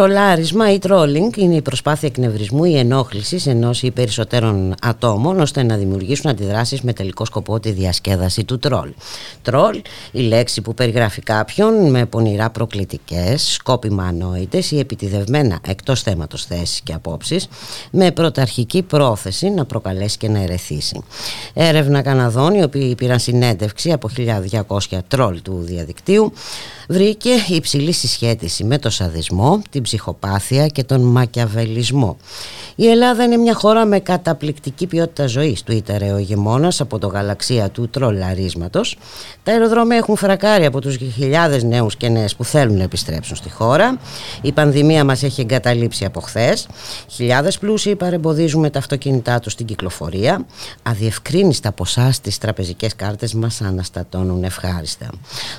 Τρολάρισμα ή τρόλινγκ είναι η προσπάθεια εκνευρισμού ή ενόχληση ενός ή περισσότερων ατόμων ώστε να δημιουργήσουν αντιδράσεις με τελικό σκοπό τη διασκέδαση του τρόλ. Τρόλ, η λέξη που περιγράφει κάποιον με πονηρά προκλητικές, σκόπιμα ανόητες ή επιτιδευμένα εκτός θέματος θέσει και απόψεις, με πρωταρχική πρόθεση να προκαλέσει και να ερεθίσει. Έρευνα Καναδών, οι οποίοι πήραν συνέντευξη από 1200 τρόλ του διαδικτύου, βρήκε υψηλή συσχέτιση με το σαδισμό, την ψυχοπάθεια και τον μακιαβελισμό. Η Ελλάδα είναι μια χώρα με καταπληκτική ποιότητα ζωής, του ήταρε ο ηγεμόνας από το γαλαξία του τρολαρίσματος. Τα αεροδρόμια έχουν φρακάρει από τους χιλιάδες νέους και νέες που θέλουν να επιστρέψουν στη χώρα. Η πανδημία μας έχει εγκαταλείψει από χθες. Χιλιάδες πλούσιοι παρεμποδίζουν με τα αυτοκίνητά τους στην κυκλοφορία. Αδιευκρίνηστα ποσά στις τραπεζικές κάρτες μας αναστατώνουν ευχάριστα.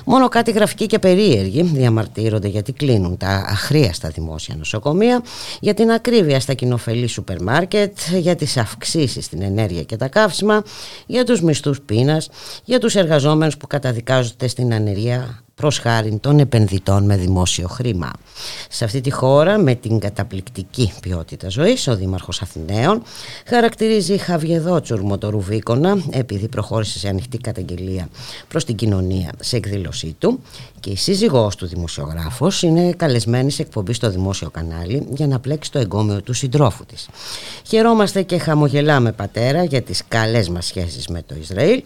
Μόνο κάτι γραφικοί και περίεργοι διαμαρτύρονται γιατί κλείνουν τα αχρίαστα δημόσια νοσοκομεία, για την ακρίβεια στα κοινοφελή σούπερ μάρκετ, για τις αυξήσεις στην ενέργεια και τα καύσιμα, για τους μισθούς πείνας, για τους εργαζόμενους που καταδικάζονται στην ανεργία προς χάρη των επενδυτών με δημόσιο χρήμα. Σε αυτή τη χώρα με την καταπληκτική ποιότητα ζωής ο Δήμαρχος Αθηναίων χαρακτηρίζει Χαβιεδότσουρμο το Ρουβίκονα επειδή προχώρησε σε ανοιχτή καταγγελία προς την κοινωνία σε εκδήλωσή του και η σύζυγός του δημοσιογράφος είναι καλεσμένη σε εκπομπή στο δημόσιο κανάλι για να πλέξει το εγκόμιο του συντρόφου της. Χαιρόμαστε και χαμογελάμε πατέρα για τις καλές μας σχέσεις με το Ισραήλ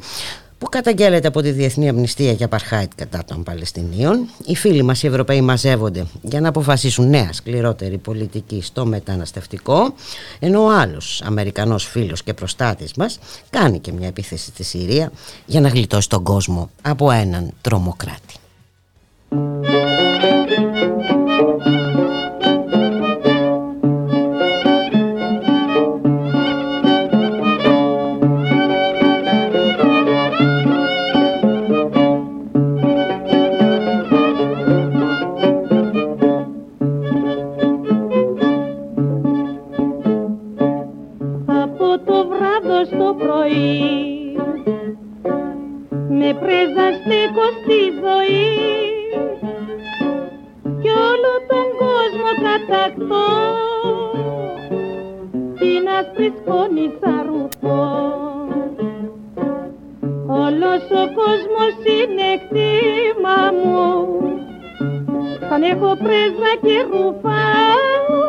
που καταγγέλλεται από τη Διεθνή Αμνηστία για Παρχάιτ κατά των Παλαιστινίων. Οι φίλοι μας οι Ευρωπαίοι μαζεύονται για να αποφασίσουν νέα σκληρότερη πολιτική στο μεταναστευτικό, ενώ ο άλλος Αμερικανός φίλος και προστάτης μας κάνει και μια επίθεση στη Συρία για να γλιτώσει τον κόσμο από έναν τρομοκράτη. Κόσμο κατακτώ την άσπρη σκόνη θα ρουφώ. Όλος ο κόσμος είναι κτήμα μου. Σαν έχω πρέζα και ρουφάω.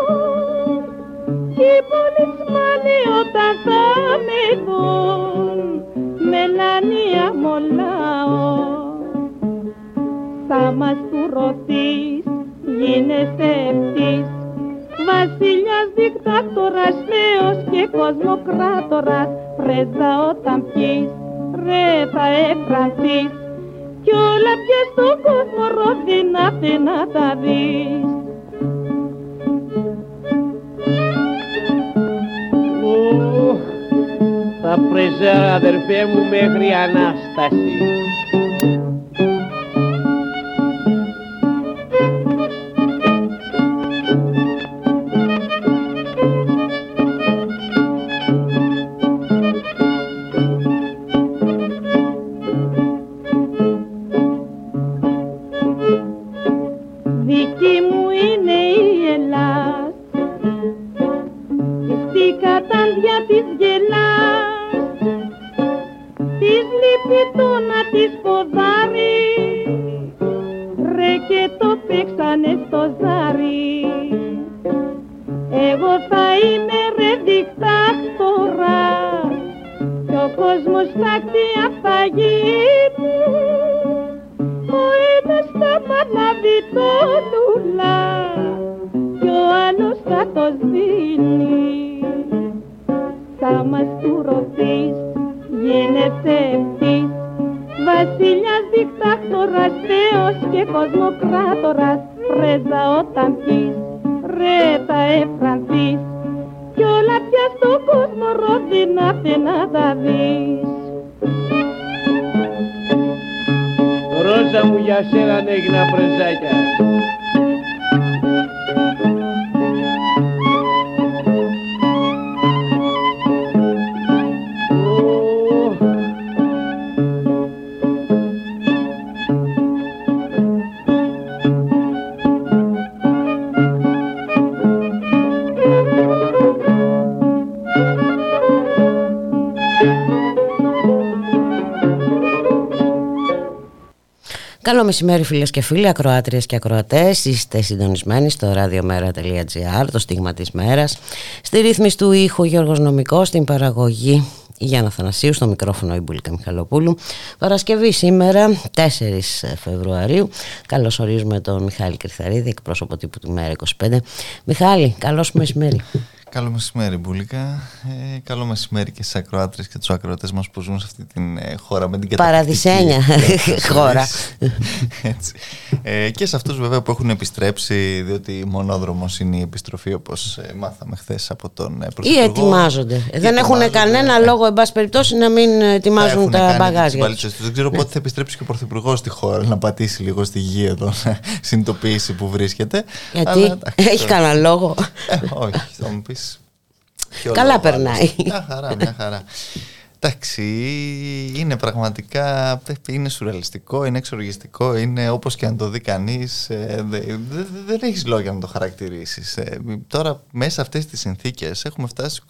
Και οι πολισμάνοι όταν θα με δουν. Μελανία μολάω. Θα μας τουρωθείς γίνεσαι ευτής βασιλιάς δικτάκτορας νέος και κοσμοκράτορας πρέζα όταν πιείς ρε θα εφρανθείς. Κι όλα πια στον κόσμο ρόδινα να τα δεις. Θα πρεζά αδερφέ μου μέχρι Ανάστασης. Μεσημέρι φίλες και φίλοι, ακροάτριες και ακροατές. Είστε συντονισμένοι στο radiomera.gr, το στίγμα της μέρας. Στη ρύθμιση του ήχου Γιώργος Νομικός, στην παραγωγή Γιάννα Θανασίου, στο μικρόφωνο η Μπουλίκα Μιχαλοπούλου. Παρασκευή σήμερα, 4 Φεβρουαρίου. Καλώς ορίζουμε τον Μιχάλη Κρυθαρίδη, εκπρόσωπο τύπου του Μέρα 25 Μιχάλη, καλώς μεσημέρι Καλό μεσημέρι, Μπουλίκα. Ε, καλό μεσημέρι και στις ακροάτρε και τους ακροατές μας που ζουν σε αυτή την ε, χώρα με την Παραδεισένια χώρα. Έτσι. Ε, και σε αυτούς βέβαια που έχουν επιστρέψει, διότι μονόδρομος είναι η επιστροφή, όπως ε, μάθαμε χθες από τον ε, Πρωθυπουργό. Ή ετοιμάζονται. Δεν έχουν κανένα λόγο, εν πάση περιπτώσει, να μην ετοιμάζουν τα μπαγάζια. Δεν ξέρω πότε θα επιστρέψει και ο Πρωθυπουργός στη χώρα να πατήσει λίγο στη γη εδώ, να συνειδητοποιήσει που βρίσκεται. Γιατί; Έχει κανένα λόγο. όχι, θα μου πεις Καλά περνάει. Μια χαρά, μια χαρά. Εντάξει, είναι πραγματικά, είναι σουρεαλιστικό, είναι εξοργιστικό, είναι όπως και αν το δει κανείς, ε, δεν έχεις λόγια να το χαρακτηρίσεις. Ε, τώρα μέσα αυτές τις συνθήκες έχουμε φτάσει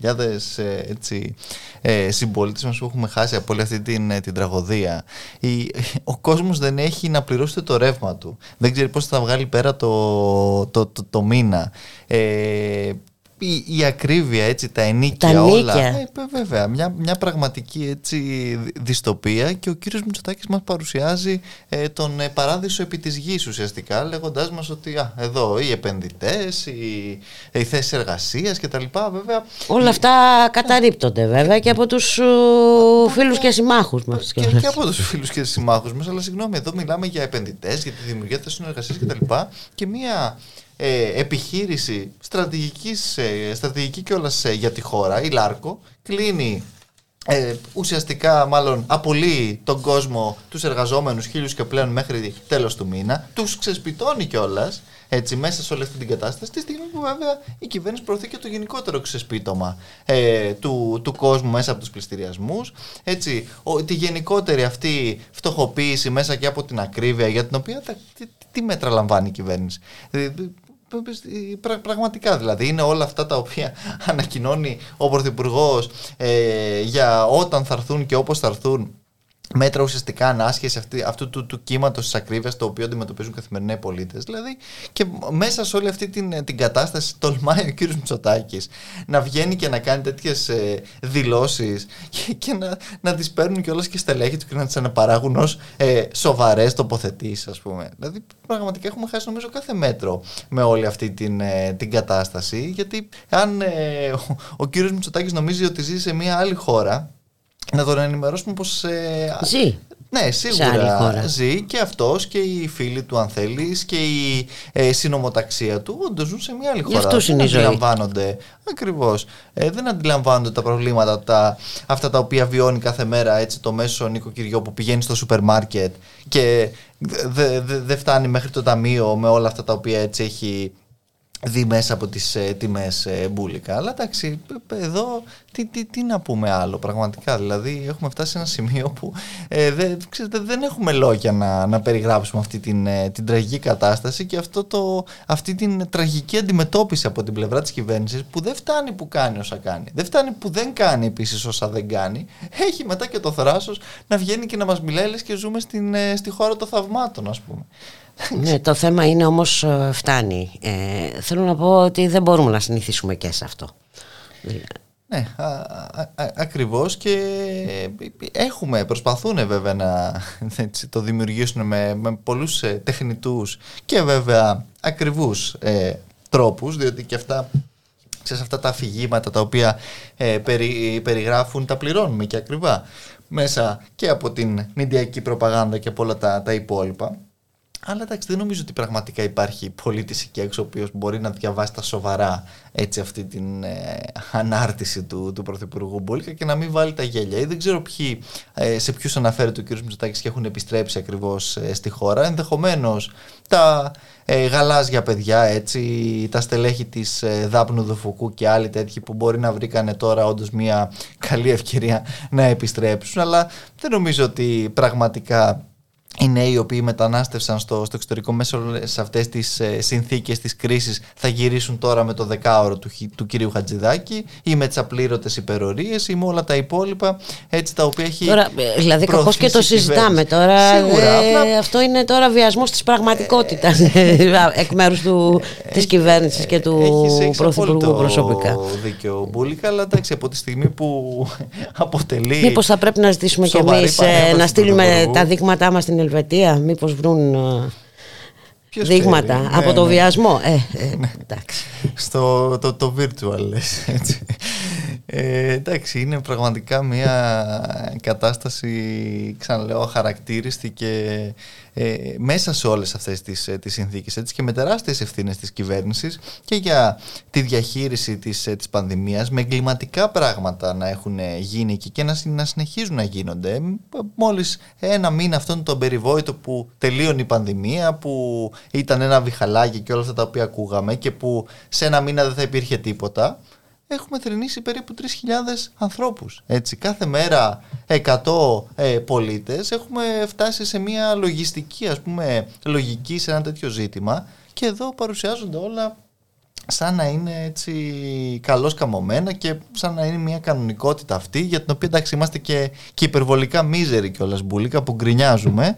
23.000 ε, έτσι, ε, συμπολίτες μας που έχουμε χάσει από όλη αυτή την, την τραγωδία. Η, ο κόσμος δεν έχει να πληρώσει το ρεύμα του, δεν ξέρει πώς θα βγάλει πέρα το, το, το, το μήνα. Ε, η, η ακρίβεια, έτσι, τα ενίκια, τα όλα. Ε, βέβαια, μια, μια πραγματική έτσι, δυστοπία και ο κύριος Μητσοτάκης μας παρουσιάζει ε, τον ε, παράδεισο επί της γης ουσιαστικά λέγοντάς μας ότι α, εδώ οι επενδυτές, οι, οι θέσεις εργασίας κτλ. Βέβαια, όλα αυτά καταρρύπτονται βέβαια και από τους φίλους και συμμάχους μας. Και, και από τους φίλους και συμμάχους μας, αλλά συγγνώμη, εδώ μιλάμε για επενδυτές, για τη δημιουργία θέσεων εργασίας κτλ. Και μια ε, επιχείρηση στρατηγικής, ε, στρατηγική κιόλας ε, για τη χώρα, η Λάρκο, κλείνει ε, ουσιαστικά μάλλον απολύει τον κόσμο, τους εργαζόμενους χίλιους και πλέον μέχρι τέλος του μήνα, τους ξεσπιτώνει κιόλας. Έτσι, μέσα σε όλη αυτή την κατάσταση, τη στιγμή που βέβαια η κυβέρνηση προωθεί και το γενικότερο ξεσπίτωμα ε, του, του κόσμου μέσα από τους πληστηριασμούς. Έτσι, ο, τη γενικότερη αυτή φτωχοποίηση μέσα και από την ακρίβεια για την οποία τι, τι μέτρα λαμβάνει η κυβέρνηση. Πραγματικά δηλαδή είναι όλα αυτά τα οποία ανακοινώνει ο Πρωθυπουργός ε, για όταν θα έρθουν και όπως θα έρθουν μέτρα ουσιαστικά ανάσχεση αυτή, αυτού του, του κύματος της ακρίβειας το οποίο αντιμετωπίζουν καθημερινά οι πολίτες. Δηλαδή, και μέσα σε όλη αυτή την, την κατάσταση, τολμάει ο κύριος Μητσοτάκης να βγαίνει και να κάνει τέτοιες ε, δηλώσεις και, και, να, να τις παίρνουν κιόλας και στελέχη του και να τις αναπαράγουν ως ε, σοβαρές τοποθετήσεις, ας πούμε. Δηλαδή, πραγματικά έχουμε χάσει νομίζω κάθε μέτρο με όλη αυτή την, ε, την κατάσταση. Γιατί αν ε, ο, ο κύριος Μητσοτάκης νομίζει ότι ζει σε μια άλλη χώρα, να τον ενημερώσουμε πως... Ε, ζει. Ναι, σίγουρα ζει και αυτός και οι φίλοι του αν θέλεις και η ε, συνομοταξία του όντως ζουν σε μια άλλη χώρα. Αυτό δεν αντιλαμβάνονται. Ακριβώς. Ε, δεν αντιλαμβάνονται τα προβλήματα τα, αυτά τα οποία βιώνει κάθε μέρα έτσι, το μέσο νοικοκυριό που πηγαίνει στο σούπερ μάρκετ και δεν δε, φτάνει μέχρι το ταμείο με όλα αυτά τα οποία έτσι έχει δει μέσα από τις ε, τιμές ε, μπουλικα. Αλλά εντάξει, εδώ τι, τι, τι να πούμε άλλο πραγματικά. Δηλαδή έχουμε φτάσει σε ένα σημείο που ε, δεν, ξέρετε, δεν έχουμε λόγια να, να περιγράψουμε αυτή την, ε, την τραγική κατάσταση και αυτό το, αυτή την τραγική αντιμετώπιση από την πλευρά της κυβέρνησης που δεν φτάνει που κάνει όσα κάνει. Δεν φτάνει που δεν κάνει επίσης όσα δεν κάνει. Έχει μετά και το θράσος να βγαίνει και να μας μιλάει λες και ζούμε στην, ε, στη χώρα των θαυμάτων ας πούμε. Ναι, το θέμα είναι όμως ε, φτάνει. Ε, θέλω να πω ότι δεν μπορούμε να συνηθίσουμε και σε αυτό. Ναι, α, α, α, ακριβώς και έχουμε, προσπαθούν βέβαια να έτσι, το δημιουργήσουν με, με πολλούς ε, τεχνητούς και βέβαια ακριβούς ε, τρόπους, διότι και αυτά σε αυτά τα αφηγήματα τα οποία ε, περι, περιγράφουν τα πληρώνουμε και ακριβά μέσα και από την μηντιακή προπαγάνδα και από όλα τα, τα υπόλοιπα Αλλά εντάξει, δεν νομίζω ότι πραγματικά υπάρχει πολίτη εκεί έξω ο οποίος μπορεί να διαβάσει τα σοβαρά έτσι αυτή την ε, ανάρτηση του, του Πρωθυπουργού Μπούλικα και να μην βάλει τα γέλια. Ή δεν ξέρω ποιοι, ε, σε ποιους αναφέρεται ο κ. Μητσοτάκης και έχουν επιστρέψει ακριβώς ε, στη χώρα. Ενδεχομένως τα ε, γαλάζια παιδιά, έτσι, τα στελέχη της ε, Δάπνου Δοφουκού και άλλοι τέτοιοι που μπορεί να βρήκανε τώρα όντως μια καλή ευκαιρία να επιστρέψουν. Αλλά δεν νομίζω ότι πραγματικά οι νέοι οι οποίοι μετανάστευσαν στο, στο εξωτερικό μέσα σε αυτές τις ε, συνθήκες της κρίσης θα γυρίσουν τώρα με το δεκάωρο του, του κυρίου Χατζηδάκη ή με τις απλήρωτες υπερορίες ή με όλα τα υπόλοιπα έτσι τα οποία έχει τώρα, ε, Δηλαδή κακώς και το συζητάμε τώρα Σίγουρα, ε, αυτό είναι τώρα βιασμός της πραγματικότητας ε, εκ μέρους του, της κυβέρνησης και του έχεις, Πρωθυπουργού προσωπικά. Έχει δίκιο Μπούλικα αλλά εντάξει από τη στιγμή που αποτελεί Μήπως θα πρέπει να ζητήσουμε κι εμείς ε, να στείλουμε τα δείγματά μας στην Ελβετία μήπως βρουν ε, Ποιος δείγματα ξέρει. από Ναι, το ναι. βιασμό. Ε, ε, εντάξει. στο το, το virtual λες, έτσι. Ε, εντάξει είναι πραγματικά μια κατάσταση ξαναλέω χαρακτήριστη και ε, μέσα σε όλες αυτές τις, ε, τις συνθήκες έτσι, και με τεράστιες ευθύνες της κυβέρνησης και για τη διαχείριση της, ε, της πανδημίας με εγκληματικά πράγματα να έχουν ε, γίνει εκεί και να, συ- να συνεχίζουν να γίνονται. Ε, μόλις ένα μήνα αυτόν τον περιβόητο που τελείωνε η πανδημία που ήταν ένα βιχαλάκι και όλα αυτά τα οποία ακούγαμε και που σε ένα μήνα δεν θα υπήρχε τίποτα έχουμε θρυνήσει περίπου 3.000 ανθρώπους. Έτσι, κάθε μέρα 100 ε, πολίτες έχουμε φτάσει σε μια λογιστική ας πούμε λογική σε ένα τέτοιο ζήτημα και εδώ παρουσιάζονται όλα σαν να είναι έτσι καλώς καμωμένα και σαν να είναι μια κανονικότητα αυτή για την οποία εντάξει είμαστε και, και υπερβολικά μίζεροι κιόλας μπουλίκα που γκρινιάζουμε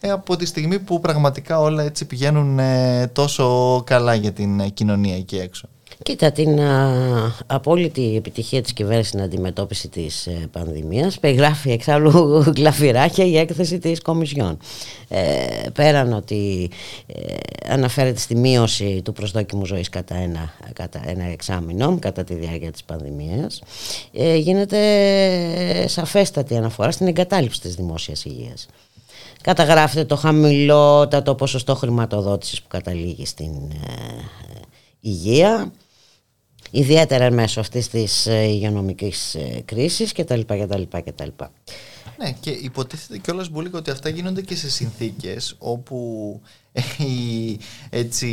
ε, από τη στιγμή που πραγματικά όλα έτσι πηγαίνουν ε, τόσο καλά για την ε, κοινωνία εκεί έξω. Κοίτα, την α, απόλυτη επιτυχία της κυβέρνησης στην αντιμετώπιση της ε, πανδημίας περιγράφει εξάλλου γλαφυράκια η έκθεση της Κομισιόν. Ε, πέραν ότι ε, αναφέρεται στη μείωση του προσδόκιμου ζωής κατά ένα, κατά ένα εξάμηνο κατά τη διάρκεια της πανδημίας ε, γίνεται σαφέστατη αναφορά στην εγκατάλειψη της δημόσιας υγείας. Καταγράφεται το χαμηλότατο ποσοστό χρηματοδότησης που καταλήγει στην ε, υγεία ιδιαίτερα μέσω αυτής της ε, υγειονομικής ε, κρίσης κτλ. κτλ, κτλ. Ναι, και υποτίθεται κιόλας Μπούλικα ότι αυτά γίνονται και σε συνθήκες όπου η έτσι,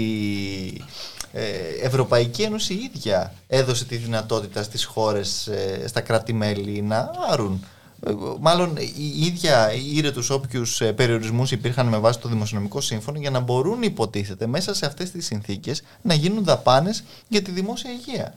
ε, Ευρωπαϊκή Ένωση η ίδια έδωσε τη δυνατότητα στις χώρες, ε, στα κράτη-μέλη να άρουν. Ε, Μάλλον η ίδια ήρε τους όποιους ε, περιορισμούς υπήρχαν με βάση το Δημοσιονομικό Σύμφωνο για να μπορούν υποτίθεται μέσα σε αυτές τις συνθήκες να γίνουν δαπάνες για τη δημόσια υγεία.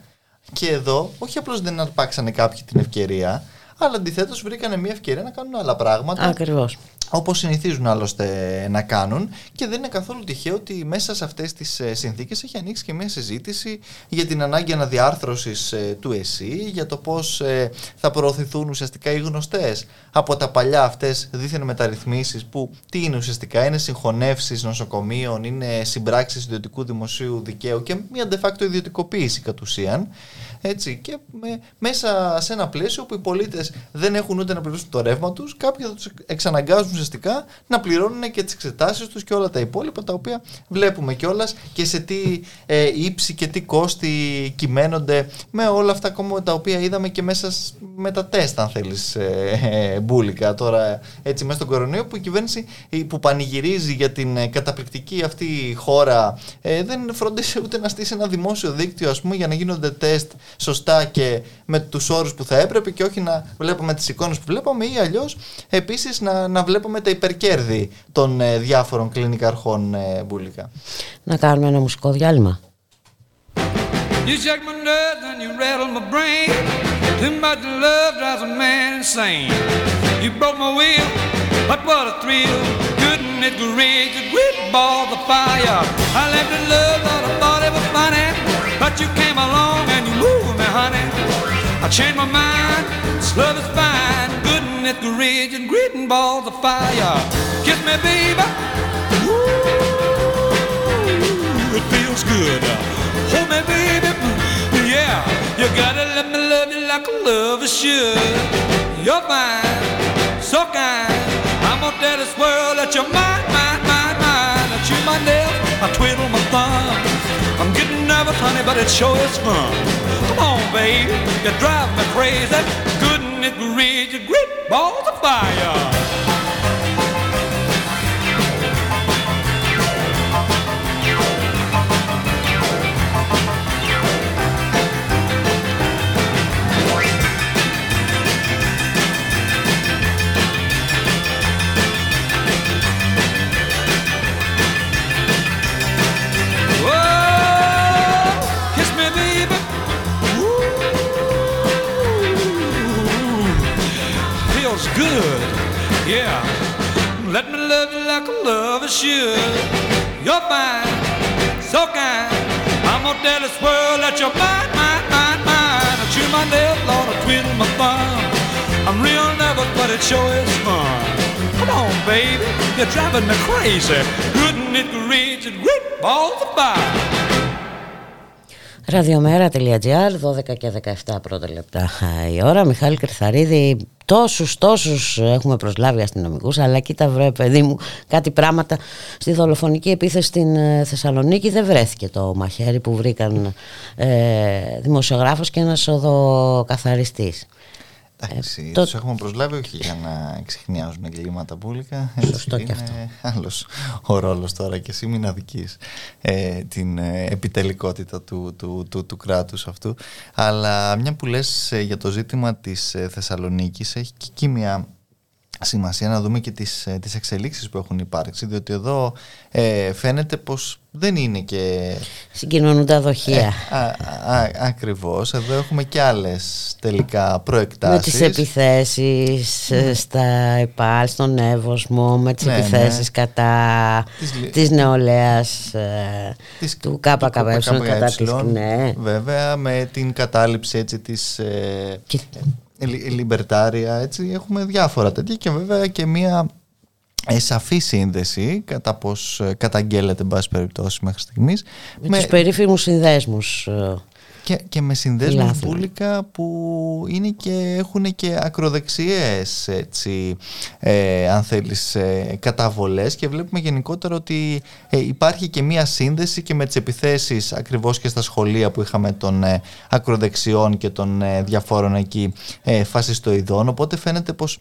Και εδώ όχι απλώς δεν αρπάξανε κάποιοι την ευκαιρία, αλλά αντιθέτως βρήκανε μια ευκαιρία να κάνουν άλλα πράγματα. Ακριβώς. Όπως συνηθίζουν άλλωστε να κάνουν και δεν είναι καθόλου τυχαίο ότι μέσα σε αυτές τις ε, συνθήκες έχει ανοίξει και μια συζήτηση για την ανάγκη αναδιάρθρωσης ε, του ΕΣΥ, για το πώς ε, θα προωθηθούν ουσιαστικά οι γνωστές από τα παλιά αυτές δίθεν μεταρρυθμίσεις που τι είναι ουσιαστικά, είναι συγχωνεύσεις νοσοκομείων, είναι συμπράξεις ιδιωτικού δημοσίου δικαίου και μια de facto ιδιωτικοποίηση κατ' ουσίαν. Έτσι, και με, μέσα σε ένα πλαίσιο που οι πολίτες δεν έχουν ούτε να πληρώσουν το ρεύμα τους, κάποιοι θα τους εξαναγκάζουν ουσιαστικά να πληρώνουν και τις εξετάσεις τους και όλα τα υπόλοιπα τα οποία βλέπουμε κιόλας και σε τι ε, ύψη και τι κόστη κυμαίνονται με όλα αυτά ακόμα τα οποία είδαμε και μέσα σ- με τα τεστ αν θέλεις ε, ε, μπουλικα. Τώρα έτσι μέσα στον κορονοϊό που η κυβέρνηση ε, που πανηγυρίζει για την ε, καταπληκτική αυτή χώρα ε, δεν φρόντισε ούτε να στήσει ένα δημόσιο δίκτυο ας πούμε για να γίνονται τεστ σωστά και με τους όρους που θα έπρεπε και όχι να βλέπουμε τις εικόνες που βλέπαμε ή αλλιώς επίσης να, να βλέπουμε τα υπερκέρδη των ε, διάφορων κλινικαρχών ε, μπουλικα. Να κάνουμε ένα μουσικό διάλειμμα. You shake my nerves and you rattle my brain. Too much love drives a man insane. You broke my will, but what a thrill. Couldn't it rage a great ball of fire? I left in love, thought I thought it was funny. But you came along and you moved me, honey. I changed my mind, this love is fine. Couldn't it rage and greeting balls of fire? Kiss me, baby. Ooh, it feels good. Hold me, baby. Yeah, you gotta let me love you like a lover should. You're fine, so kind. I'm gonna tell this world that you're mine, mine, mine, mine. I chew my nails, I twiddle my thumbs. I'm getting nervous, honey, but it sure is fun. Come on, baby, you drive me crazy. Goodness gracious, great balls of fire. Yeah, let me love you like a lover should. You're fine, so kind. I'm gonna tell this world that you're mine, mine, mine, mine. I chew my nails, Lord, I twiddle my thumb. I'm real nervous, but it sure is fun. Come on, baby, you're driving me crazy. Couldn't it reach it? Great balls of fire. Ραδιομέρα.gr 12 και 17 πρώτα λεπτά. Η ώρα Μιχάλη Κρυθαρίδη. Τόσους τόσους έχουμε προσλάβει αστυνομικούς αλλά κοίτα βρε παιδί μου κάτι πράγματα. Στη δολοφονική επίθεση στην ε, Θεσσαλονίκη δεν βρέθηκε το μαχαίρι που βρήκαν ε, δημοσιογράφος και ένας οδοκαθαριστής Εντάξει, ε, το... τους έχουμε προσλάβει όχι για να ξεχνιάζουν εγκλήματα πουλικα. Σωστό και αυτό. άλλος ο ρόλος τώρα και εσύ μην αδικείς ε, την ε, επιτελικότητα του, του, του, του, κράτους αυτού. Αλλά μια που λες ε, για το ζήτημα της ε, Θεσσαλονίκης έχει και εκεί μια σημασία να δούμε και τις, ε, τις εξελίξεις που έχουν υπάρξει διότι εδώ ε, φαίνεται πως δεν είναι και... Συγκοινωνούν τα δοχεία. Ε, α, α, ακριβώς. Εδώ έχουμε και άλλες τελικά προεκτάσεις. Με τις επιθέσεις ε, στα ΕΠΑΛ, στον Εύωσμο, με τις ναι, επιθέσεις ναι. κατά της, της νεολαίας της, του ΚΚΕ. Κατά της, ναι. Βέβαια, με την κατάληψη έτσι της... Και λιμπερτάρια, έτσι έχουμε διάφορα τέτοια και βέβαια και μία σαφή σύνδεση κατά πώς ε, καταγγέλλεται εν πάση περιπτώσει μέχρι στιγμής με, με τους περίφημους συνδέσμους ε, και, και με συνδέσμους πουλικα που είναι και, έχουν και ακροδεξιές έτσι, ε, αν θέλεις ε, καταβολές και βλέπουμε γενικότερα ότι ε, υπάρχει και μία σύνδεση και με τις επιθέσεις ακριβώς και στα σχολεία που είχαμε των ακροδεξιών και των διαφόρων εκεί φασιστοειδών. Οπότε φαίνεται πως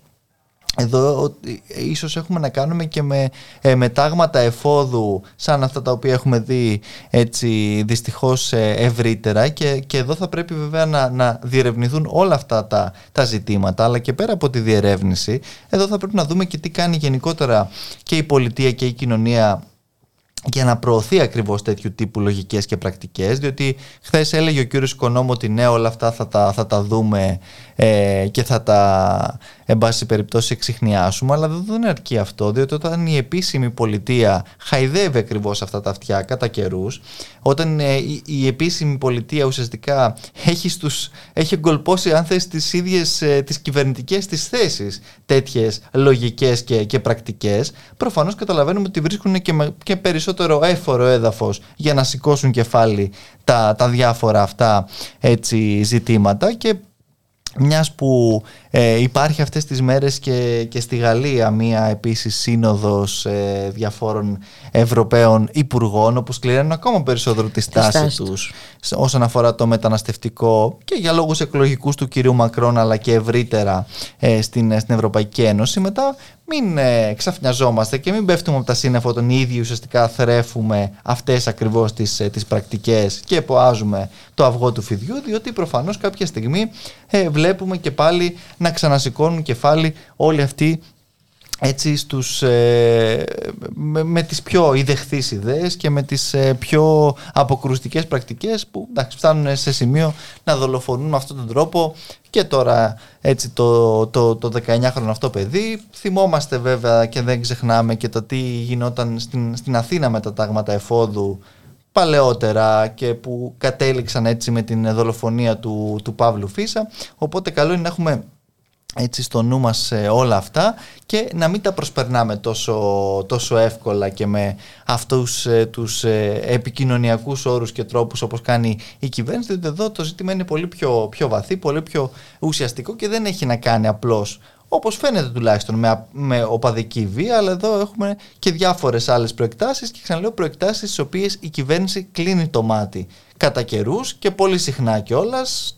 εδώ ίσως έχουμε να κάνουμε και με ε, μετάγματα εφόδου σαν αυτά τα οποία έχουμε δει έτσι δυστυχώς ε, ευρύτερα και, και εδώ θα πρέπει βέβαια να, να διερευνηθούν όλα αυτά τα, τα ζητήματα. Αλλά και πέρα από τη διερεύνηση εδώ θα πρέπει να δούμε και τι κάνει γενικότερα και η πολιτεία και η κοινωνία για να προωθεί ακριβώς τέτοιου τύπου λογικές και πρακτικές. Διότι χθες έλεγε ο κύριος Οικονόμου ότι ναι όλα αυτά θα τα, θα τα δούμε ε, και θα τα εν πάση περιπτώσει εξηχνιάσουμε αλλά δεν αρκεί αυτό διότι όταν η επίσημη πολιτεία χαϊδεύει ακριβώς αυτά τα αυτιά κατά καιρούς, όταν ε, η, η, επίσημη πολιτεία ουσιαστικά έχει, στους, έχει εγκολπώσει αν θες τις ίδιες ε, τις κυβερνητικές της θέσεις τέτοιες λογικές και, και πρακτικές προφανώς καταλαβαίνουμε ότι βρίσκουν και, και περισσότερο έφορο έδαφος για να σηκώσουν κεφάλι τα, τα διάφορα αυτά έτσι, ζητήματα και μιας που ε, υπάρχει αυτές τις μέρες και, και στη Γαλλία μία επίσης σύνοδος ε, διαφόρων Ευρωπαίων Υπουργών όπου σκληραίνουν ακόμα περισσότερο τη στάση τους όσον αφορά το μεταναστευτικό και για λόγους εκλογικούς του κυρίου Μακρόν αλλά και ευρύτερα ε, στην, στην Ευρωπαϊκή Ένωση. Μετά μην ε, ξαφνιαζόμαστε και μην πέφτουμε από τα σύννεφα όταν οι ίδιοι ουσιαστικά θρέφουμε αυτές ακριβώς τις, ε, τις πρακτικές και εποάζουμε το αυγό του φιδιού διότι προφανώς κάποια στιγμή ε, βλέπουμε και πάλι να ξανασηκώνουν κεφάλι όλοι αυτοί έτσι στους, ε, με, με, τις πιο ιδεχθείς ιδέες και με τις ε, πιο αποκρουστικές πρακτικές που εντάξει, φτάνουν σε σημείο να δολοφονούν με αυτόν τον τρόπο. Και τώρα έτσι το, το, το 19χρονο αυτό παιδί θυμόμαστε βέβαια και δεν ξεχνάμε και το τι γινόταν στην, στην Αθήνα με τα τάγματα εφόδου παλαιότερα και που κατέληξαν έτσι με την δολοφονία του, του Παύλου Φίσα. Οπότε καλό είναι να έχουμε έτσι στο νου μας όλα αυτά και να μην τα προσπερνάμε τόσο, τόσο εύκολα και με αυτούς ε, τους ε, επικοινωνιακούς όρους και τρόπους όπως κάνει η κυβέρνηση διότι εδώ το ζήτημα είναι πολύ πιο, πιο βαθύ, πολύ πιο ουσιαστικό και δεν έχει να κάνει απλώς όπως φαίνεται τουλάχιστον με, με οπαδική βία, αλλά εδώ έχουμε και διάφορες άλλες προεκτάσεις και ξαναλέω προεκτάσεις στις οποίες η κυβέρνηση κλείνει το μάτι. Κατά καιρούς και πολύ συχνά κιόλας,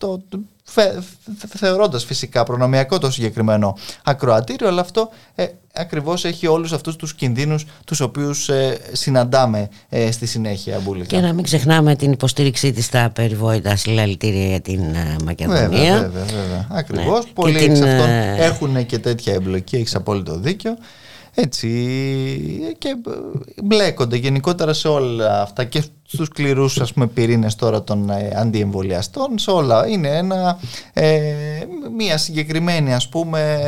θεωρώντας φυσικά προνομιακό το συγκεκριμένο ακροατήριο, αλλά αυτό ε, ακριβώς έχει όλους αυτούς τους κινδύνους τους οποίους ε, συναντάμε ε, στη συνέχεια. Μπουλικά. Και να μην ξεχνάμε την υποστήριξή της στα περιβόητα συλλαλητήρια για την ε, Μακεδονία. Βέβαια, βέβαια, βέβαια. Ακριβώς. Ναι. Πολλοί εξ αυτών ε, έχουν και τέτοια εμπλοκή, έχεις απόλυτο δίκιο έτσι και μπλέκονται γενικότερα σε όλα αυτά και στους σκληρούς ας πούμε πυρήνες τώρα των ε, αντιεμβολιαστών σε όλα είναι ένα, ε, μια συγκεκριμένη ας πούμε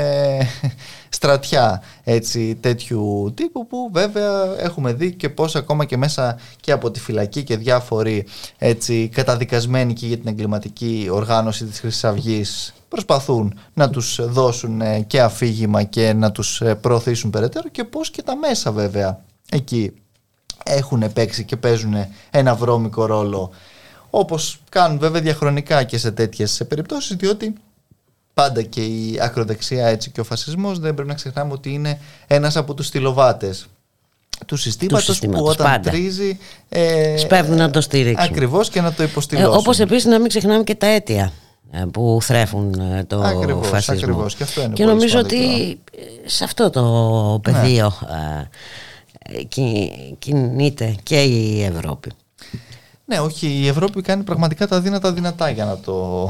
στρατιά έτσι, τέτοιου τύπου που βέβαια έχουμε δει και πώς ακόμα και μέσα και από τη φυλακή και διάφοροι έτσι, καταδικασμένοι και για την εγκληματική οργάνωση της Χρυσής Αυγής προσπαθούν να τους δώσουν ε, και αφήγημα και να τους ε, προωθήσουν περαιτέρω και πώς και τα μέσα βέβαια εκεί έχουν παίξει και παίζουν ένα βρώμικο ρόλο όπως κάνουν βέβαια διαχρονικά και σε τέτοιες περιπτώσεις διότι πάντα και η ακροδεξιά έτσι και ο φασισμός δεν πρέπει να ξεχνάμε ότι είναι ένας από τους στυλοβάτες του συστήματος, που όταν πάντα. τρίζει ε, σπέβδουν να το στηρίξουν ακριβώς και να το υποστηρίξουν ε, όπως επίσης να μην ξεχνάμε και τα αίτια ε, που θρέφουν ε, το ακριβώς, φασισμό. Ακριβώς, και, αυτό είναι και νομίζω ότι σε αυτό το πεδίο ναι. Κινείται και η Ευρώπη. Ναι, όχι, η Ευρώπη κάνει πραγματικά τα δύνατα δυνατά για να το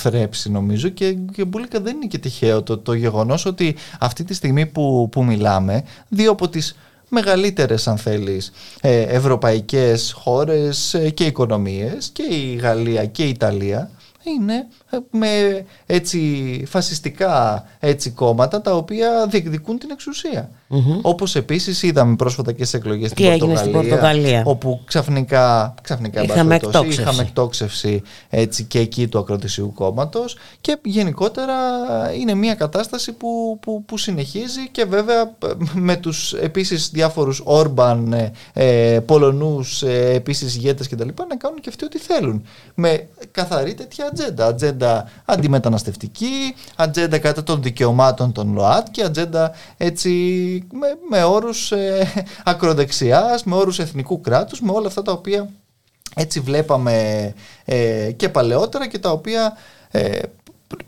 θρέψει νομίζω και, και Μπούλικα δεν είναι και τυχαίο το, το γεγονός ότι αυτή τη στιγμή που, που μιλάμε δύο από τις μεγαλύτερες αν θέλεις ευρωπαϊκές χώρες και οικονομίες και η Γαλλία και η Ιταλία είναι ε, με έτσι φασιστικά έτσι κόμματα τα οποία διεκδικούν την εξουσία. Mm-hmm. Όπως επίσης είδαμε πρόσφατα και σε εκλογές στην Πορτογαλία, στην Πορτογαλία, όπου ξαφνικά, ξαφνικά είχαμε, εκτόξευση. είχαμε εκτόξευση έτσι, και εκεί του ακροτησίου κόμματος και γενικότερα είναι μια κατάσταση που, που, που συνεχίζει και βέβαια με τους επίσης διάφορους Όρμπαν, ε, ε, Πολωνούς ε, επίσης ηγέτες κτλ. να κάνουν και αυτοί ό,τι θέλουν με καθαρή τέτοια ατζέντα. Ατζέντα αντιμεταναστευτική, ατζέντα κατά των δικαιωμάτων των ΛΟΑΤ και ατζέντα έτσι με, με όρους ε, ακροδεξιάς, με όρους εθνικού κράτους, με όλα αυτά τα οποία έτσι βλέπαμε ε, και παλαιότερα και τα οποία ε,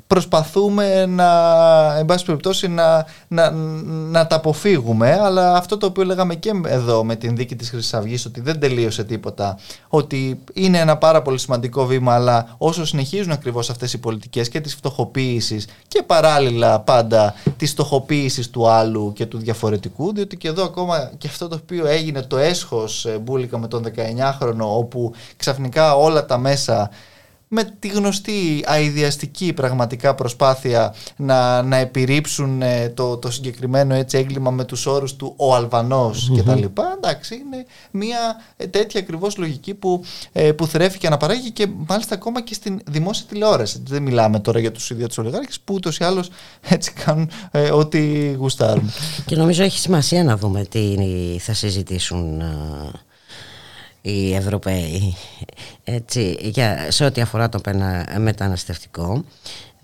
προσπαθούμε να, εν πάση περιπτώσει, να, να, να τα αποφύγουμε, αλλά αυτό το οποίο λέγαμε και εδώ με την δίκη της Χρυσής Αυγής, ότι δεν τελείωσε τίποτα, ότι είναι ένα πάρα πολύ σημαντικό βήμα, αλλά όσο συνεχίζουν ακριβώς αυτές οι πολιτικές και της φτωχοποίησης και παράλληλα πάντα της φτωχοποίησης του άλλου και του διαφορετικού, διότι και εδώ ακόμα και αυτό το οποίο έγινε το έσχος ε, μπουλικα με τον 19χρονο, όπου ξαφνικά όλα τα μέσα με τη γνωστή αειδιαστική πραγματικά προσπάθεια να, να επιρρύψουν ε, το, το συγκεκριμένο έτσι έγκλημα με τους όρους του ο αλβανος mm-hmm. και τα λοιπά. Εντάξει, είναι μια ε, τέτοια ακριβώς λογική που, ε, που θρέφει και αναπαράγει και μάλιστα ακόμα και στην δημόσια τηλεόραση. Δεν μιλάμε τώρα για τους ίδιους ολιγάρχες που ούτως ή άλλως έτσι κάνουν ε, ό,τι γουστάρουν. Και νομίζω έχει σημασία να δούμε τι θα συζητήσουν οι Ευρωπαίοι έτσι, για, σε ό,τι αφορά το μεταναστευτικό. ε,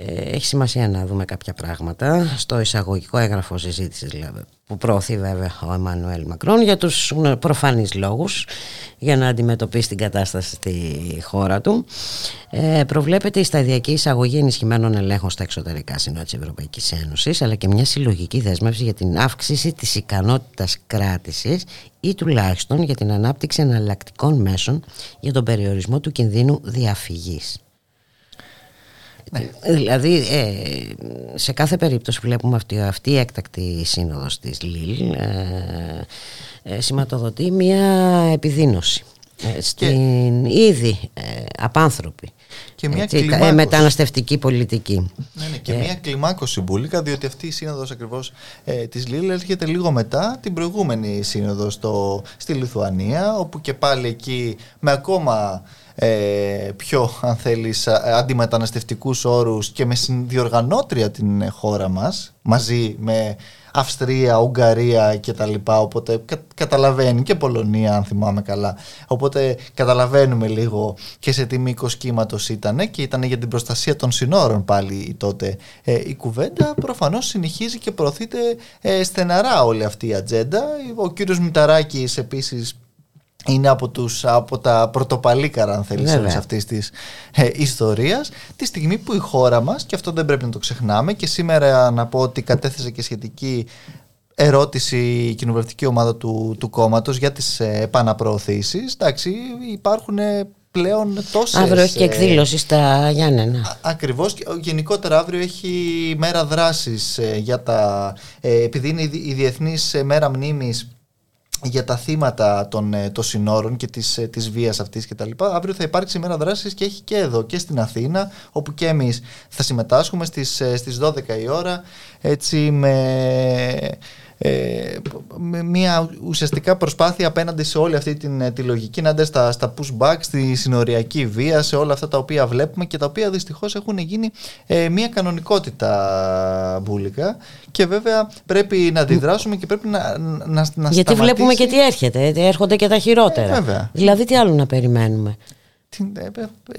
έχει σημασία να δούμε κάποια πράγματα στο εισαγωγικό έγγραφο συζήτησης δηλαδή, που προωθεί βέβαια ο Εμμανουέλ Μακρόν για τους προφανείς λόγους για να αντιμετωπίσει την κατάσταση στη χώρα του. Ε, προβλέπεται η σταδιακή εισαγωγή ενισχυμένων ελέγχων στα εξωτερικά σύνορα της Ευρωπαϊκής Ένωσης αλλά και μια συλλογική δέσμευση για την αύξηση της ικανότητας κράτησης ή τουλάχιστον για την ανάπτυξη εναλλακτικών μέσων για τον περιορισμό του κινδύνου διαφυγής. Ναι. Δηλαδή ε, σε κάθε περίπτωση βλέπουμε αυτή, αυτή η έκτακτη σύνοδος της ΛΙΛ ε, ε, σηματοδοτεί μια επιδείνωση στην ήδη απάνθρωπη και μια Έτσι, μεταναστευτική πολιτική. Ναι, ναι, και μια κλιμάκωση μπουλίκα, διότι αυτή η σύνοδος ακριβώς ε, της ΛΙΛ έρχεται λίγο μετά την προηγούμενη σύνοδο στο, στη Λιθουανία, όπου και πάλι εκεί με ακόμα ε, πιο αν θέλεις αντιμεταναστευτικούς όρους και με συνδιοργανώτρια την χώρα μας μαζί με Αυστρία, Ουγγαρία κτλ. Οπότε καταλαβαίνει και Πολωνία, αν θυμάμαι καλά. Οπότε καταλαβαίνουμε λίγο και σε τι μήκος κύματος ήταν και ήταν για την προστασία των συνόρων πάλι τότε ε, η κουβέντα. Προφανώς συνεχίζει και προωθείται ε, στεναρά όλη αυτή η ατζέντα. Ο κύριος Μηταράκης επίσης είναι από, τους, από τα πρωτοπαλίκαρα αν θέλεις όλης αυτής της ε, ιστορίας τη στιγμή που η χώρα μας και αυτό δεν πρέπει να το ξεχνάμε και σήμερα να πω ότι κατέθεσε και σχετική ερώτηση η κοινοβουλευτική ομάδα του, του κόμματος για τις ε, επαναπροωθήσεις εντάξει υπάρχουν ε, πλέον τόσες... Αύριο έχει και εκδήλωση στα Γιάννενα. Ακριβώς. Γενικότερα αύριο έχει μέρα δράσης ε, για τα... Ε, επειδή είναι η Διεθνής Μέρα Μνήμης για τα θύματα των, ε, των συνόρων και της, ε, της βίας αυτής και τα λοιπά. Αύριο θα υπάρξει μέρα δράσης και έχει και εδώ και στην Αθήνα όπου και εμείς θα συμμετάσχουμε στις, ε, στις 12 η ώρα έτσι με ε, με μια ουσιαστικά προσπάθεια απέναντι σε όλη αυτή την, ε, τη λογική να στα, στα pushback, στη συνοριακή βία, σε όλα αυτά τα οποία βλέπουμε και τα οποία δυστυχώς έχουν γίνει ε, μια κανονικότητα μπουλικα και βέβαια πρέπει να αντιδράσουμε και πρέπει να, να, να Γιατί βλέπουμε και τι έρχεται, έρχονται και τα χειρότερα. Ε, δηλαδή τι άλλο να περιμένουμε;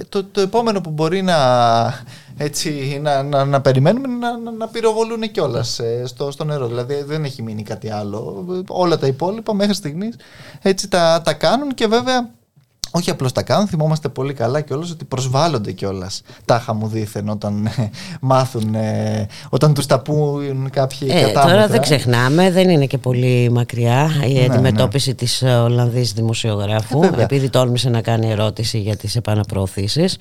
Το, το επόμενο που μπορεί να, έτσι, να, να, να περιμένουμε να, να, να πυροβολούν κιόλας ε, στο, στο νερό. Δηλαδή δεν έχει μείνει κάτι άλλο. Όλα τα υπόλοιπα μέχρι στιγμής έτσι τα, τα κάνουν και βέβαια όχι απλώς τα κάνουν, θυμόμαστε πολύ καλά κιόλας ότι προσβάλλονται κιόλας τα χαμουδίθεν όταν ε, μάθουν, ε, όταν τους τα πούν κάποιοι ε, Τώρα δεν ξεχνάμε, δεν είναι και πολύ μακριά η ναι, αντιμετώπιση ναι. τη Ολλανδής δημοσιογράφου, ε, επειδή τόλμησε να κάνει ερώτηση για τις επαναπροωθήσεις.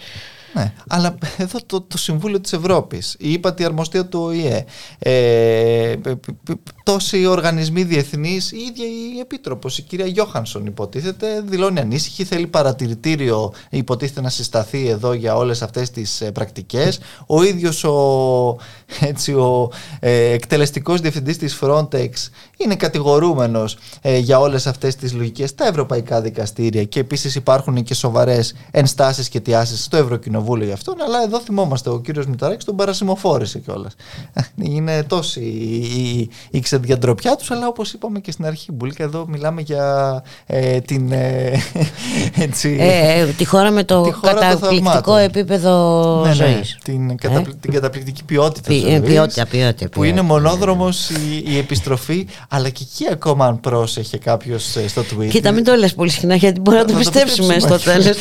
Ναι, αλλά εδώ το, το Συμβούλιο της Ευρώπης, η ύπατη αρμοστία του ΟΗΕ, ε, τόσοι οργανισμοί διεθνείς, η ίδια η Επίτροπος, η κυρία Γιώχανσον υποτίθεται, δηλώνει ανήσυχη, θέλει παρατηρητήριο, υποτίθεται να συσταθεί εδώ για όλες αυτές τις ε, πρακτικές. Ο ίδιος ο, έτσι, ο ε, εκτελεστικός διευθυντής της Frontex είναι κατηγορούμενος ε, για όλες αυτές τις λογικές στα ευρωπαϊκά δικαστήρια και επίσης υπάρχουν και σοβαρές ενστάσεις και τιάσεις στο Ευρωκοινοβούλιο για αυτόν, αλλά εδώ θυμόμαστε ο κύριος Μηταράκης τον παρασημοφόρησε κιόλας. Είναι τόση η, η, ξεδιαντροπιά τους, αλλά όπως είπαμε και στην αρχή, Μπουλίκα, εδώ μιλάμε για ε, την... Ε, έτσι, ε, τη χώρα με το καταπληκτικό επίπεδο ναι, ναι, ζωής. την, την καταπληκτική ποιότητα Ποι, ζωής, ποιότητα, ποιότητα, που είναι μονόδρομος η, η επιστροφή αλλά και εκεί ακόμα αν πρόσεχε κάποιος ε, στο tweet. Κοίτα, μην το λες πολύ συχνά γιατί μπορεί να, το πιστέψουμε στο τέλος.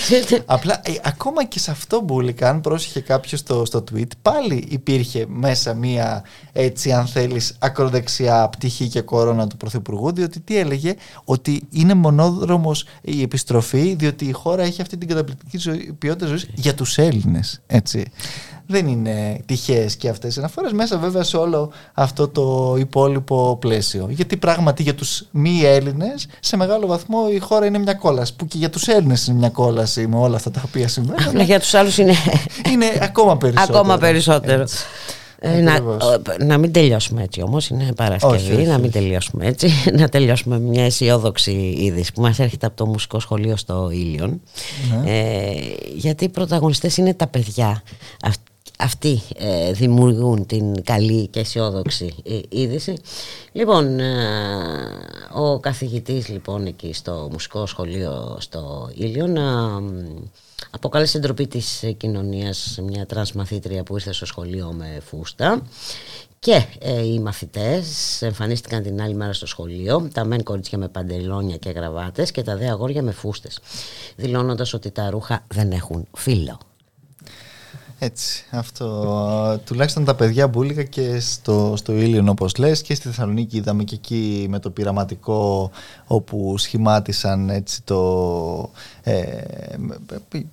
Απλά ε, ακόμα και σε αυτό μπουλικά, αν πρόσεχε κάποιος στο, στο tweet, πάλι υπήρχε μέσα μία έτσι, αν θέλεις, ακροδεξιά πτυχή και κορώνα του Πρωθυπουργού, διότι τι έλεγε, ότι είναι μονόδρομος η επιστροφή, διότι η χώρα έχει αυτή την καταπληκτική ζωή, ποιότητα ζωής για τους Έλληνες. Έτσι δεν είναι τυχαίες και αυτές οι αναφορές μέσα βέβαια σε όλο αυτό το υπόλοιπο πλαίσιο. Γιατί πράγματι για τους μη Έλληνες σε μεγάλο βαθμό η χώρα είναι μια κόλαση. Που και για τους Έλληνες είναι μια κόλαση με όλα αυτά τα οποία συμβαίνουν. Αλλά για τους άλλους είναι. είναι ακόμα περισσότερο. Ακόμα περισσότερο. Ε, να, να μην τελειώσουμε έτσι όμως είναι Παρασκευή να μην τελειώσουμε έτσι να τελειώσουμε μια αισιόδοξη είδηση που μας έρχεται από το μουσικό σχολείο στο Ήλιον ναι. ε, γιατί οι πρωταγωνιστές είναι τα παιδιά αυτοί ε, δημιουργούν την καλή και αισιόδοξη ε, είδηση. Λοιπόν, ε, ο καθηγητής λοιπόν εκεί στο μουσικό σχολείο στο Ήλιον αποκάλεσε ντροπή της κοινωνίας μια τρανσμαθήτρια που ήρθε στο σχολείο με φούστα και οι μαθητές εμφανίστηκαν την άλλη μέρα στο σχολείο, τα μεν κορίτσια με παντελόνια και γραβάτες και τα δε αγόρια με φούστες, δηλώνοντας ότι τα ρούχα δεν έχουν φύλλο. Έτσι, αυτό. Τουλάχιστον τα παιδιά μπουλικα και στο, στο Ήλιον όπως λες και στη Θεσσαλονίκη είδαμε και εκεί με το πειραματικό όπου σχημάτισαν έτσι το, ε,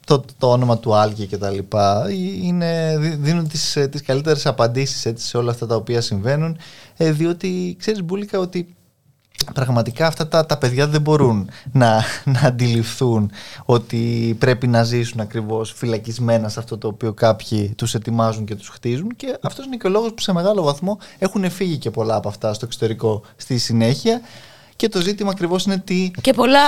το, το, όνομα του Άλκη και τα λοιπά. Είναι, δίνουν τις, τις καλύτερες απαντήσεις έτσι, σε όλα αυτά τα οποία συμβαίνουν ε, διότι ξέρεις Μπούλικα ότι πραγματικά αυτά τα, τα παιδιά δεν μπορούν να, να αντιληφθούν ότι πρέπει να ζήσουν ακριβώς φυλακισμένα σε αυτό το οποίο κάποιοι τους ετοιμάζουν και τους χτίζουν και αυτός είναι και ο λόγος που σε μεγάλο βαθμό έχουν φύγει και πολλά από αυτά στο εξωτερικό στη συνέχεια Και το ζήτημα ακριβώς είναι τι. Και πολλά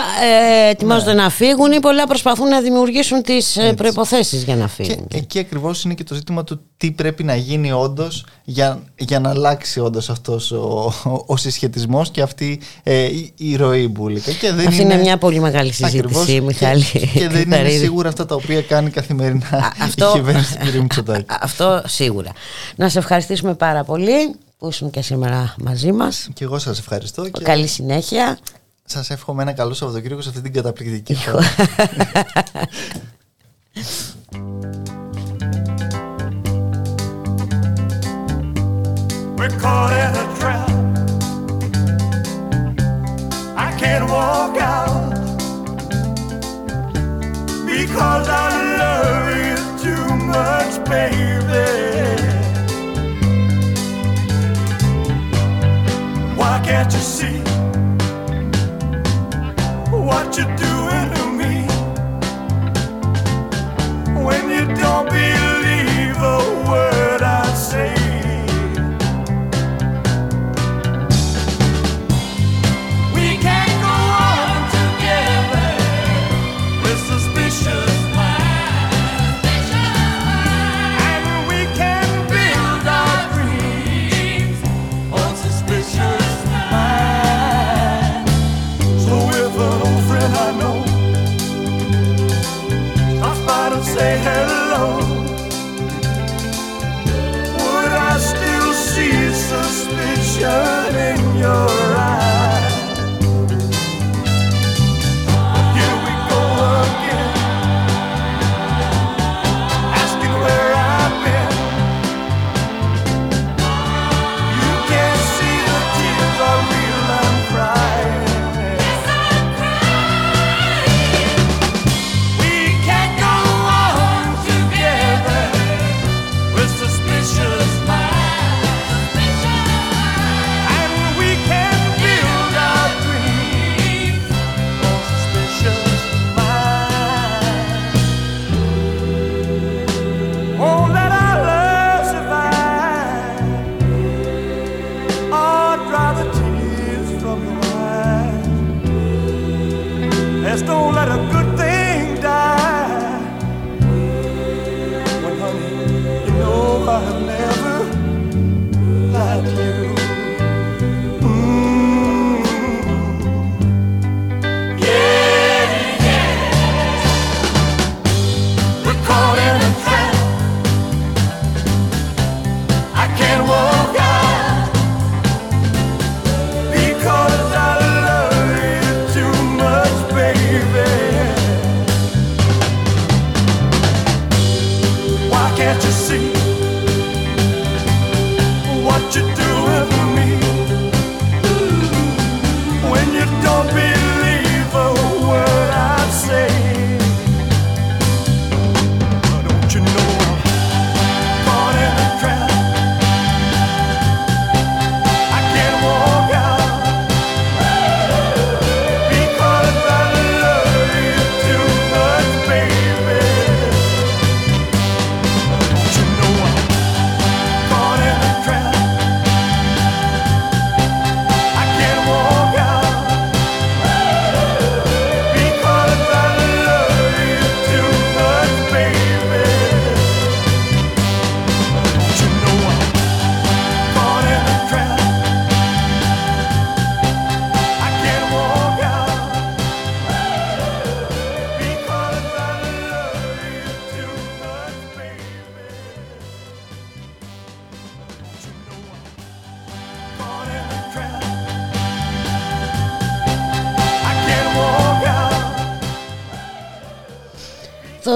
ε, ετοιμάζονται ναι. να φύγουν ή πολλά προσπαθούν να δημιουργήσουν τις ε, προποθέσει για να φύγουν. Και εκεί ακριβώς είναι και το ζήτημα του τι πρέπει να γίνει όντως για, για να αλλάξει όντως αυτός ο, ο, ο συσχετισμός και αυτή ε, η, η ροή μπουλικα. Και δεν αυτή είναι, είναι μια πολύ μεγάλη συζήτηση, ακριβώς, Μιχάλη. Και, και δεν είναι σίγουρα αυτά τα οποία κάνει καθημερινά αυτό, η κυβέρνηση του κ. Αυτό σίγουρα. Να σε ευχαριστήσουμε πάρα πολύ που ήσουν και σήμερα μαζί μας. Και εγώ σας ευχαριστώ. Και... Καλή συνέχεια. Σας εύχομαι ένα καλό Σαββατοκύριακο σε αυτή την καταπληκτική χώρα. We're caught in a trap. I can't walk out because I love you too much, baby. Can't you see what you're doing to me? When you don't believe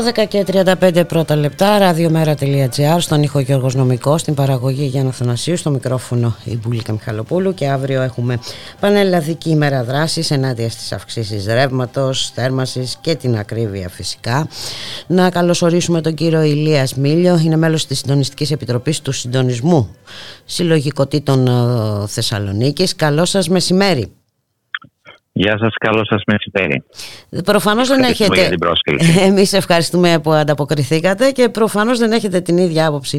12 και 35 πρώτα λεπτά, radiomera.gr, στον ήχο Γιώργος Νομικός, στην παραγωγή Γιάννα Θανασίου, στο μικρόφωνο η Μπουλίκα Μιχαλοπούλου και αύριο έχουμε πανελλαδική ημέρα δράσης ενάντια στις αυξήσεις ρεύματος, θέρμασης και την ακρίβεια φυσικά. Να καλωσορίσουμε τον κύριο Ηλίας Μίλιο, είναι μέλος της Συντονιστικής Επιτροπής του Συντονισμού Συλλογικοτήτων ε, Θεσσαλονίκης. Καλό σας μεσημέρι. Γεια σας, καλό σας μεσημέρι. Προφανώς δεν έχετε... Για την πρόσκληση. Εμείς ευχαριστούμε που ανταποκριθήκατε και προφανώς δεν έχετε την ίδια άποψη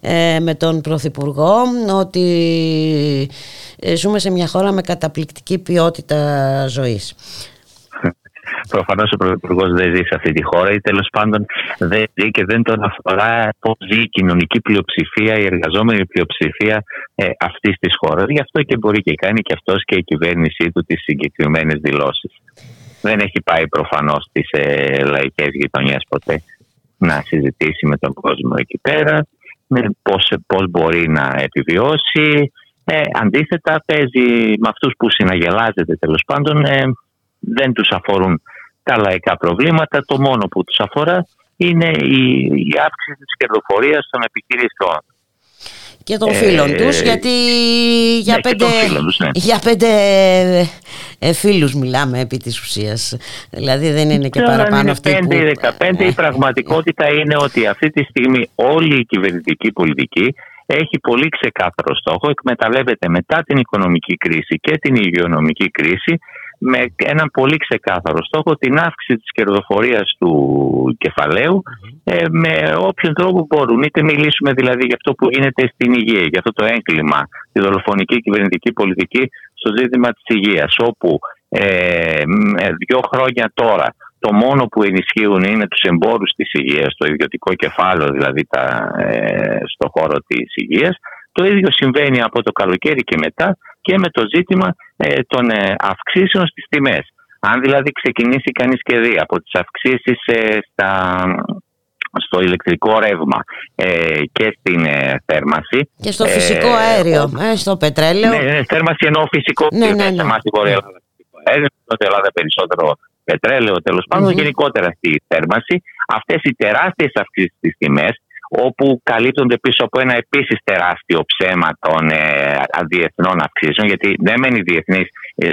ε, με τον Πρωθυπουργό ότι ε, ζούμε σε μια χώρα με καταπληκτική ποιότητα ζωής. Προφανώς ο Πρωθυπουργός δεν ζει σε αυτή τη χώρα ή τέλος πάντων δεν ζει και δεν τον αφορά πώ ζει η κοινωνική πλειοψηφία, η εργαζόμενη πλειοψηφία ε, αυτής της χώρας. Γι' αυτό και μπορεί και κάνει και αυτός και η κυβέρνησή του τις συγκεκριμένες δηλώσεις. Δεν έχει πάει προφανώς στις ε, λαϊκές γειτονιές ποτέ να συζητήσει με τον κόσμο εκεί πέρα, πώς, πώς μπορεί να επιβιώσει. Ε, αντίθετα παίζει με αυτούς που συναγελάζεται τέλος πάντων ε, δεν τους αφορούν τα λαϊκά προβλήματα. Το μόνο που τους αφορά είναι η, η αύξηση της κερδοφορίας των επιχειρήσεων. Και των φίλων ε, τους, γιατί για, ναι, πέντε, φίλων ναι. για πέντε ε, φίλους μιλάμε επί της ουσίας. Δηλαδή δεν είναι και παραπάνω αυτή που... 5 η πραγματικότητα είναι ότι αυτή τη στιγμή όλη η κυβερνητική πολιτική έχει πολύ ξεκάθαρο στόχο, εκμεταλλεύεται μετά την οικονομική κρίση και την υγειονομική κρίση με έναν πολύ ξεκάθαρο στόχο την αύξηση της κερδοφορίας του κεφαλαίου ε, με όποιον τρόπο μπορούν. Είτε μιλήσουμε δηλαδή για αυτό που γίνεται στην υγεία, για αυτό το έγκλημα, τη δολοφονική κυβερνητική πολιτική στο ζήτημα της υγείας, όπου ε, δύο χρόνια τώρα το μόνο που ενισχύουν είναι τους εμπόρους της υγείας, το ιδιωτικό κεφάλαιο δηλαδή τα, ε, στο χώρο της υγείας. Το ίδιο συμβαίνει από το καλοκαίρι και μετά και με το ζήτημα ε, των ε, αυξήσεων στις τιμές. Αν δηλαδή ξεκινήσει κανείς και δει από τις αυξήσεις ε, στα, στο ηλεκτρικό ρεύμα και στην θέρμαση. Και στο φυσικό αέριο, στο πετρέλαιο. Ναι, ναι, θέρμαση εννοώ φυσικό ναι, ναι, ναι. Εμάς στην Βόρεια Ελλάδα. Ελλάδα περισσότερο πετρέλαιο τέλος γενικότερα στη θέρμαση. Αυτές οι τεράστιες αυξήσεις στις τιμές όπου καλύπτονται πίσω από ένα επίσης τεράστιο ψέμα των ε, διεθνών αυξήσεων, γιατί ναι μεν οι διεθνείς, ε,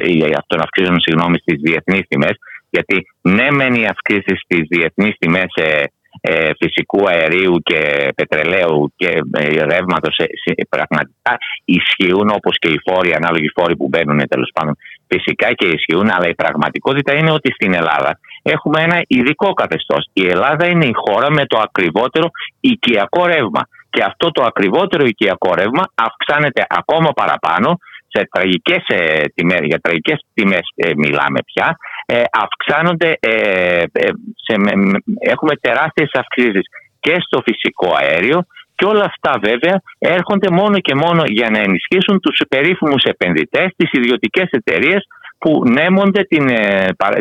των αυξήσεων συγγνώμη, στις διεθνείς τιμές, γιατί ναι μεν οι αυξήσεις στις διεθνείς τιμές ε, ε, φυσικού αερίου και πετρελαίου και ε, ρεύματος ε, πραγματικά ισχύουν όπως και οι φόροι, ανάλογοι φόροι που μπαίνουν τέλος πάντων φυσικά και ισχύουν αλλά η πραγματικότητα είναι ότι στην Ελλάδα έχουμε ένα ειδικό καθεστώς. Η Ελλάδα είναι η χώρα με το ακριβότερο οικιακό ρεύμα και αυτό το ακριβότερο οικιακό ρεύμα αυξάνεται ακόμα παραπάνω σε τραγικές ε, τιμές, για τραγικές τιμές ε, μιλάμε πια, ε, αυξάνονται, ε, σε, έχουμε τεράστιες αυξήσεις και στο φυσικό αέριο και όλα αυτά βέβαια έρχονται μόνο και μόνο για να ενισχύσουν τους περίφημους επενδυτές, τις ιδιωτικές εταιρείες που νέμονται την,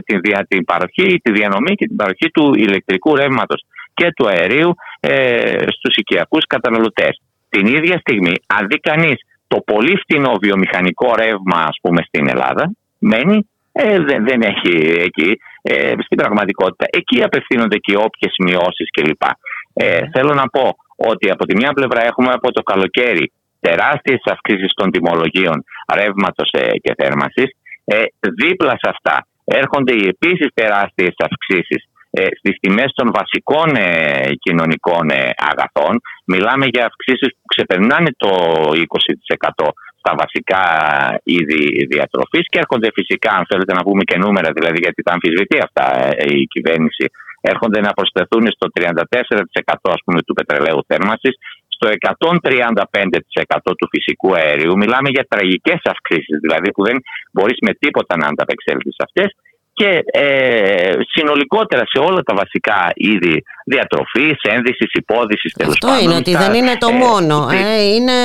την, την παροχή, τη διανομή και την παροχή του ηλεκτρικού ρεύματος και του αερίου ε, στους οικιακούς καταναλωτές. Την ίδια στιγμή, αν δει κανείς το πολύ φτηνό βιομηχανικό ρεύμα ας πούμε στην Ελλάδα μένει, ε, δεν, δεν έχει εκεί ε, στην πραγματικότητα. Εκεί απευθύνονται και όποιες μειώσεις κλπ. Ε, θέλω να πω ότι από τη μια πλευρά έχουμε από το καλοκαίρι τεράστιες αυξήσεις των τιμολογίων ρεύματος ε, και θέρμανσης. Ε, δίπλα σε αυτά έρχονται οι επίσης τεράστιες αυξήσεις ε, στις τιμές των βασικών ε, κοινωνικών ε, αγαθών. Μιλάμε για αυξήσεις που ξεπερνάνε το 20% στα βασικά είδη διατροφής και έρχονται φυσικά, αν θέλετε να πούμε και νούμερα, δηλαδή γιατί τα αμφισβητεί αυτά η κυβέρνηση, έρχονται να προσθεθούν στο 34% ας πούμε του πετρελαίου θέρμανσης, στο 135% του φυσικού αερίου. Μιλάμε για τραγικές αυξήσεις, δηλαδή που δεν μπορείς με τίποτα να ανταπεξέλθεις αυτές και ε, συνολικότερα σε όλα τα βασικά είδη διατροφή, ένδυση, υπόδησης τέλος πάντων. Αυτό είναι ότι δεν είναι το ε, μόνο. Ε, είναι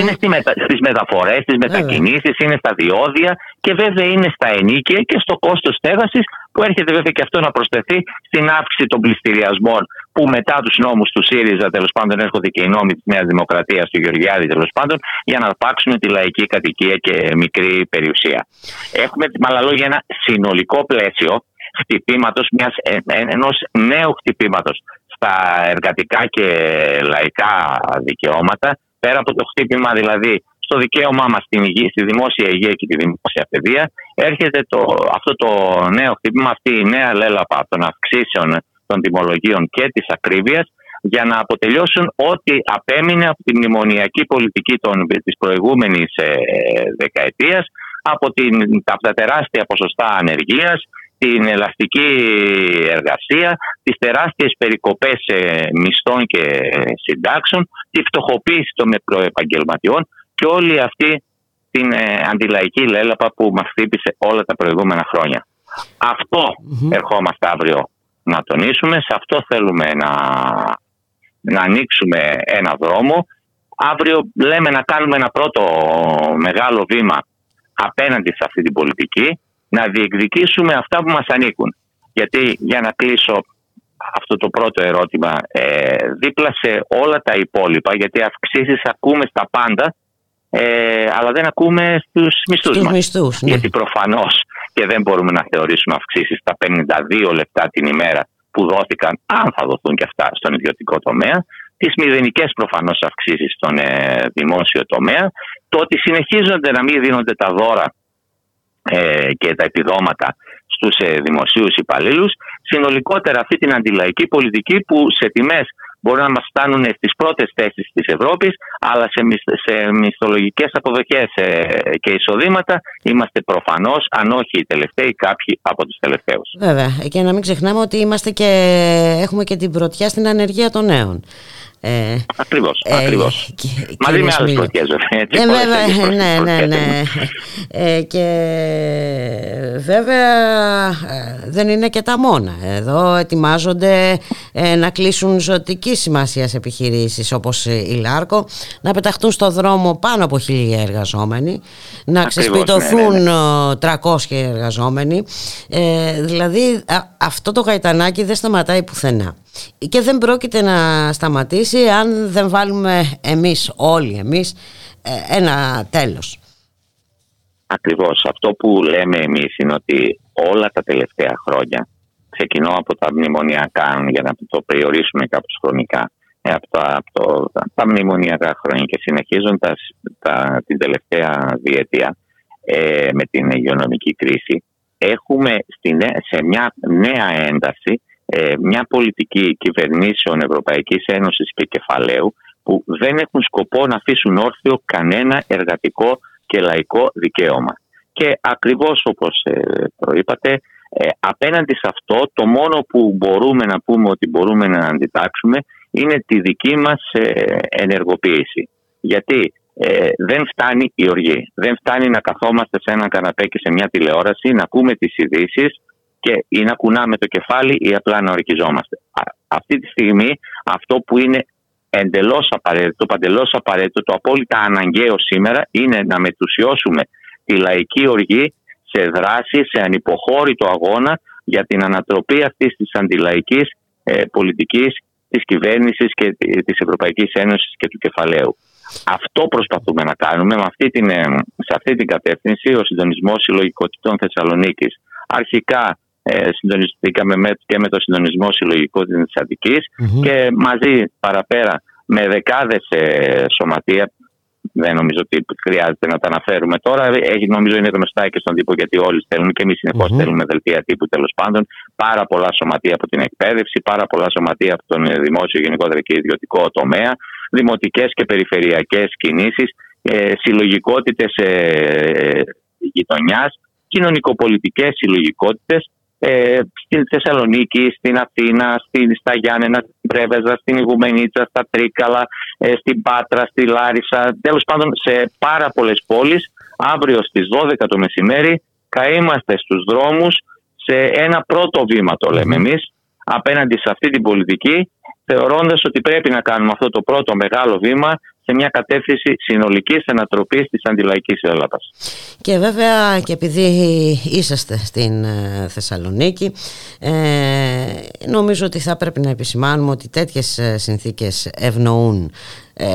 είναι στι μετα, μεταφορές, στις μετακινήσεις, είναι στα διόδια και βέβαια είναι στα ενίκαια και στο κόστος στέγασης που έρχεται βέβαια και αυτό να προσθεθεί στην αύξηση των πληστηριασμών που μετά τους νόμους του ΣΥΡΙΖΑ τέλος πάντων έρχονται και οι νόμοι της Νέας Δημοκρατίας του Γεωργιάδη τέλος πάντων για να αρπάξουν τη λαϊκή κατοικία και μικρή περιουσία. Έχουμε με άλλα λόγια ένα συνολικό πλαίσιο χτυπήματος, μιας, ε, ε, ενός νέου χτυπήματος στα εργατικά και λαϊκά δικαιώματα, πέρα από το χτύπημα δηλαδή στο δικαίωμά μας στην υγεία, στη δημόσια υγεία και τη δημόσια παιδεία, έρχεται το, αυτό το νέο χτύπημα, αυτή η νέα λέλαπα των αυξήσεων των τιμολογίων και της ακρίβειας, για να αποτελειώσουν ό,τι απέμεινε από τη μνημονιακή πολιτική των, της προηγούμενης ε, δεκαετίας από, την, από τα τεράστια ποσοστά ανεργίας, την ελαστική εργασία, τις τεράστιες περικοπές μισθών και συντάξεων, τη φτωχοποίηση των προεπαγγελματιών και όλη αυτή την ε, αντιλαϊκή λέλαπα που μας χτύπησε όλα τα προηγούμενα χρόνια. ερχόμαστε αύριο να τονίσουμε, σε αυτό θέλουμε να, να ανοίξουμε ένα δρόμο. Αύριο λέμε να κάνουμε ένα πρώτο μεγάλο βήμα απέναντι σε αυτή την πολιτική, να διεκδικήσουμε αυτά που μας ανήκουν. Γιατί για να κλείσω αυτό το πρώτο ερώτημα, ε, δίπλα σε όλα τα υπόλοιπα, γιατί αυξήσεις ακούμε στα πάντα, ε, αλλά δεν ακούμε στους μισθούς Στους μας. μισθούς, ναι. Γιατί προφανώς και δεν μπορούμε να θεωρήσουμε αυξήσεις στα 52 λεπτά την ημέρα που δόθηκαν, αν θα δοθούν και αυτά στον ιδιωτικό τομέα, τις μηδενικές προφανώς αυξήσεις στον ε, δημόσιο τομέα, το ότι συνεχίζονται να μην δίνονται τα δώρα ε, και τα επιδόματα στους ε, δημοσίους υπαλλήλους, συνολικότερα αυτή την αντιλαϊκή πολιτική που σε τιμές μπορεί να μας φτάνουν στις πρώτες θέσεις της Ευρώπης, αλλά σε, σε μισθολογικές αποδοχές ε, και εισοδήματα είμαστε προφανώς, αν όχι οι τελευταίοι, κάποιοι από τους τελευταίους. Βέβαια, και να μην ξεχνάμε ότι είμαστε και, έχουμε και την πρωτιά στην ανεργία των νέων. Ε, ακριβώς, ε, ακριβώς. Μαζί με άλλες πρωτιές ε, βέβαια, ναι, ναι, ναι. Ε, και βέβαια ε, δεν είναι και τα μόνα. Εδώ ετοιμάζονται ε, να κλείσουν ζωτική σημασία επιχειρήσεις όπως η Λάρκο, να πεταχτούν στο δρόμο πάνω από χίλια εργαζόμενοι, να ξεσπιτωθούν ναι, 300 ναι, ναι. εργαζόμενοι. δηλαδή αυτό το γαϊτανάκι δεν σταματάει πουθενά και δεν πρόκειται να σταματήσει αν δεν βάλουμε εμείς όλοι εμείς ε, ένα τέλος. Ακριβώς. Αυτό που λέμε εμείς είναι ότι όλα τα τελευταία χρόνια ξεκινώ από τα μνημονιακά για να το περιορίσουμε κάπως χρονικά ε, από, τα, από τα μνημονιακά χρόνια και συνεχίζοντας τα, την τελευταία διετία ε, με την υγειονομική κρίση έχουμε σε μια νέα ένταση ε, μια πολιτική κυβερνήσεων Ευρωπαϊκής Ένωσης και κεφαλαίου που δεν έχουν σκοπό να αφήσουν όρθιο κανένα εργατικό και λαϊκό δικαίωμα. Και ακριβώς όπως ε, προείπατε, ε, απέναντι σε αυτό το μόνο που μπορούμε να πούμε ότι μπορούμε να αντιτάξουμε είναι τη δική μας ενεργοποίηση. Γιατί δεν φτάνει η οργή. Δεν φτάνει να καθόμαστε σε ένα καναπέ και σε μια τηλεόραση, να ακούμε τις ειδήσεις και ή να κουνάμε το κεφάλι ή απλά να ορκιζόμαστε. Αυτή τη στιγμή αυτό που είναι εντελώς απαραίτητο, παντελώς απαραίτητο, το απόλυτα αναγκαίο σήμερα είναι να μετουσιώσουμε τη λαϊκή οργή σε δράση, σε ανυποχώρητο αγώνα για την ανατροπή αυτής της αντιλαϊκής ε, πολιτικής της κυβέρνησης και της Ευρωπαϊκής Ένωσης και του κεφαλαίου. Αυτό προσπαθούμε να κάνουμε με αυτή την, ε, σε αυτή την κατεύθυνση ο συντονισμός συλλογικότητων Θεσσαλονίκης. Αρχικά ε, συντονιστήκαμε με, και με το συντονισμό συλλογικό της αττικης και μαζί παραπέρα με δεκάδες ε, σωματεία δεν νομίζω ότι χρειάζεται να τα αναφέρουμε τώρα. Έχει, νομίζω είναι γνωστά και στον τύπο γιατί όλοι στέλνουν και εμείς συνεχώς mm-hmm. στέλνουμε δελτία τύπου τέλος πάντων. Πάρα πολλά σωματεία από την εκπαίδευση, πάρα πολλά σωματεία από τον δημόσιο, γενικότερα και ιδιωτικό τομέα, δημοτικές και περιφερειακές κινήσεις, ε, συλλογικότητες ε, γειτονιάς, κοινωνικοπολιτικές συλλογικότητες ε, στην Θεσσαλονίκη, στην Αθήνα, στην, στα Γιάννενα, στην Πρέβεζα, στην Ιγουμενίτσα, στα Τρίκαλα, ε, στην Πάτρα, στη Λάρισα. Τέλος πάντων, σε πάρα πολλές πόλεις, αύριο στις 12 το μεσημέρι, θα είμαστε στους δρόμους σε ένα πρώτο βήμα, το λέμε εμείς, απέναντι σε αυτή την πολιτική, θεωρώντας ότι πρέπει να κάνουμε αυτό το πρώτο μεγάλο βήμα σε μια κατεύθυνση συνολικής ανατροπής της αντιλαϊκής Ελλάδας. Και βέβαια και επειδή είσαστε στην ε, Θεσσαλονίκη ε, νομίζω ότι θα πρέπει να επισημάνουμε ότι τέτοιες ε, συνθήκες ευνοούν ε,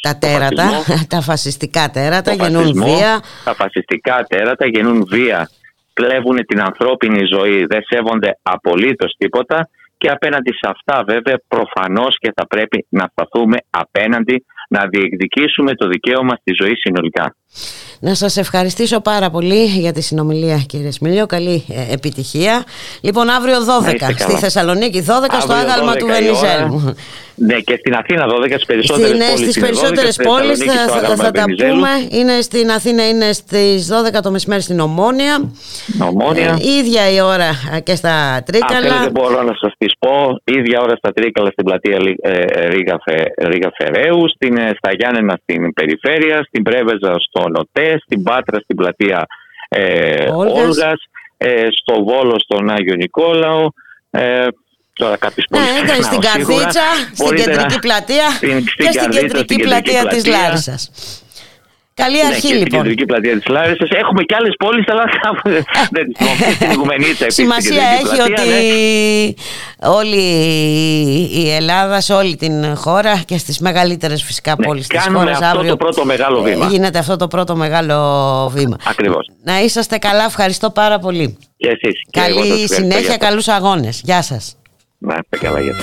τα τέρατα, τα φασιστικά τέρατα γεννούν βία. Τα φασιστικά τέρατα γεννούν βία, κλέβουν την ανθρώπινη ζωή, δεν σέβονται απολύτως τίποτα και απέναντι σε αυτά βέβαια προφανώς και θα πρέπει να σταθούμε απέναντι να διεκδικήσουμε το δικαίωμα στη ζωή συνολικά. Να σας ευχαριστήσω πάρα πολύ για τη συνομιλία κύριε Σμιλίο. Καλή ε, επιτυχία. Λοιπόν αύριο 12 στη Θεσσαλονίκη, 12 αύριο στο άγαλμα του Βενιζέλου. Ναι, και στην Αθήνα 12 στις περισσότερες Στην, πόλεις. Στις περισσότερες πόλεις θα, θα, θα, τα πούμε. Είναι στην Αθήνα είναι στις 12 το μεσημέρι στην Ομόνια. Ομόνια. Ε, ίδια η ώρα και στα Τρίκαλα. Αν δεν μπορώ να σας τις πω. Ίδια ώρα στα Τρίκαλα στην πλατεία ε, Ρίγα, Φε, Ρίγα Φεραίου, στην, ε, στα Γιάννενα στην Περιφέρεια, στην Πρέβεζα στο Νοτέ, στην Πάτρα στην πλατεία ε, Όλγας, Όλγας ε, στο Βόλο στον Άγιο Νικόλαο. Ε, Τώρα κάποιε ναι, ήταν στην Καρδίτσα, στην κεντρική πλατεία και στην κεντρική πλατεία της Λάρισας. Καλή ναι, αρχή και λοιπόν. Στην κεντρική πλατεία της Λάρισας. Έχουμε και άλλες πόλεις, αλλά δεν τις πούμε. Στην Οικουμενίτσα Σημασία έχει ότι ναι. όλη η Ελλάδα, σε όλη την χώρα και στις μεγαλύτερες φυσικά ναι, πόλεις της χώρας. Κάνουμε αυτό το πρώτο μεγάλο βήμα. Γίνεται αυτό το πρώτο μεγάλο βήμα. Ακριβώς. Να είσαστε καλά, ευχαριστώ πάρα πολύ. Και εσείς. Καλή συνέχεια, καλούς αγώνες. Γεια σας. Να είστε καλά γιατί.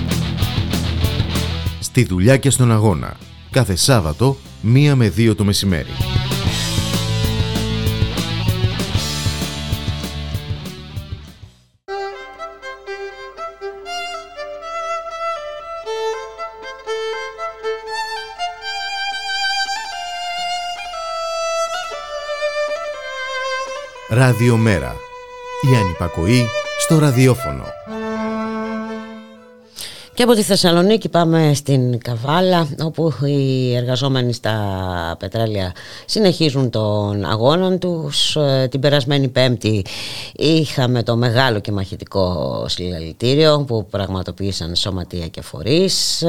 στη δουλειά και στον αγώνα. Κάθε Σάββατο, μία με δύο το μεσημέρι. Ραδιομέρα. Η ανυπακοή στο ραδιόφωνο. Και από τη Θεσσαλονίκη πάμε στην Καβάλα όπου οι εργαζόμενοι στα πετρέλαια συνεχίζουν τον αγώνα τους. Ε, την περασμένη πέμπτη είχαμε το μεγάλο και μαχητικό συλλαλητήριο που πραγματοποίησαν σωματεία και φορείς.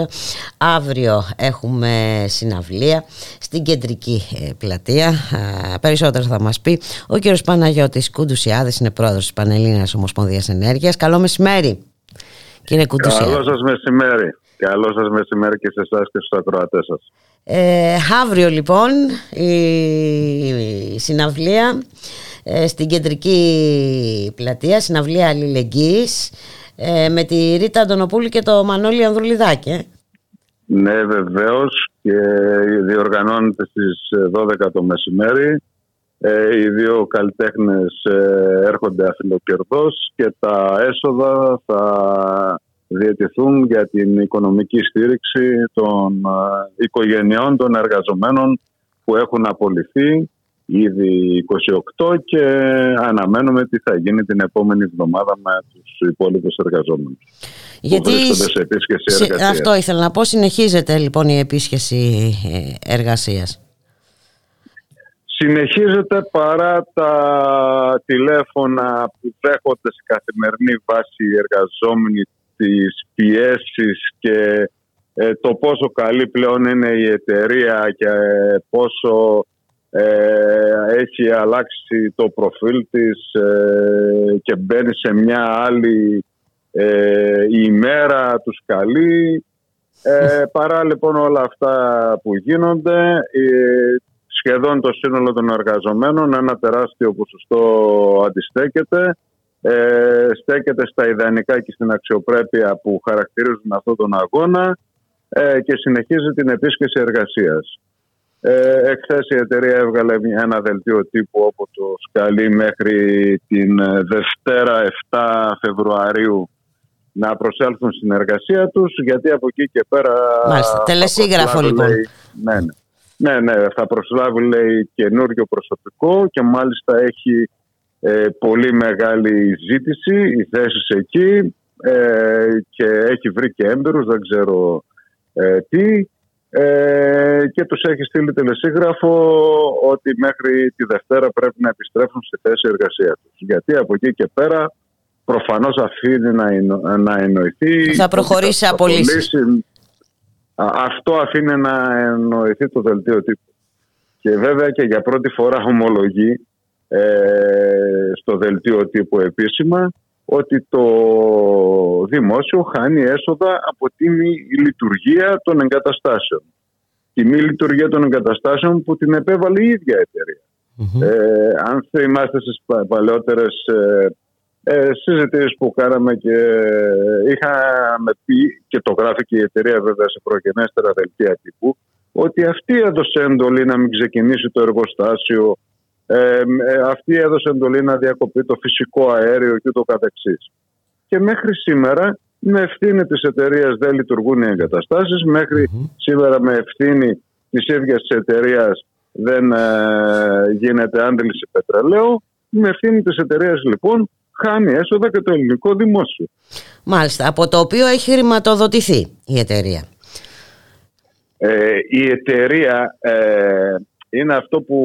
Αύριο έχουμε συναυλία στην κεντρική ε, πλατεία. Ε, περισσότερο θα μας πει ο κύριος Παναγιώτης Κουντουσιάδης είναι πρόεδρος της Πανελλήνιας Ομοσπονδίας Ενέργειας. Καλό μεσημέρι. Κύριε Καλό σας μεσημέρι. Καλό σας μεσημέρι και σε εσάς και στους ακροατές σας. Ε, αύριο λοιπόν η συναυλία ε, στην κεντρική πλατεία, συναυλία αλληλεγγύης ε, με τη Ρίτα Αντωνοπούλη και το Μανώλη Ανδρουλιδάκη. Ε. Ναι βεβαίως και διοργανώνεται στις 12 το μεσημέρι. Οι δύο καλλιτέχνες έρχονται αφιλοκερδός και τα έσοδα θα διαιτηθούν για την οικονομική στήριξη των οικογενειών των εργαζομένων που έχουν απολυθεί ήδη 28 και αναμένουμε τι θα γίνει την επόμενη εβδομάδα με τους υπόλοιπους εργαζόμενους. Γιατί σε αυτό ήθελα να πω, συνεχίζεται λοιπόν η επίσκεψη ε, εργασίας. Συνεχίζεται παρά τα τηλέφωνα που δέχονται σε καθημερινή βάση οι εργαζόμενοι τις πιέσεις και ε, το πόσο καλή πλέον είναι η εταιρεία και πόσο ε, έχει αλλάξει το προφίλ της ε, και μπαίνει σε μια άλλη ε, ημέρα τους καλεί. Ε, παρά λοιπόν όλα αυτά που γίνονται, σχεδόν το σύνολο των εργαζομένων, ένα τεράστιο ποσοστό αντιστέκεται. Ε, στέκεται στα ιδανικά και στην αξιοπρέπεια που χαρακτηρίζουν αυτόν τον αγώνα ε, και συνεχίζει την επίσκεψη εργασίας. Ε, εχθές η εταιρεία έβγαλε ένα δελτίο τύπου από το σκαλί μέχρι την Δευτέρα 7 Φεβρουαρίου να προσέλθουν στην εργασία τους γιατί από εκεί και πέρα... Μάλιστα, τελεσίγραφο λοιπόν. ναι, ναι. Ναι, ναι, θα προσλάβει λέει καινούριο προσωπικό και μάλιστα έχει ε, πολύ μεγάλη ζήτηση, οι θέσεις εκεί ε, και έχει βρει και έμπειρους, δεν ξέρω ε, τι ε, και τους έχει στείλει τελεσίγραφο ότι μέχρι τη Δευτέρα πρέπει να επιστρέφουν στη θέση εργασίας τους. Γιατί από εκεί και πέρα προφανώς αφήνει να, να εννοηθεί... Θα προχωρήσει απολύσεις. Αυτό αφήνει να εννοηθεί το δελτίο τύπου. Και βέβαια και για πρώτη φορά ομολογεί ε, στο δελτίο τύπου επίσημα ότι το δημόσιο χάνει έσοδα από τη λειτουργία των εγκαταστάσεων. Τη μη λειτουργία των εγκαταστάσεων που την επέβαλε η ίδια εταιρεία. Ε, αν θυμάστε στις παλαιότερες ε, ε, συζητήσεις που κάναμε και είχαμε πει και το γράφει και η εταιρεία βέβαια σε προγενέστερα δελτία τύπου ότι αυτή έδωσε εντολή να μην ξεκινήσει το εργοστάσιο ε, ε, αυτή έδωσε εντολή να διακοπεί το φυσικό αέριο και το καθεξής. Και μέχρι σήμερα με ευθύνη της εταιρείας δεν λειτουργούν οι εγκαταστάσεις. σήμερα με ευθύνη της ίδιας της εταιρείας δεν ε, γίνεται άντληση πετρελαίου. Με ευθύνη της εταιρείας λοιπόν χάνει έσοδα και το ελληνικό δημόσιο. Μάλιστα, από το οποίο έχει χρηματοδοτηθεί η εταιρεία. Ε, η εταιρεία ε, είναι αυτό που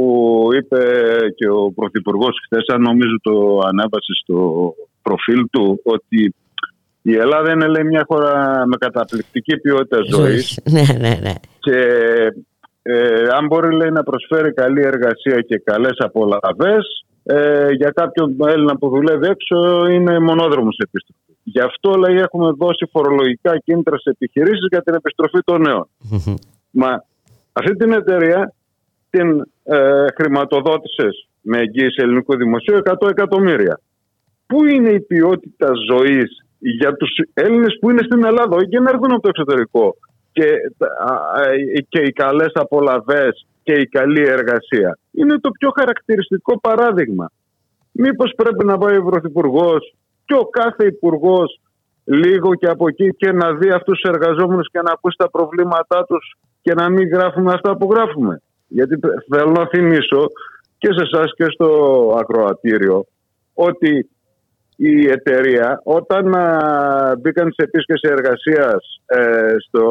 είπε και ο Πρωθυπουργός χθες, αν νομίζω το ανέβασε στο προφίλ του, ότι η Ελλάδα είναι λέει, μια χώρα με καταπληκτική ποιότητα ζωής. Ναι, ναι, ναι. Και ε, αν μπορεί λέει, να προσφέρει καλή εργασία και καλές απολαυές, ε, για κάποιον Έλληνα που δουλεύει έξω είναι μονόδρομος επιστροφής. Γι' αυτό λέει, έχουμε δώσει φορολογικά κίνητρα σε επιχειρήσεις για την επιστροφή των νέων. Μα αυτή την εταιρεία την ε, χρηματοδότησες με εγγύηση ελληνικού δημοσίου 100 εκατομμύρια. Πού είναι η ποιότητα ζωής για τους Έλληνες που είναι στην Ελλάδα, όχι και να έρθουν από το εξωτερικό; Και, και οι καλές απολαυές και η καλή εργασία. Είναι το πιο χαρακτηριστικό παράδειγμα. Μήπως πρέπει να πάει ο Πρωθυπουργός και ο κάθε υπουργός λίγο και από εκεί και να δει αυτούς τους εργαζόμενους και να ακούσει τα προβλήματά τους και να μην γράφουμε αυτά που γράφουμε. Γιατί θέλω να θυμίσω και σε εσάς και στο ακροατήριο ότι η εταιρεία όταν μπήκαν σε επίσκεψη εργασίας ε, στο,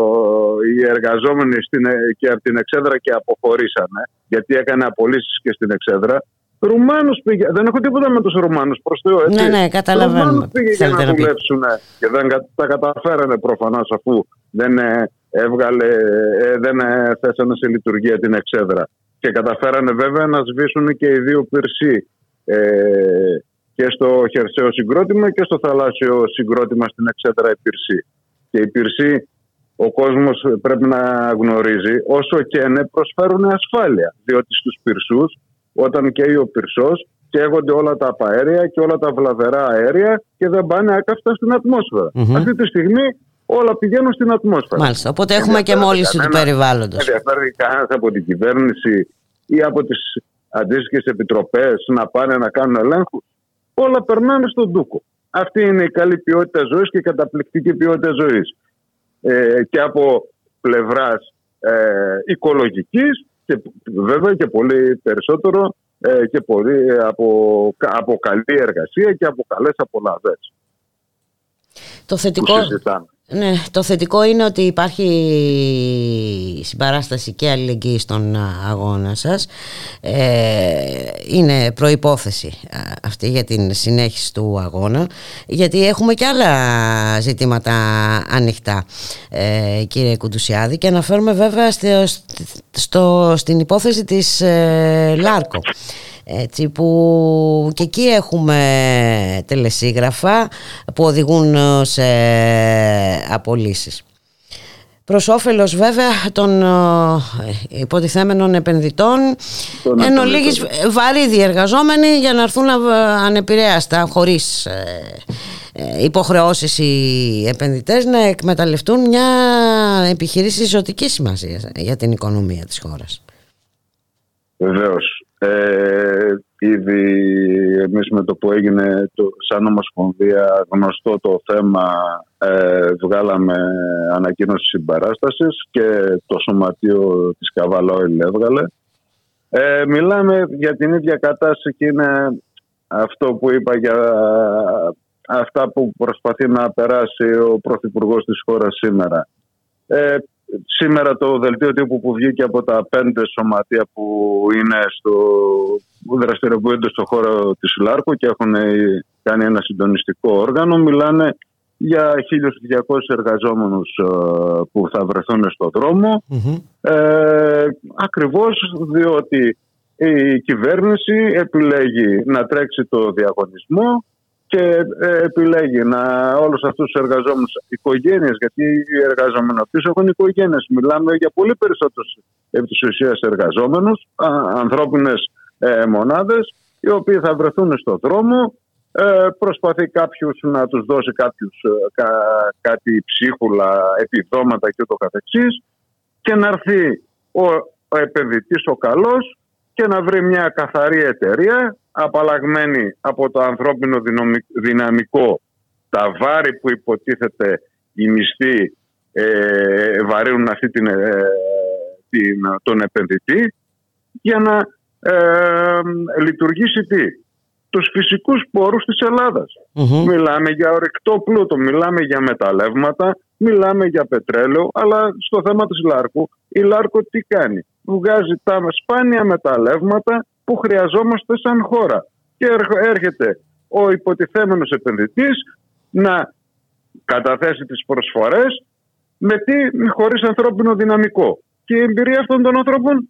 οι εργαζόμενοι στην, ε, και από την Εξέδρα και αποχωρήσανε γιατί έκανε απολύσεις και στην Εξέδρα Ρουμάνους πήγε, δεν έχω τίποτα με τους Ρουμάνους προς Θεό έτσι. Ναι, ναι, καταλαβαίνω. Ρουμάνους πήγε να δουλέψουν και δεν τα καταφέρανε προφανώς αφού δεν ε, έβγαλε, ε, δεν θέσανε σε λειτουργία την εξέδρα. Και καταφέρανε βέβαια να σβήσουν και οι δύο πυρσί ε, και στο χερσαίο συγκρότημα και στο θαλάσσιο συγκρότημα στην εξέδρα η πυρσί. Και η πυρσί ο κόσμος πρέπει να γνωρίζει όσο και ναι προσφέρουν ασφάλεια. Διότι στους πυρσούς όταν καίει ο πυρσός καίγονται όλα τα απαέρια και όλα τα βλαβερά αέρια και δεν πάνε άκαυστα στην ατμοσφαιρα Αυτή τη στιγμή όλα πηγαίνουν στην ατμόσφαιρα. Μάλιστα. Οπότε έχουμε και μόλυνση του περιβάλλοντος. Δεν ενδιαφέρει κανένας από την κυβέρνηση ή από τις αντίστοιχες επιτροπές να πάνε να κάνουν ελέγχους; Όλα περνάνε στον Τούκο. Αυτή είναι η καλή ποιότητα ζωής και η καταπληκτική ποιότητα ζωής. Ε, και από πλευράς ε, οικολογικής και βέβαια και πολύ περισσότερο ε, και πολύ από, από καλή εργασία και από καλές απολαβές. Το θετικό, ναι, το θετικό είναι ότι υπάρχει συμπαράσταση και αλληλεγγύη στον αγώνα σας. Ε, είναι προϋπόθεση αυτή για την συνέχιση του αγώνα γιατί έχουμε και άλλα ζητήματα ανοιχτά ε, κύριε Κουντουσιάδη και αναφέρουμε βέβαια στο, στο, στην υπόθεση της ε, Λάρκο έτσι, που και εκεί έχουμε τελεσίγραφα που οδηγούν σε απολύσεις. Προς όφελος βέβαια των ε, υποτιθέμενων επενδυτών εν ολίγης βαρύδι εργαζόμενοι για να έρθουν ανεπηρέαστα χωρίς ε, ε, υποχρεώσεις οι επενδυτές να εκμεταλλευτούν μια επιχειρήση ζωτικής σημασίας για την οικονομία της χώρας. Βεβαίως. Ε, ήδη εμείς με το που έγινε το, σαν Ομοσπονδία γνωστό το θέμα ε, βγάλαμε ανακοίνωση συμπαράστασης και το σωματείο της Καβαλόιλ έβγαλε. Ε, μιλάμε για την ίδια κατάσταση και είναι αυτό που είπα για αυτά που προσπαθεί να περάσει ο Πρωθυπουργός της χώρας σήμερα. Ε, Σήμερα το δελτίο τύπου που βγήκε από τα πέντε σωματεία που είναι στο, που δραστηριοποιούνται στο χώρο της Λάρκου και έχουν κάνει ένα συντονιστικό όργανο μιλάνε για 1.200 εργαζόμενους ε, που θα βρεθούν στο δρομο ε, ακριβώς διότι η κυβέρνηση επιλέγει να τρέξει το διαγωνισμό και ε, επιλέγει να όλους αυτούς τους εργαζόμενους οικογένειες, γιατί οι εργαζόμενοι αυτούς έχουν οικογένειες. Μιλάμε για πολύ περισσότερους επί της ουσίας εργαζόμενους, α, ανθρώπινες ε, μονάδες, οι οποίοι θα βρεθούν στον δρόμο, ε, προσπαθεί κάποιος να τους δώσει κάποιους, ε, κάτι ψίχουλα, επιδόματα και το καθεξής και να έρθει ο, ο επενδυτής ο καλός και να βρει μια καθαρή εταιρεία απαλλαγμένη από το ανθρώπινο δυναμικό τα βάρη που υποτίθεται οι μισθοί ε, βαρύνουν αυτή την, ε, την, τον επενδυτή για να ε, λειτουργήσει τι; Τους φυσικούς πόρους της ελλαδας Μιλάμε για ορεικτό πλούτο, μιλάμε για μεταλλεύματα, μιλάμε για πετρέλαιο, αλλά στο θέμα της Λάρκου, η Λάρκο τι κάνει; Βγάζει τα σπάνια μεταλλεύματα που χρειαζόμαστε σαν χώρα. Και έρχεται ο υποτιθέμενος επενδυτής να καταθέσει τις προσφορές με τι, χωρίς ανθρώπινο δυναμικό. Και η εμπειρία αυτών των ανθρώπων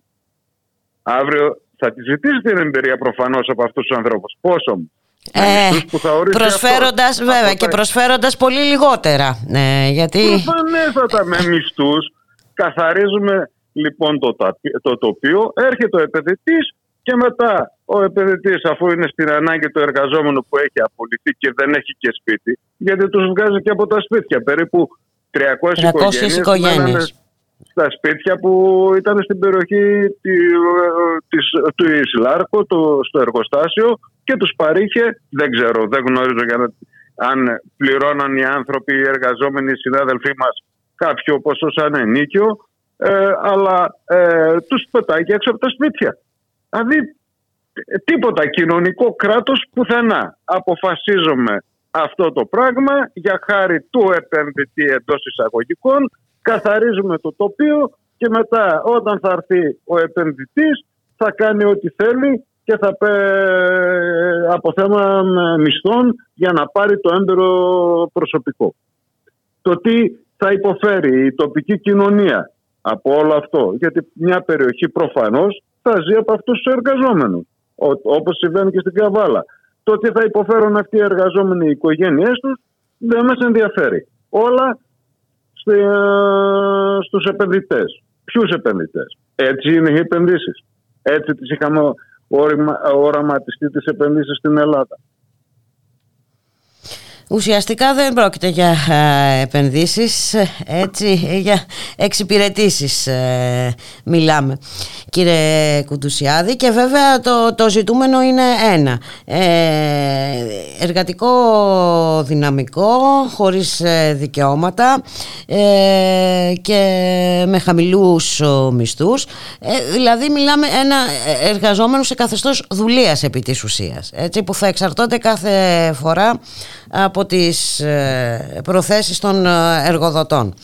αύριο θα τη ζητήσει την εμπειρία προφανώς από αυτούς τους ανθρώπους. Πόσο μου. Ε, προσφέροντας βέβαια και προσφέροντας πολύ λιγότερα ε, γιατί... Προφανέστατα με μισθούς καθαρίζουμε λοιπόν το, το τοπίο έρχεται ο επενδυτής και μετά ο επενδυτής, αφού είναι στην ανάγκη του εργαζόμενου που έχει απολυθεί και δεν έχει και σπίτι, γιατί τους βγάζει και από τα σπίτια. Περίπου 300, 300 οικογένειες στα σπίτια που ήταν στην περιοχή της, του Ισλάρκου, στο εργοστάσιο και τους παρήχε, δεν ξέρω, δεν γνωρίζω για να, αν πληρώναν οι άνθρωποι, οι εργαζόμενοι, οι συνάδελφοί μας κάποιο ποσό σαν ενίκιο, ε, αλλά ε, τους πετάει και έξω από τα σπίτια. Δηλαδή τίποτα κοινωνικό κράτος πουθενά. Αποφασίζουμε αυτό το πράγμα για χάρη του επενδυτή εντός εισαγωγικών, καθαρίζουμε το τοπίο και μετά όταν θα έρθει ο επενδυτής θα κάνει ό,τι θέλει και θα πέ από θέμα μισθών για να πάρει το έμπειρο προσωπικό. Το τι θα υποφέρει η τοπική κοινωνία από όλο αυτό. Γιατί μια περιοχή προφανώς θα ζει από αυτούς τους εργαζόμενους. Όπως συμβαίνει και στην Καβάλα. Το τι θα υποφέρουν αυτοί οι εργαζόμενοι, οι οικογένειές τους, δεν μας ενδιαφέρει. Όλα στους επενδυτές. Ποιους επενδυτές. Έτσι είναι οι επενδύσεις. Έτσι τις είχαμε οραματιστεί τις επενδύσεις στην Ελλάδα. Ουσιαστικά δεν πρόκειται για επενδύσεις, έτσι, για εξυπηρετήσεις ε, μιλάμε κύριε Κουντουσιάδη. Και βέβαια το, το ζητούμενο είναι ένα. Ε, εργατικό δυναμικό χωρίς ε, δικαιώματα και με χαμηλούς μισθούς. Δηλαδή μιλάμε ένα εργαζόμενο σε καθεστώς δουλείας επί της ουσίας. Έτσι, που θα εξαρτώνται κάθε φορά από τις ε, προθέσεις των ε, εργοδοτών.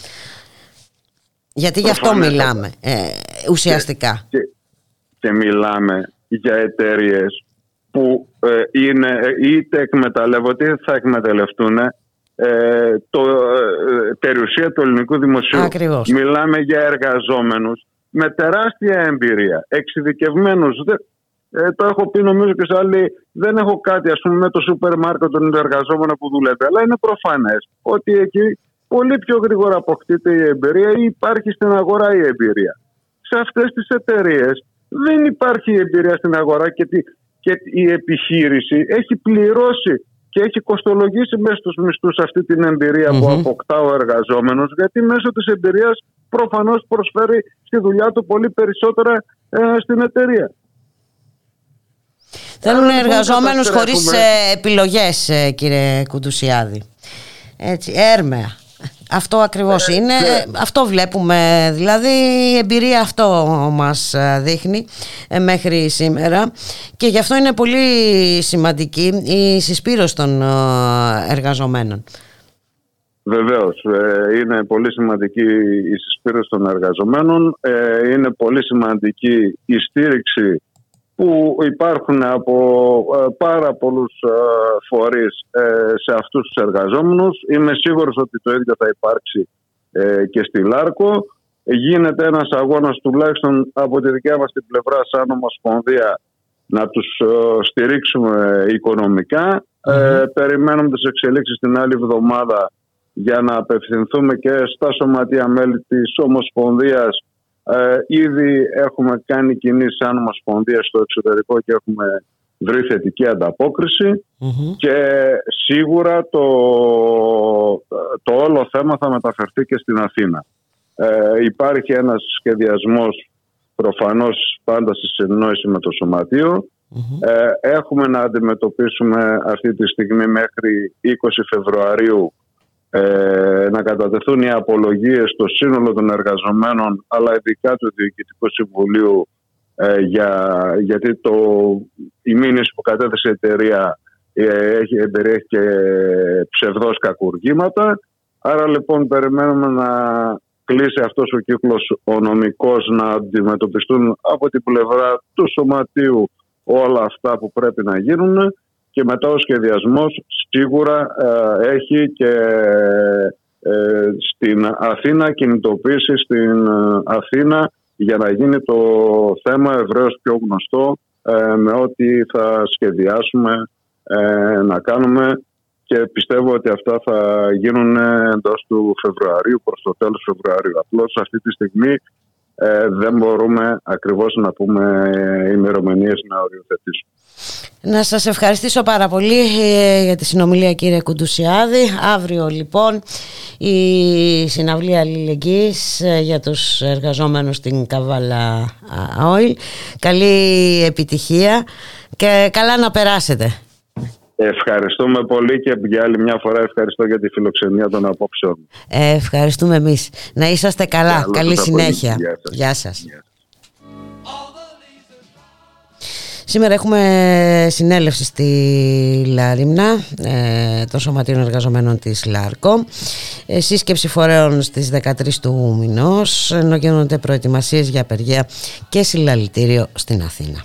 Γιατί γι' αυτό μιλάμε ε, ουσιαστικά. Και, και, μιλάμε για εταιρείες που είναι είτε εκμεταλλεύονται είτε θα εκμεταλλευτούν το, περιουσία του ελληνικού δημοσίου. Ακριβώς. Μιλάμε για εργαζόμενους με τεράστια εμπειρία, εξειδικευμένους ε, το έχω πει νομίζω και σε άλλοι. Δεν έχω κάτι ας πούμε με το σούπερ μάρκετ των εργαζόμενων που δουλεύει. Αλλά είναι προφανές ότι εκεί πολύ πιο γρήγορα αποκτείται η εμπειρία ή υπάρχει στην αγορά η εμπειρία. Σε αυτές τις εταιρείες δεν υπάρχει η εμπειρία στην αγορά και, και η επιχείρηση έχει πληρώσει και έχει κοστολογήσει μέσα στους μισθούς αυτή την εμπειρια που αποκτά ο εργαζόμενος γιατί μέσω της εμπειρίας προφανώς προσφέρει στη δουλειά του πολύ περισσότερα ε, στην εταιρεία. Θέλουν εργαζόμενους χωρίς ε, επιλογές ε, κύριε Κουντουσιάδη. Έτσι, έρμεα. Αυτό ακριβώς ε, είναι. Ναι. Αυτό βλέπουμε. Δηλαδή η εμπειρία αυτό μας δείχνει μέχρι σήμερα και γι' αυτό είναι πολύ σημαντική η συσπήρωση των εργαζομένων. Βεβαίως, είναι πολύ σημαντική η συσπήρωση των εργαζομένων. Είναι πολύ σημαντική η στήριξη που υπάρχουν από ε, πάρα πολλούς ε, φορείς ε, σε αυτούς τους εργαζόμενους. Είμαι σίγουρος ότι το ίδιο θα υπάρξει και στη Λάρκο. Γίνεται ένας αγώνας τουλάχιστον από τη δικιά μας την πλευρά σαν Ομοσπονδία να τους στηρίξουμε περιμένουμε τις εξελίξεις την άλλη εβδομάδα για να απευθυνθούμε και στα σωματεία μέλη της Ομοσπονδίας ε, ήδη έχουμε κάνει κινήσεις σαν Ομοσπονδία στο εξωτερικό και έχουμε βρει θετική και σίγουρα το, το όλο θέμα θα μεταφερθεί και στην Αθήνα. Ε, υπάρχει ένας σχεδιασμός προφανώς πάντα στη συνεννόηση με το σωματειο ε, έχουμε να αντιμετωπίσουμε αυτή τη στιγμή μέχρι 20 Φεβρουαρίου ε, να κατατεθούν οι απολογίες στο σύνολο των εργαζομένων αλλά ειδικά του Διοικητικού Συμβουλίου ε, για, γιατί το, η μήνυση που κατέθεσε η εταιρεία ε, έχει, εμπεριέχει και ψευδός κακουργήματα. Άρα λοιπόν περιμένουμε να κλείσει αυτός ο κύκλος ο νομικός να αντιμετωπιστούν από την πλευρά του σωματείου όλα αυτά που πρέπει να γίνουν και μετά ο σχεδιασμός σίγουρα ε, έχει και ε, στην Αθήνα κινητοποίηση στην ε, Αθήνα για να γίνει το θέμα ευρέως πιο γνωστό με ό,τι θα σχεδιάσουμε να κάνουμε και πιστεύω ότι αυτά θα γίνουν εντός του Φεβρουαρίου προς το τέλος Φεβρουαρίου. Απλώς αυτή τη στιγμή δεν μπορούμε ακριβώς να πούμε ημερομηνίες να οριοθετήσουμε. Να σας ευχαριστήσω πάρα πολύ ε, για τη συνομιλία κύριε Κουντουσιάδη. Αύριο λοιπόν η συναυλία αλληλεγγύης ε, για τους εργαζόμενους στην Καβάλα Oil. Καλή επιτυχία και καλά να περάσετε. Ευχαριστούμε πολύ και για άλλη μια φορά ευχαριστώ για τη φιλοξενία των απόψεων. Ε, ευχαριστούμε εμείς. Να είσαστε καλά. Καλή συνέχεια. Γεια σας. Γεια σας. Σήμερα έχουμε συνέλευση στη Λάριμνα ε, των Σωματείων Εργαζομένων της ΛΑΡΚΟ ε, σύσκεψη φορέων στις 13 του μηνός ενώ γίνονται προετοιμασίες για απεργία και συλλαλητήριο στην Αθήνα.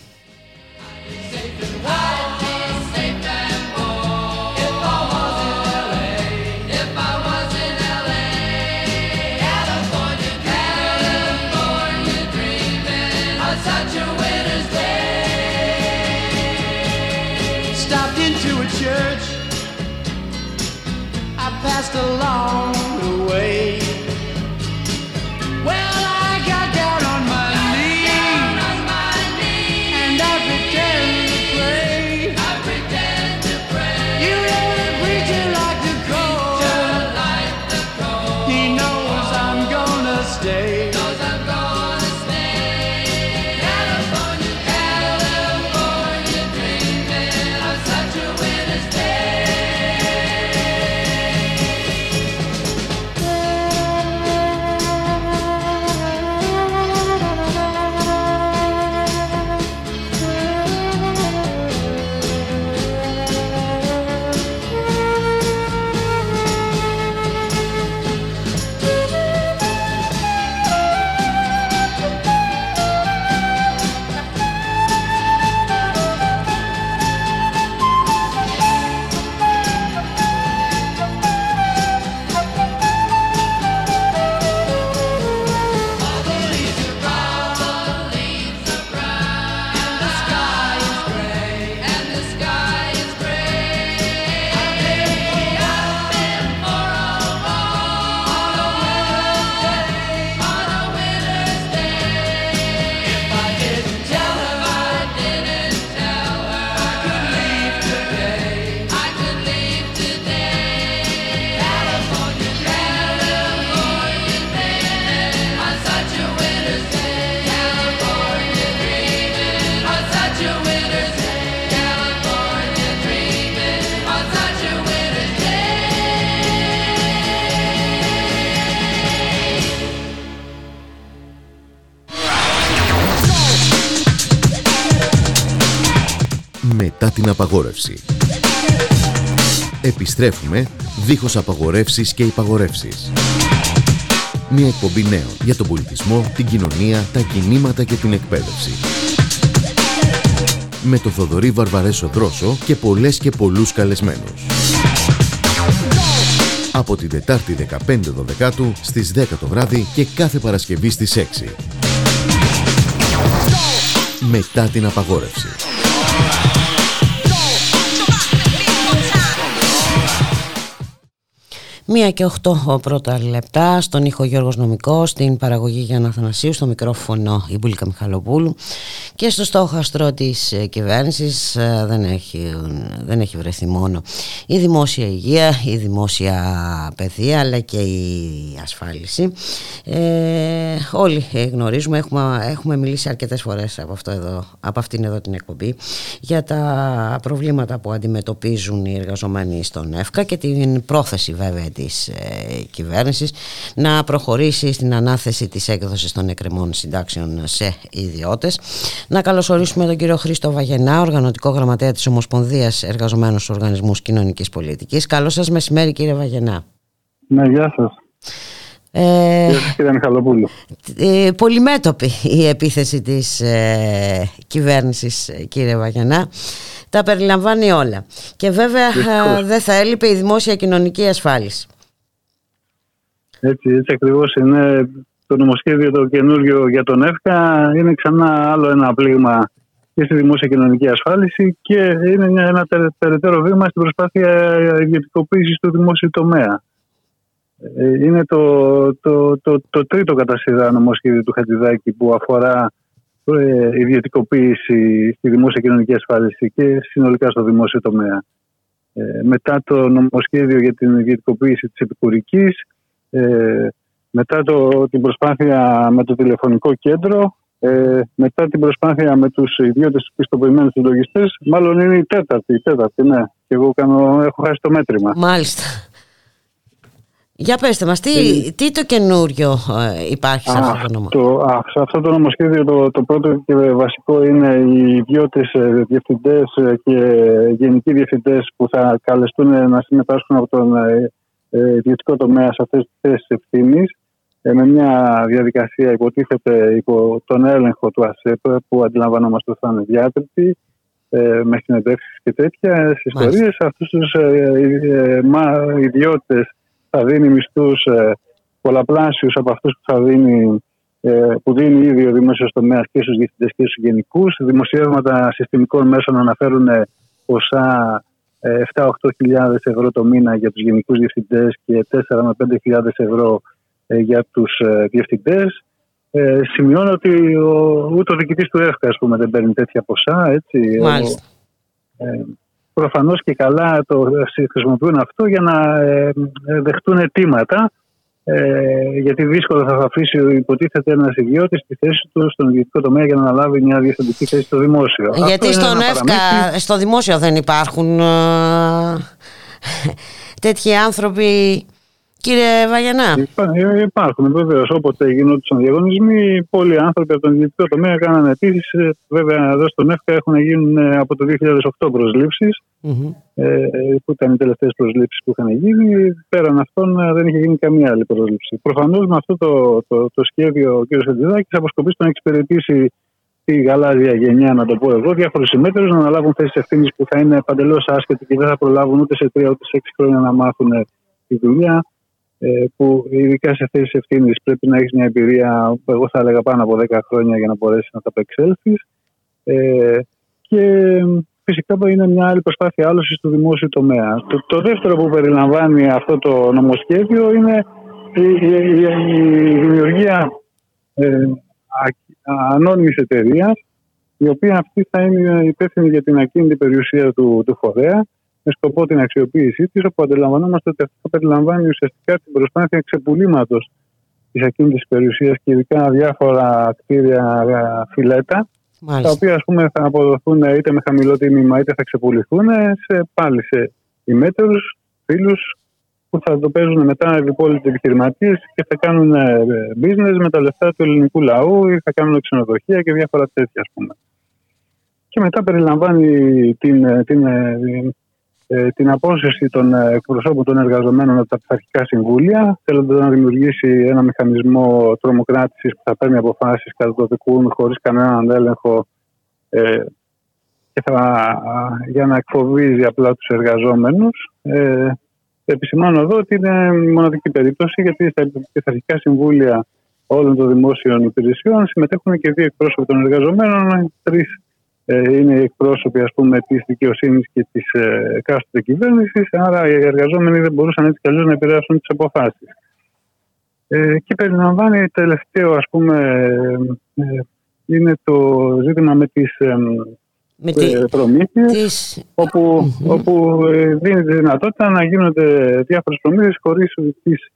Την απαγόρευση. Επιστρέφουμε δίχως απαγορεύσεις και υπαγορεύσεις. Μια εκπομπή νέων για τον πολιτισμό, την κοινωνία, τα κινήματα και την εκπαίδευση. Με το Θοδωρή Βαρβαρέσο Δρόσο και πολλές και πολλούς καλεσμένους. Από την Τετάρτη 15 Δεκάτου στις 10 το βράδυ και κάθε Παρασκευή στις 6. Μετά την απαγόρευση. Μία και οχτώ πρώτα λεπτά στον ήχο Γιώργος Νομικό, στην παραγωγή Γιάννα Θανασίου, στο μικρόφωνο η Μπουλίκα Μιχαλοπούλου και στο στόχαστρο της ε, κυβέρνησης ε, δεν έχει, δεν έχει βρεθεί μόνο η δημόσια υγεία, η δημόσια παιδεία αλλά και η ασφάλιση. Ε, όλοι γνωρίζουμε, έχουμε, έχουμε μιλήσει αρκετές φορές από, αυτό εδώ, από αυτήν εδώ την εκπομπή για τα προβλήματα που αντιμετωπίζουν οι εργαζομένοι στον ΕΦΚΑ και την πρόθεση βέβαια της ε, κυβέρνησης να προχωρήσει στην ανάθεση της έκδοσης των εκκρεμών συντάξεων σε ιδιώτες. Να καλωσορίσουμε τον κύριο Χρήστο Βαγενά, οργανωτικό γραμματέα της Ομοσπονδίας Εργαζομένων Οργανισμούς Κοινωνικής Πολιτικής. Καλό σας μεσημέρι κύριε Βαγενά. Ναι, γεια σας. Ε, κύριε Μιχαλοπούλου. Ε, πολυμέτωπη η επίθεση της ε, κυβέρνησης κύριε Βαγενά τα περιλαμβάνει όλα. Και βέβαια δεν θα έλειπε η δημόσια κοινωνική ασφάλιση. Έτσι, έτσι ακριβώς είναι το νομοσχέδιο το καινούργιο για τον ΕΦΚΑ είναι ξανά άλλο ένα πλήγμα και στη δημόσια κοινωνική ασφάλιση και είναι ένα περαιτέρω βήμα στην προσπάθεια ιδιωτικοποίησης του δημόσιου τομέα. Ε, είναι το, το, το, το τρίτο κατά σειρά νομοσχέδιο του Χατζηδάκη που αφορά ε, ιδιωτικοποίηση στη δημόσια κοινωνική ασφάλιση και συνολικά στο δημόσιο τομέα. Ε, μετά το νομοσχέδιο για την ιδιωτικοποίηση της επικουρικής, ε, μετά το, την προσπάθεια με το τηλεφωνικό κέντρο, ε, μετά την προσπάθεια με τους ιδιώτες πιστοποιημένους συλλογιστές, μάλλον είναι η τέταρτη, η τέταρτη, ναι. Και εγώ κάνω, έχω χάσει το μέτρημα. Μάλιστα. Για πέστε μας, τι, ε, τι το καινούριο ε, υπάρχει σε αυτό το νομοσχέδιο. σε αυτό το νομοσχέδιο το, το πρώτο και βασικό είναι οι ιδιώτες ε, διευθυντές και γενικοί διευθυντές που θα καλεστούν να συμμετάσχουν από τον ιδιωτικό τομέα σε αυτές τις θέσεις ευθύνης με μια διαδικασία υποτίθεται υπό τον έλεγχο του ΑΣΕΠ που αντιλαμβανόμαστε ότι θα είναι διάτρητη με συνεντεύξεις και τέτοια ιστορίες. Αυτούς τους ιδιώτες θα δίνει μισθούς ε, πολλαπλάσιους από αυτούς που, θα δίνει, ε, που δίνει ήδη ο δημόσιος τομέας και στους διευθυντές και στους γενικούς. Δημοσιεύματα συστημικών μέσων αναφέρουν ποσά 7-8 ε, ευρώ το μήνα για τους γενικούς διευθυντές και 4 με 5 ευρώ ε, για τους διευθυντές. Ε, σημειώνω ότι ο, ούτε ο διοικητής του ΕΦΚΑ πούμε, δεν παίρνει τέτοια ποσά. Έτσι. Μάλιστα. Ε, Προφανώς και καλά το χρησιμοποιούν αυτό για να ε, ε, δεχτούν αιτήματα. Ε, γιατί δύσκολο θα αφήσει υποτίθεται ένας ιδιώτης στη θέση του στον ιδιωτικό τομέα για να αναλάβει μια διευθυντική θέση στο δημόσιο. Γιατί στον ΕΦΚΑ, στο δημόσιο δεν υπάρχουν τέτοιοι άνθρωποι Κύριε Βαγιανά; Ε, υπάρχουν βεβαίως. Όποτε γινόντουσαν διαγωνισμοί, πολλοί άνθρωποι από τον ιδιωτικό τομέα κάνανε αιτήσεις. Ε, βέβαια, εδώ στον ΕΦΚΑ έχουν γίνει ε, από το 2008 προσλήψεις, mm-hmm. που ήταν οι τελευταίες προσλήψεις που είχαν γίνει. Πέραν αυτών, δεν είχε γίνει καμία άλλη προσλήψη. Προφανώς με αυτό το, το, το σχέδιο ο κ. Χατζηδάκης αποσκοπεί στο να εξυπηρετήσει τη γαλάζια γενιά, να το πω εγώ, διάφορους συμμέτρους να αναλάβουν θέσεις ευθύνης που θα είναι παντελώς άσχετοι και δεν θα προλάβουν ούτε σε τρία ούτε σε έξι χρόνια να μάθουν τη δουλειά. Ε, που ειδικά σε αυτέ τι ευθύνε πρέπει να έχεις μια εμπειρία, εγώ θα έλεγα πάνω από 10 χρόνια για να μπορέσεις να τα απεξέλθεις. Ε, και φυσικά είναι μια άλλη προσπάθεια άλωσης του δημόσιου τομέα. Το, το δεύτερο που περιλαμβάνει αυτό το νομοσχέδιο είναι η, η, η δημιουργία ε, ανώνυμης εταιρείας, η οποία αυτή θα είναι υπεύθυνη για την ακίνητη περιουσία του, του φορέα με σκοπό την αξιοποίησή της, όπου αντιλαμβανόμαστε ότι αυτό περιλαμβάνει ουσιαστικά την προσπάθεια ξεπουλήματος της ακίνητης περιουσίας και ειδικά διάφορα κτίρια ε, φιλέτα, Μάλιστα. τα οποία ας πούμε, θα αποδοθούν είτε με χαμηλό τίμημα είτε θα ξεπουληθούν σε, πάλι σε ημέτερου φίλους που θα το παίζουν μετά οι υπόλοιποι επιχειρηματίες και θα κάνουν ε, business με τα λεφτά του ελληνικού λαού ή θα κάνουν ξενοδοχεία και διάφορα τέτοια, ας πούμε. και μετά περιλαμβάνει την, την, ε, την απόσυρση των ε, εκπροσώπων των εργαζομένων από τα πειθαρχικά συμβούλια, θέλοντας να δημιουργήσει ένα μηχανισμό τρομοκράτησης που θα παίρνει αποφάσεις κατά το δικούν χωρίς κανέναν έλεγχο ε, και θα, για να εκφοβίζει απλά τους εργαζόμενους. Ε, επισημάνω εδώ ότι είναι μοναδική περίπτωση γιατί στα πειθαρχικά συμβούλια όλων των δημόσιων υπηρεσιών συμμετέχουν και δύο εκπρόσωποι των εργαζομένων, τρεις ε, είναι οι εκπρόσωποι ας πούμε, της δικαιοσύνης και της ε, εκάστοτε κυβέρνησης, άρα οι εργαζόμενοι δεν μπορούσαν έτσι κι να επηρεάσουν τις αποφάσεις. Ε, και περιλαμβάνει τελευταίο ας πούμε ε, είναι το ζήτημα με τις ε, με προμήθειες όπου, όπου δίνει τη δυνατότητα να γίνονται διάφορες προμήθειες χωρίς τις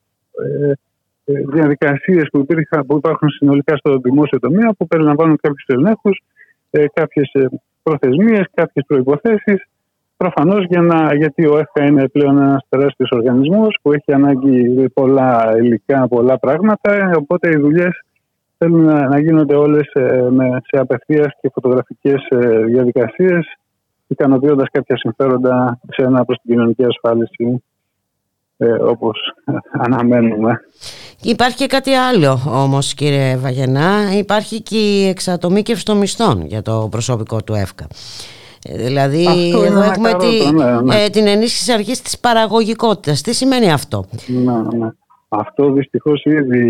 διαδικασίες που, που υπάρχουν συνολικά στο δημόσιο τομέα που περιλαμβάνουν κάποιους ελέγχους ε, κάποιες ε, προθεσμίες, κάποιες προϋποθέσεις προφανώς για να, γιατί ο ΕΦΚΑ είναι πλέον ένας τεράστιος οργανισμός που έχει ανάγκη πολλά υλικά, πολλά πράγματα οπότε οι δουλειές θέλουν να, να γίνονται όλες ε, με, σε απευθείας και φωτογραφικές ε, διαδικασίες ικανοποιώντας κάποια συμφέροντα σε ένα προς την κοινωνική ασφάλιση ε, όπως αναμένουμε. Υπάρχει και κάτι άλλο όμως κύριε Βαγενά, υπάρχει και η εξατομίκευση των μισθών για το προσωπικό του ΕΦΚΑ. Ε, δηλαδή εδώ έχουμε τη, ναι, ναι. Ε, την ενίσχυση αρχής της παραγωγικότητας. Τι σημαίνει αυτό; Ναι, ναι. Αυτό δυστυχώς ήδη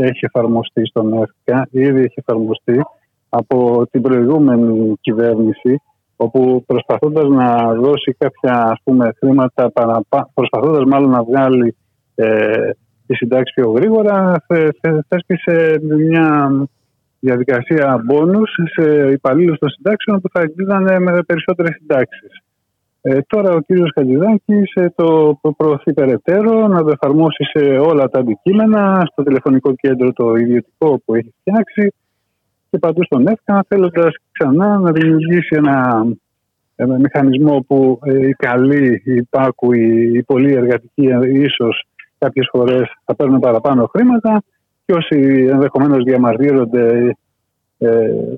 έχει εφαρμοστεί στον ΕΦΚΑ, ήδη έχει εφαρμοστεί από την προηγούμενη κυβέρνηση όπου προσπαθώντας να δώσει κάποια ας πούμε, χρήματα, προσπαθώντας μάλλον να βγάλει ε, τη συντάξη πιο γρήγορα, θέσπισε μια διαδικασία μπόνους σε υπαλλήλους των συντάξεων που θα εκδίδανε με περισσότερες συντάξεις. Ε, τώρα ο κύριος Χατζηδάκης ε, το προωθεί περαιτέρω να το εφαρμόσει σε όλα τα αντικείμενα, στο τηλεφωνικό κέντρο το ιδιωτικό που έχει φτιάξει και παντού στον ΕΦΚΑ, θέλοντας ξανά να δημιουργήσει ένα, ένα μηχανισμό που ε, οι καλοί, οι υπάκουοι, οι πολύ εργατικοί ίσως κάποιες φορές θα παίρνουν παραπάνω χρήματα και όσοι ενδεχομένως διαμαρτύρονται ε,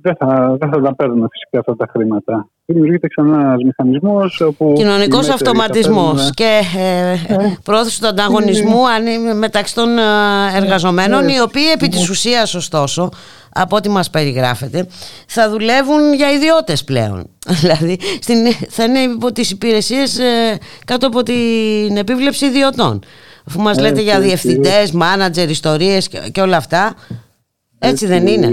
δεν, θα, δεν θα τα παίρνουν φυσικά αυτά τα χρήματα. Δημιουργείται ξανά ένας μηχανισμός. Κοινωνικός αυτοματισμός και ε, ε, πρόθεση του ανταγωνισμού μεταξύ των ε, εργαζομένων, οι οποίοι επί της ουσίας, ωστόσο, από ό,τι μας περιγράφεται, θα δουλεύουν για ιδιώτες πλέον. δηλαδή στην, θα είναι υπό τις υπηρεσίες ε, κάτω από την επίβλεψη ιδιωτών. Αφού μας λέτε για διευθυντές, μάνατζερ, ιστορίες και, και όλα αυτά, έτσι, δεν είναι.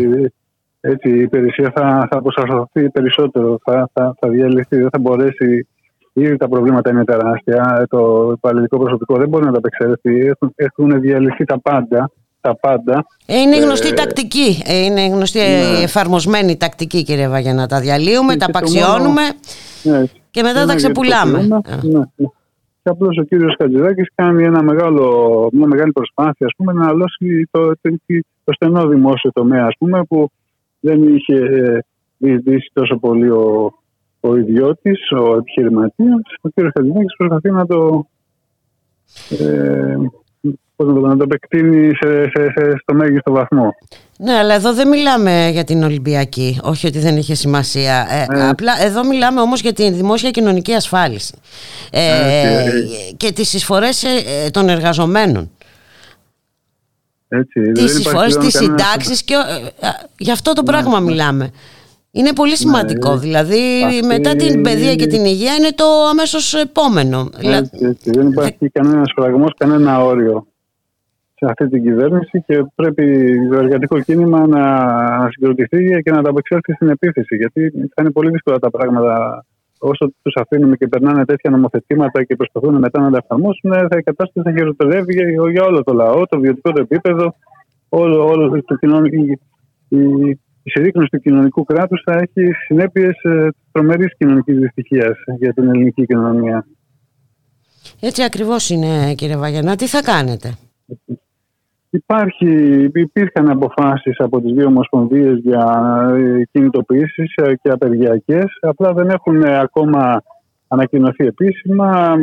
Έτσι, η υπηρεσία θα, θα αποσταθεί περισσότερο, θα, θα, θα διαλυθεί, δεν θα μπορέσει. Ήδη τα προβλήματα είναι τεράστια. Το υπαλληλικό προσωπικό δεν μπορεί να τα απεξέλθει. Έχουν, έχουν διαλυθεί τα πάντα. Τα πάντα. Ε, είναι γνωστή ε, τακτική. Ε, είναι γνωστή ναι. εφαρμοσμένη τακτική, κύριε Βαγένα. Τα διαλύουμε, και τα απαξιώνουμε ναι. και μετά ναι, τα ξεπουλάμε. Ναι, ναι. Και απλώς ο κύριος Χατζηδάκης κάνει ένα μεγάλο, μια μεγάλη προσπάθεια ας πούμε, να αλώσει το, το, το στενό δημόσιο τομέα ας πούμε, που δεν είχε ε, διεισδύσει τόσο πολύ ο, ο ιδιώτης, ο επιχειρηματίας. Ο κ. Χατζημάκης προσπαθεί να το, ε, να το επεκτείνει σε, σε, σε, στο μέγιστο βαθμό. Ναι, αλλά εδώ δεν μιλάμε για την Ολυμπιακή, όχι ότι δεν είχε σημασία. Ε, ε. Απλά εδώ μιλάμε όμως για τη δημόσια κοινωνική ασφάλιση ε, και τις εισφορές των εργαζομένων. Έτσι, τις εισφορές, τις συντάξεις και ε, γι' αυτό το ναι, πράγμα ναι. μιλάμε. Είναι πολύ σημαντικό. Ναι, δηλαδή, μετά την παιδεία και την υγεία είναι το αμέσως επόμενο. Έτσι, έτσι. Δεν υπάρχει κανένας φραγμός, κανένα όριο σε αυτή την κυβέρνηση και πρέπει το εργατικό κίνημα να συγκροτηθεί και να τα απεξέλθει στην επίθεση. Γιατί θα είναι πολύ δύσκολα τα πράγματα όσο τους αφήνουμε και περνάνε τέτοια νομοθετήματα και προσπαθούν μετά να τα εφαρμόσουν, θα η κατάσταση θα χειροτερεύει για, για όλο το λαό, το βιωτικό το επίπεδο, όλο, όλο το κοινωνικό. Η, η συρρήκνωση του κοινωνικού κράτους θα έχει συνέπειες ε, τρομερής κοινωνικής δυστυχίας για την ελληνική κοινωνία. Έτσι ακριβώς είναι, κύριε Βαγενά. Τι θα κάνετε; Υπάρχει, υπήρχαν αποφάσεις από τις δύο ομοσπονδίες για ε, κινητοποιήσεις ε, και απεργιακές, απλά δεν έχουν ε, ακόμα ανακοινωθεί επίσημα,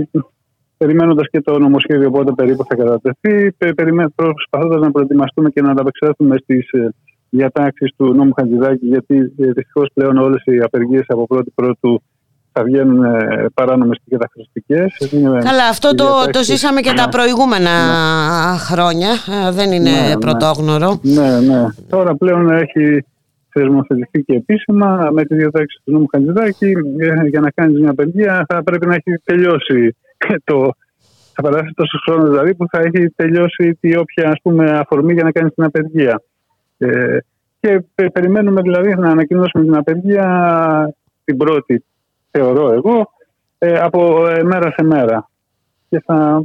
περιμένοντας και το νομοσχέδιο πότε περίπου θα κατατεθεί, προσπαθώντας να προετοιμαστούμε και να ανταπεξέλθουμε στις διατάξεις του νόμου Χατζηδάκη, γιατί ε, δυστυχώς πλέον όλες οι απεργίες από πρώτη πρώτου θα βγαίνουν ε, παράνομες και καταχρηστικές. Καλά, αυτό το, το ζήσαμε και τα ναι. προηγούμενα ναι. χρόνια. Ε, δεν είναι ναι, ναι, πρωτόγνωρο. Ναι, ναι. Τώρα πλέον έχει θεσμοθετηθεί και επίσημα με τη διατάξη του νόμου Χατζηδάκη. Για να κάνεις μια απεργία θα πρέπει να έχει τελειώσει το. Θα περάσει τόσος χρόνος δηλαδή που θα έχει τελειώσει τη όποια ας πούμε, αφορμή για να κάνεις την απεργία. Ε, και περιμένουμε δηλαδή να ανακοινώσουμε την απεργία την πρώτη, θεωρώ εγώ, ε, από ε, μέρα σε μέρα. Και θα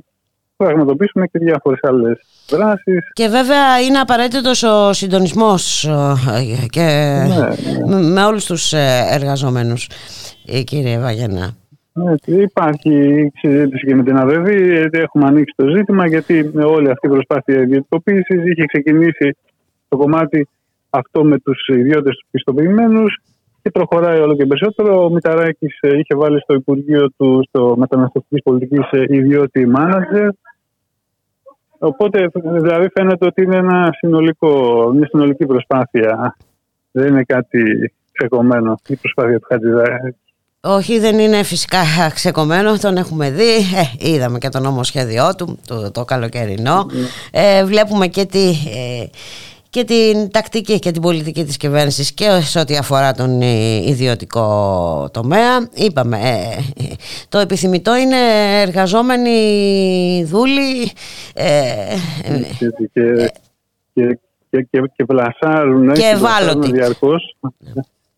πραγματοποιήσουμε και διάφορες άλλες δράσεις. Και βέβαια είναι απαραίτητος ο συντονισμός ε, και ναι, ναι. με όλους τους εργαζομένους, κύριε Βαγενά. υπάρχει συζήτηση και με την ΑΒΕΒ, έχουμε ανοίξει το ζήτημα γιατί όλη αυτή η προσπάθεια ιδιωτικοποίησης είχε ξεκινήσει το κομμάτι αυτό με τους ιδιώτες τους πιστοποιημένους και προχωράει όλο και περισσότερο. Ο Μηταράκης ε, είχε βάλει στο Υπουργείο του, στο μεταναστευτικής πολιτικής ε, ιδιώτη μάνατζερ. Οπότε δηλαδή φαίνεται ότι είναι ένα συνολικό, μια συνολική προσπάθεια. Δεν είναι κάτι ξεκομμένο η προσπάθεια του Χατζηδάκη. Όχι, δεν είναι φυσικά ξεκομμένο, τον έχουμε δει. Ε, είδαμε και το νομοσχέδιό του, το, το καλοκαιρινό. Ναι. Ε, βλέπουμε και τι και την τακτική και την πολιτική της κυβέρνησης και σε ό,τι αφορά τον ιδιωτικό τομέα. Είπαμε, ε, το επιθυμητό είναι εργαζόμενοι δούλοι ε, και, και, και, και, και πλασάρουν και ευάλωτοι. Διαρκώς,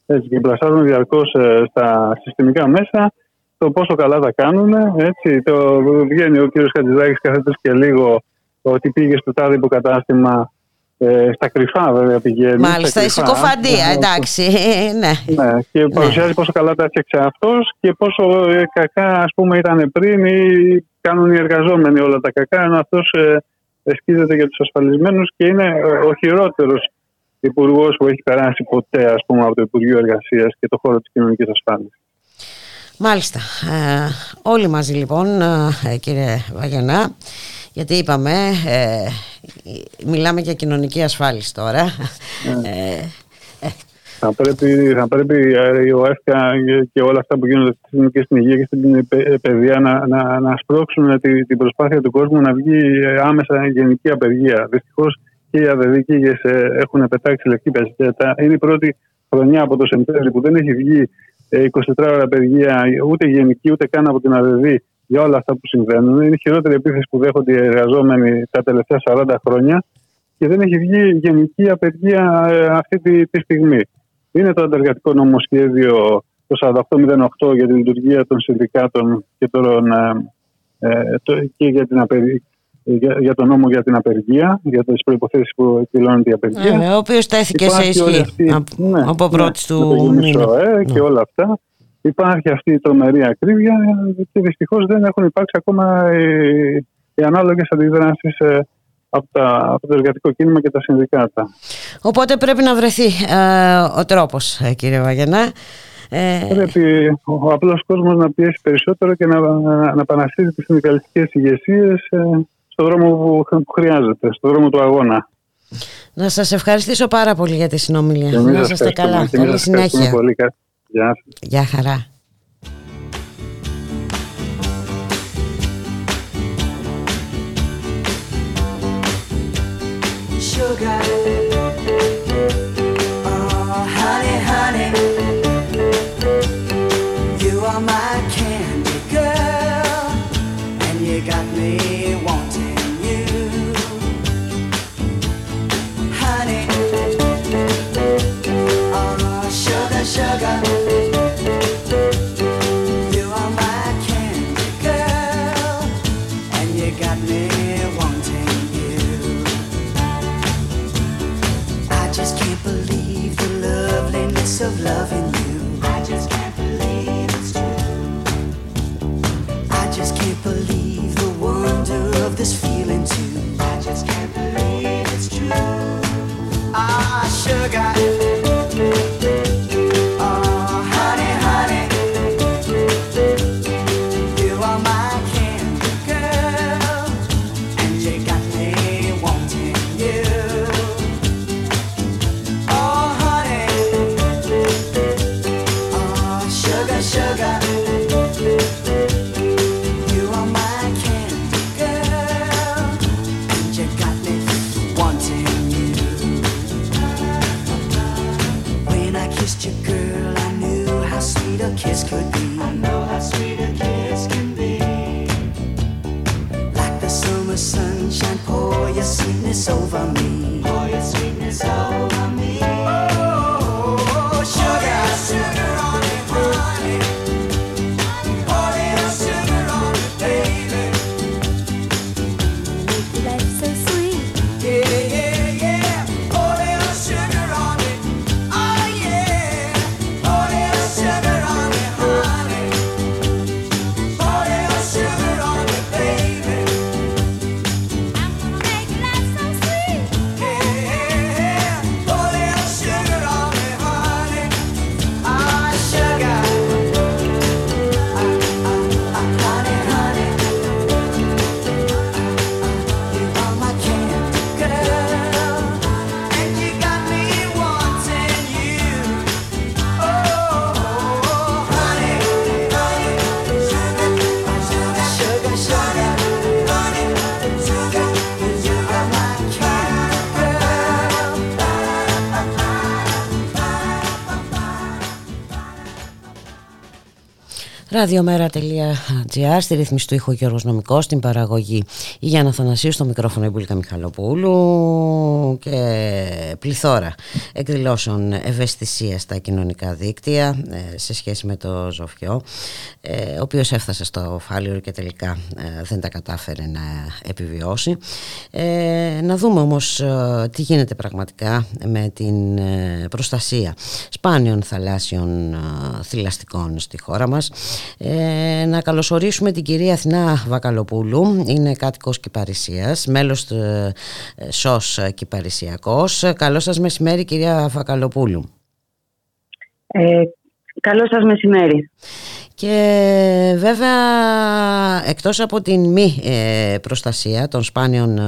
έτσι, και πλασάρουν διαρκώς ε, στα συστημικά μέσα το πόσο καλά τα κάνουν. Έτσι, το βγαίνει ο κύριος Χατζηδάκης κάθε και λίγο ότι πήγε στο τάδε υποκατάστημα ε, στα κρυφά βέβαια πηγαίνει. Μάλιστα, η συκοφαντία, εντάξει. ναι. ναι. Και παρουσιάζει ναι. πόσο καλά τα έφτιαξε αυτός και πόσο ε, κακά ας πούμε ήταν πριν ή κάνουν οι εργαζόμενοι όλα τα κακά, ενώ αυτός ε, εσκίζεται για τους ασφαλισμένους και είναι ε, ο χειρότερος υπουργός που έχει περάσει ποτέ ας πούμε, από το Υπουργείο Εργασίας και το χώρο της κοινωνικής ασφάλεια. Μάλιστα. Ε, όλοι μαζί λοιπόν, ε, κύριε Βαγενά, γιατί είπαμε, ε, μιλάμε για κοινωνική ασφάλιση τώρα. Ναι. Ε, ε, θα πρέπει, θα πρέπει η ΟΕΦΚΑ και όλα αυτά που γίνονται και στην υγεία και στην παιδεία να, να, να σπρώξουν την, την προσπάθεια του κόσμου να βγει άμεσα γενική απεργία. Δυστυχώς και οι ΑΔΔ και οι έχουν πετάξει λευκή πεζιτέτα. Είναι η πρώτη χρονιά από το Σεπτέμβριο που δεν έχει βγει 24 ώρα απεργία ούτε γενική ούτε καν από την ΑΔΔ για όλα αυτά που συμβαίνουν. Είναι η χειρότερη επίθεση που δέχονται οι εργαζόμενοι τα τελευταία 40 χρόνια και δεν έχει βγει γενική απεργία ε, αυτή τη, τη στιγμή. Είναι το αντεργατικό νομοσχέδιο το 4808 για τη λειτουργία των συνδικάτων και, τον, ε, ε το, και για, την για, για τον νόμο για την απεργία, για τις προποθέσει που εκδηλώνεται η απεργία. Ε, ο οποίος τέθηκε σε ισχύ ναι, από ναι, πρώτης του μήνα. Και ναι. όλα αυτά. Υπάρχει αυτή η τρομερή ακρίβεια και δυστυχώς δεν έχουν υπάρξει ακόμα οι, οι ανάλογες αντιδράσεις ε, από, από το εργατικό κίνημα και τα συνδικάτα. Οπότε πρέπει να βρεθεί ε, ο τρόπος ε, κύριε Βαγενά. Ε... Πρέπει ο απλός κόσμος να πιέσει περισσότερο και να, να, να επαναστήσει τις συνδικαλιστικές ηγεσίες ε, στον δρόμο που, χρειάζεται, στον δρόμο του αγώνα. Να σας ευχαριστήσω πάρα πολύ για τη συνομιλία. Να είστε καλά. Καλή συνέχεια. Πολύ. Γεια Γεια χαρά. Sugar. This feeling too. I just can't believe it's true. Ah, sugar. Over me. Ραδιομέρα.gr στη ρύθμιση του ήχου Γιώργος Νομικός στην παραγωγή η Γιάννα Θανασίου στο μικρόφωνο η Μπουλίκα Μιχαλοπούλου και πληθώρα εκδηλώσεων ευαισθησίας στα κοινωνικά δίκτυα ε, σε σχέση με το Ζωφιό ε, ο οποίος έφτασε στο Φάλιρο και τελικά ε, δεν τα κατάφερε να επιβιώσει. Ε, να δούμε όμως ε, τι γίνεται πραγματικά με την ε, προστασία σπάνιων θαλάσσιων ε, θηλαστικών στη χώρα μας. Ε, να καλωσορίσουμε την κυρία Αθηνά Βακαλοπούλου. Είναι κάτοικος Κυπαρισίας μέλος του ε, ΣΟΣ Κυπαρισιακός καλό σας μεσημέρι κυρία Βακαλοπούλου Ε, καλό σας μεσημέρι. Και βέβαια εκτός από την μη ε, προστασία των σπάνιων ε,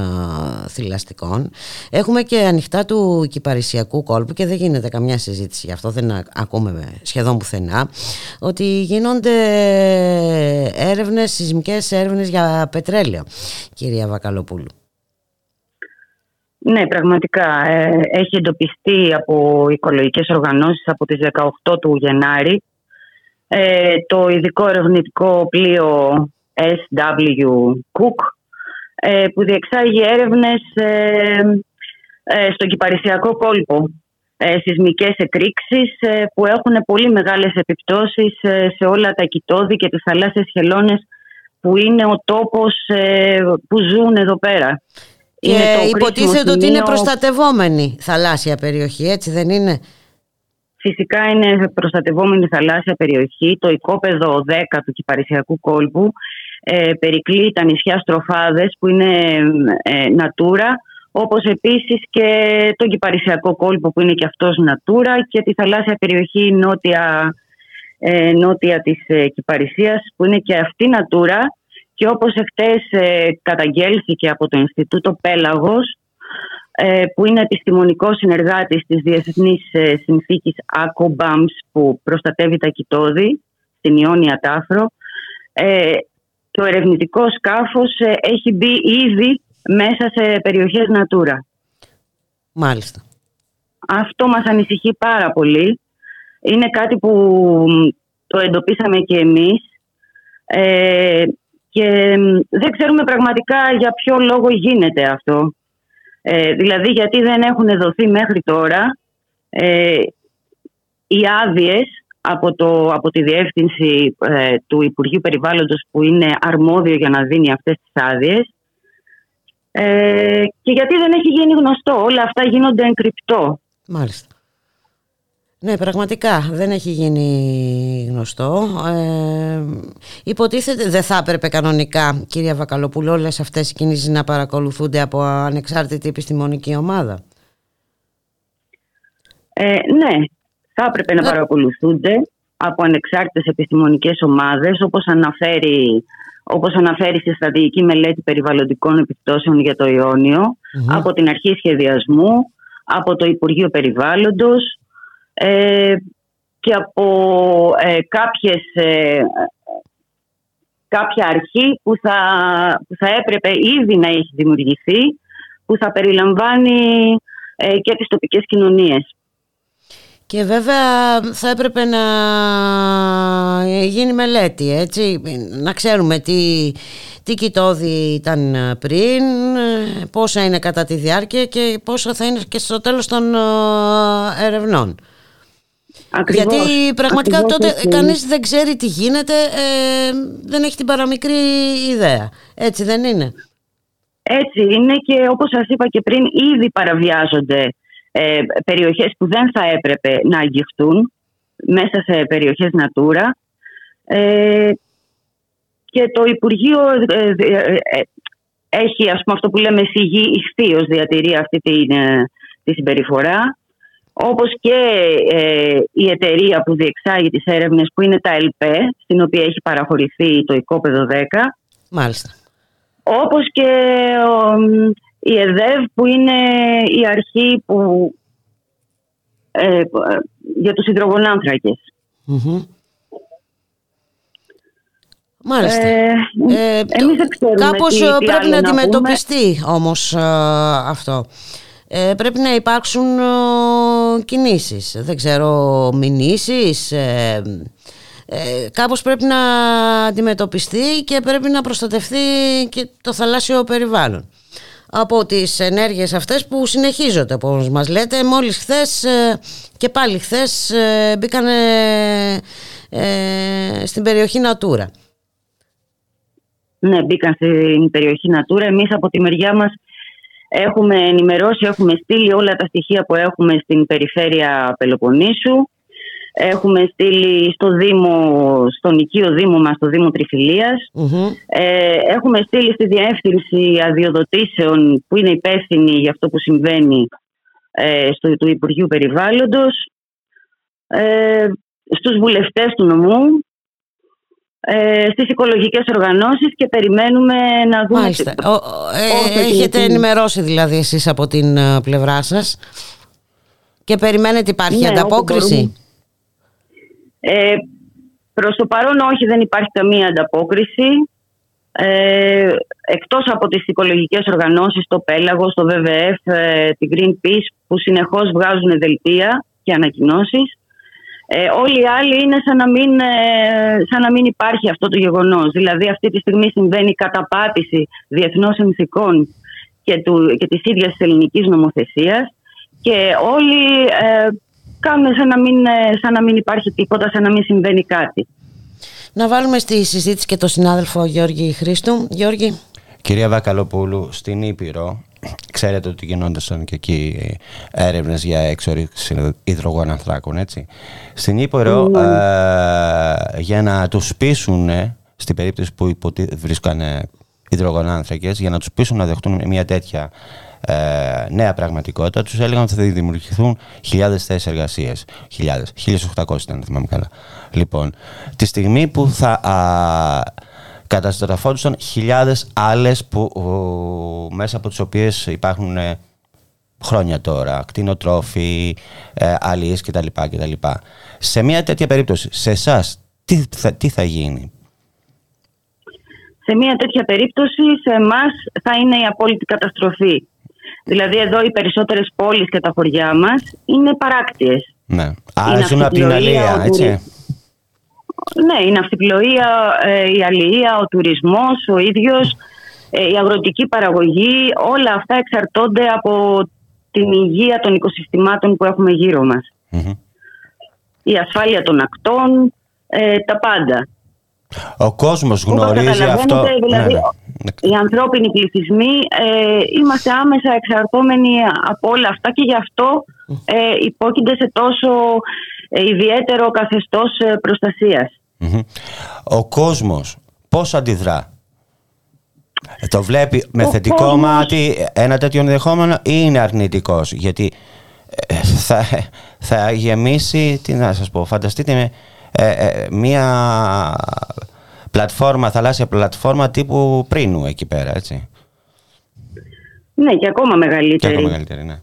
θηλαστικών έχουμε και ανοιχτά του κυπαρισιακού κόλπου και δεν γίνεται καμιά συζήτηση γι' αυτό δεν α- ακούμε σχεδόν πουθενά ότι γίνονται έρευνες, σεισμικές έρευνες για πετρέλαιο κυρία Βακαλοπούλου. Ναι, πραγματικά. ε, έχει εντοπιστεί από οικολογικές οργανώσεις από τις 18 του Γενάρη ε, το ειδικό ερευνητικό πλοίο SW Cook ε, που διεξάγει έρευνες ε, ε, στον κυπαρισιακό κόλπο. Ε, σεισμικές εκρήξεις ε, που έχουν πολύ μεγάλες επιπτώσεις ε, σε όλα τα κοιτόδη και τις θαλάσσιες χελώνες που είναι ο τόπος ε, που ζουν εδώ πέρα. Είναι το Και κρίσιμο υποτίθεται ότι είναι σημείο- προστατευόμενη θαλάσσια περιοχή έτσι δεν είναι; Φυσικά είναι προστατευόμενη θαλάσσια περιοχή. Το οικόπεδο 10 του Κυπαρισιακού κόλπου ε, περικλεί τα νησιά Στροφάδες που είναι ε, Natura όπως επίσης και τον Κυπαρισιακό κόλπο που είναι και αυτός Natura και τη θαλάσσια περιοχή νότια, ε, νότια της ε, Κυπαρισίας που είναι και αυτή Natura και όπως εχθές ε, καταγγέλθηκε από το Ινστιτούτο Πέλαγος ε, που είναι επιστημονικό συνεργάτης της Διεθνής ε, Συνθήκης ACOBAMS που προστατεύει τα κοιτόδη στην Ιόνια Τάφρο. Ε, το ερευνητικό σκάφος ε, έχει μπει ήδη μέσα σε περιοχές Natura. Μάλιστα. Αυτό μας ανησυχεί πάρα πολύ. Είναι κάτι που μ, το εντοπίσαμε και εμείς ε, και μ, δεν ξέρουμε πραγματικά για ποιο λόγο γίνεται αυτό. Ε, δηλαδή γιατί δεν έχουν δοθεί μέχρι τώρα ε, οι άδειες από, το, από τη διεύθυνση ε, του Υπουργείου Περιβάλλοντος που είναι αρμόδιο για να δίνει αυτές τις άδειες ε, και γιατί δεν έχει γίνει γνωστό. Όλα αυτά γίνονται εγκρυπτό. Μάλιστα. Ναι, πραγματικά δεν έχει γίνει γνωστό. Ε, υποτίθεται δεν θα έπρεπε κανονικά, κυρία Βακαλοπούλου, όλες αυτές οι κινήσεις να παρακολουθούνται από ανεξάρτητη επιστημονική ομάδα; Ε, ναι, θα έπρεπε να παρακολουθούνται από ανεξάρτητες επιστημονικές ομάδες όπως αναφέρει, όπως αναφέρει στη στρατηγική μελέτη περιβαλλοντικών επιπτώσεων για το ιονιο από την αρχή σχεδιασμού, από το Υπουργείο Περιβάλλοντος ε, και από ε, κάποιες, ε, κάποια αρχή που θα, που θα έπρεπε ήδη να έχει δημιουργηθεί που θα περιλαμβάνει ε, και τις τοπικές κοινωνίες. Και βέβαια θα έπρεπε να γίνει μελέτη, έτσι, να ξέρουμε τι, τι κοιτόδη ήταν πριν, πόσα είναι κατά τη διάρκεια και πόσα θα είναι και στο τέλος των ε, ερευνών. Ακριβώς. Γιατί πραγματικά Ακριβώς τότε έτσι είναι. κανείς δεν ξέρει τι γίνεται, ε, δεν έχει την παραμικρή ιδέα. Έτσι δεν είναι; Έτσι είναι και όπως σας είπα και πριν ήδη παραβιάζονται ε, περιοχές που δεν θα έπρεπε να αγγιχτούν μέσα σε περιοχές Natura ε, και το Υπουργείο ε, ε, ε, έχει ας πούμε αυτό που λέμε σιγή ηχθείως διατηρεί αυτή την, ε, τη συμπεριφορά όπως και ε, η εταιρεία που διεξάγει τις έρευνες που είναι τα ΕΛΠΕ στην οποία έχει παραχωρηθεί το οικόπεδο 10 Μάλιστα. όπως και ο, μ, η ΕΔΕΒ που είναι η αρχή που, ε, που, ε, για τους υδρογονάνθρακες. Μμμ. Μάλιστα. Ε, Ε, εμείς δεν ξέρουμε κάπως τι- ε, τι πρέπει άλλο να να αντιμετωπιστεί όμως ε, αυτό. Ε, πρέπει να υπάρξουν ε, κινήσεις, δεν ξέρω, μηνύσεις, ε, ε, κάπως πρέπει να αντιμετωπιστεί και πρέπει να προστατευτεί και το θαλάσσιο περιβάλλον από τις ενέργειες αυτές που συνεχίζονται όπως μας λέτε μόλις χθες ε, και πάλι χθες ε, μπήκανε ε, στην περιοχή Natura. Ναι, μπήκαν στην περιοχή Natura. Εμείς από τη μεριά μας έχουμε ενημερώσει, έχουμε στείλει όλα τα στοιχεία που έχουμε στην περιφέρεια Πελοποννήσου. Έχουμε στείλει στο Δήμο, στον οικείο Δήμο μας, στο Δήμο Τριφυλίας. Ε, έχουμε στείλει στη Διεύθυνση Αδειοδοτήσεων που είναι υπεύθυνη για αυτό που συμβαίνει ε, στο, του Υπουργείου Περιβάλλοντος. Ε, στους βουλευτές του νομού ε, στις οικολογικές οργανώσεις και περιμένουμε να δούμε Μάλιστα. τι- Ο- ο- πώς ε, θα έχετε κινηθούμε. ενημερώσει δηλαδή εσείς από την ε, πλευρά σας και περιμένετε υπάρχει Ναι, όπου ανταπόκριση; μπορούμε. Ε, προς το παρόν όχι δεν υπάρχει καμία ανταπόκριση. Ε, εκτός από τις οικολογικές οργανώσεις, το Πέλαγος, το WWF, ε, την Greenpeace που συνεχώς βγάζουν δελτία και ανακοινώσεις. Ε, όλοι οι άλλοι είναι σαν να, μην, ε, σαν να μην υπάρχει αυτό το γεγονός. Δηλαδή αυτή τη στιγμή συμβαίνει καταπάτηση διεθνών συνθήκων και, του, και της ίδιας της ελληνικής νομοθεσίας και όλοι ε, κάνουν σαν να, μην, ε, σαν να μην υπάρχει τίποτα, σαν να μην συμβαίνει κάτι. Να βάλουμε στη συζήτηση και τον συνάδελφο Γιώργη Χρήστου. Γιώργη. Κυρία Βακαλοπούλου, στην Ήπειρο, ξέρετε ότι γινόντουσαν και εκεί έρευνες για εξορίξη υδρογονανθράκων, έτσι. Στην Ήπειρο, Ναι. ε, για να τους πείσουν, στην περίπτωση που υποτι... βρίσκανε υδρογονάνθρακες, για να τους πείσουν να δεχτούν μια τέτοια ε, νέα πραγματικότητα, τους έλεγαν ότι θα δημιουργηθούν χιλιάδες θέσεις εργασίας. Χιλιάδες. 1800 ήταν, αν θυμάμαι καλά. Λοιπόν, τη στιγμή που θα α, καταστραφόντουσαν χιλιάδες άλλες που, ο, μέσα από τις οποίες υπάρχουν ε, χρόνια τώρα, κτηνοτρόφοι, ε, αλληλείς κτλ, κτλ. Σε μια τέτοια περίπτωση, σε εσάς τι, θα- τι θα γίνει; Σε μια τέτοια περίπτωση σε εμάς θα είναι η απόλυτη καταστροφή. Δηλαδή εδώ οι περισσότερες πόλεις και τα χωριά μας είναι παράκτιες. Ναι. Είναι Άρα ζουν από την ναυσιπλοεία, Αλία, ο έτσι. Ναι, η ναυσιπλοεία, ε, η αλληλεία, ο τουρισμός, ο ίδιος, ε, η αγροτική παραγωγή, όλα αυτά εξαρτώνται από την υγεία των οικοσυστημάτων που έχουμε γύρω μας. Η ασφάλεια των ακτών, ε, τα πάντα. Ο κόσμος Όπως γνωρίζει καταλαβαίνετε, αυτό. Δηλαδή, Ναι, ναι. οι ανθρώπινοι πληθυσμοί ε, είμαστε άμεσα εξαρτώμενοι από όλα αυτά και γι' αυτό ε, υπόκεινται σε τόσο ε, ιδιαίτερο καθεστώς ε, προστασίας. Μμμ. Ο κόσμος πώς αντιδρά; Ε, Το βλέπει με Ο θετικό κόσμος- μάτι ένα τέτοιο ενδεχόμενο ή είναι αρνητικός; Γιατί ε, θα, θα γεμίσει, τι να σας πω, φανταστείτε με ε, ε, μία πλατφόρμα, θαλάσσια πλατφόρμα τύπου πρίνου εκεί πέρα, έτσι. Ναι, και ακόμα Και μεγαλύτερη. ακόμα μεγαλύτερη, ναι.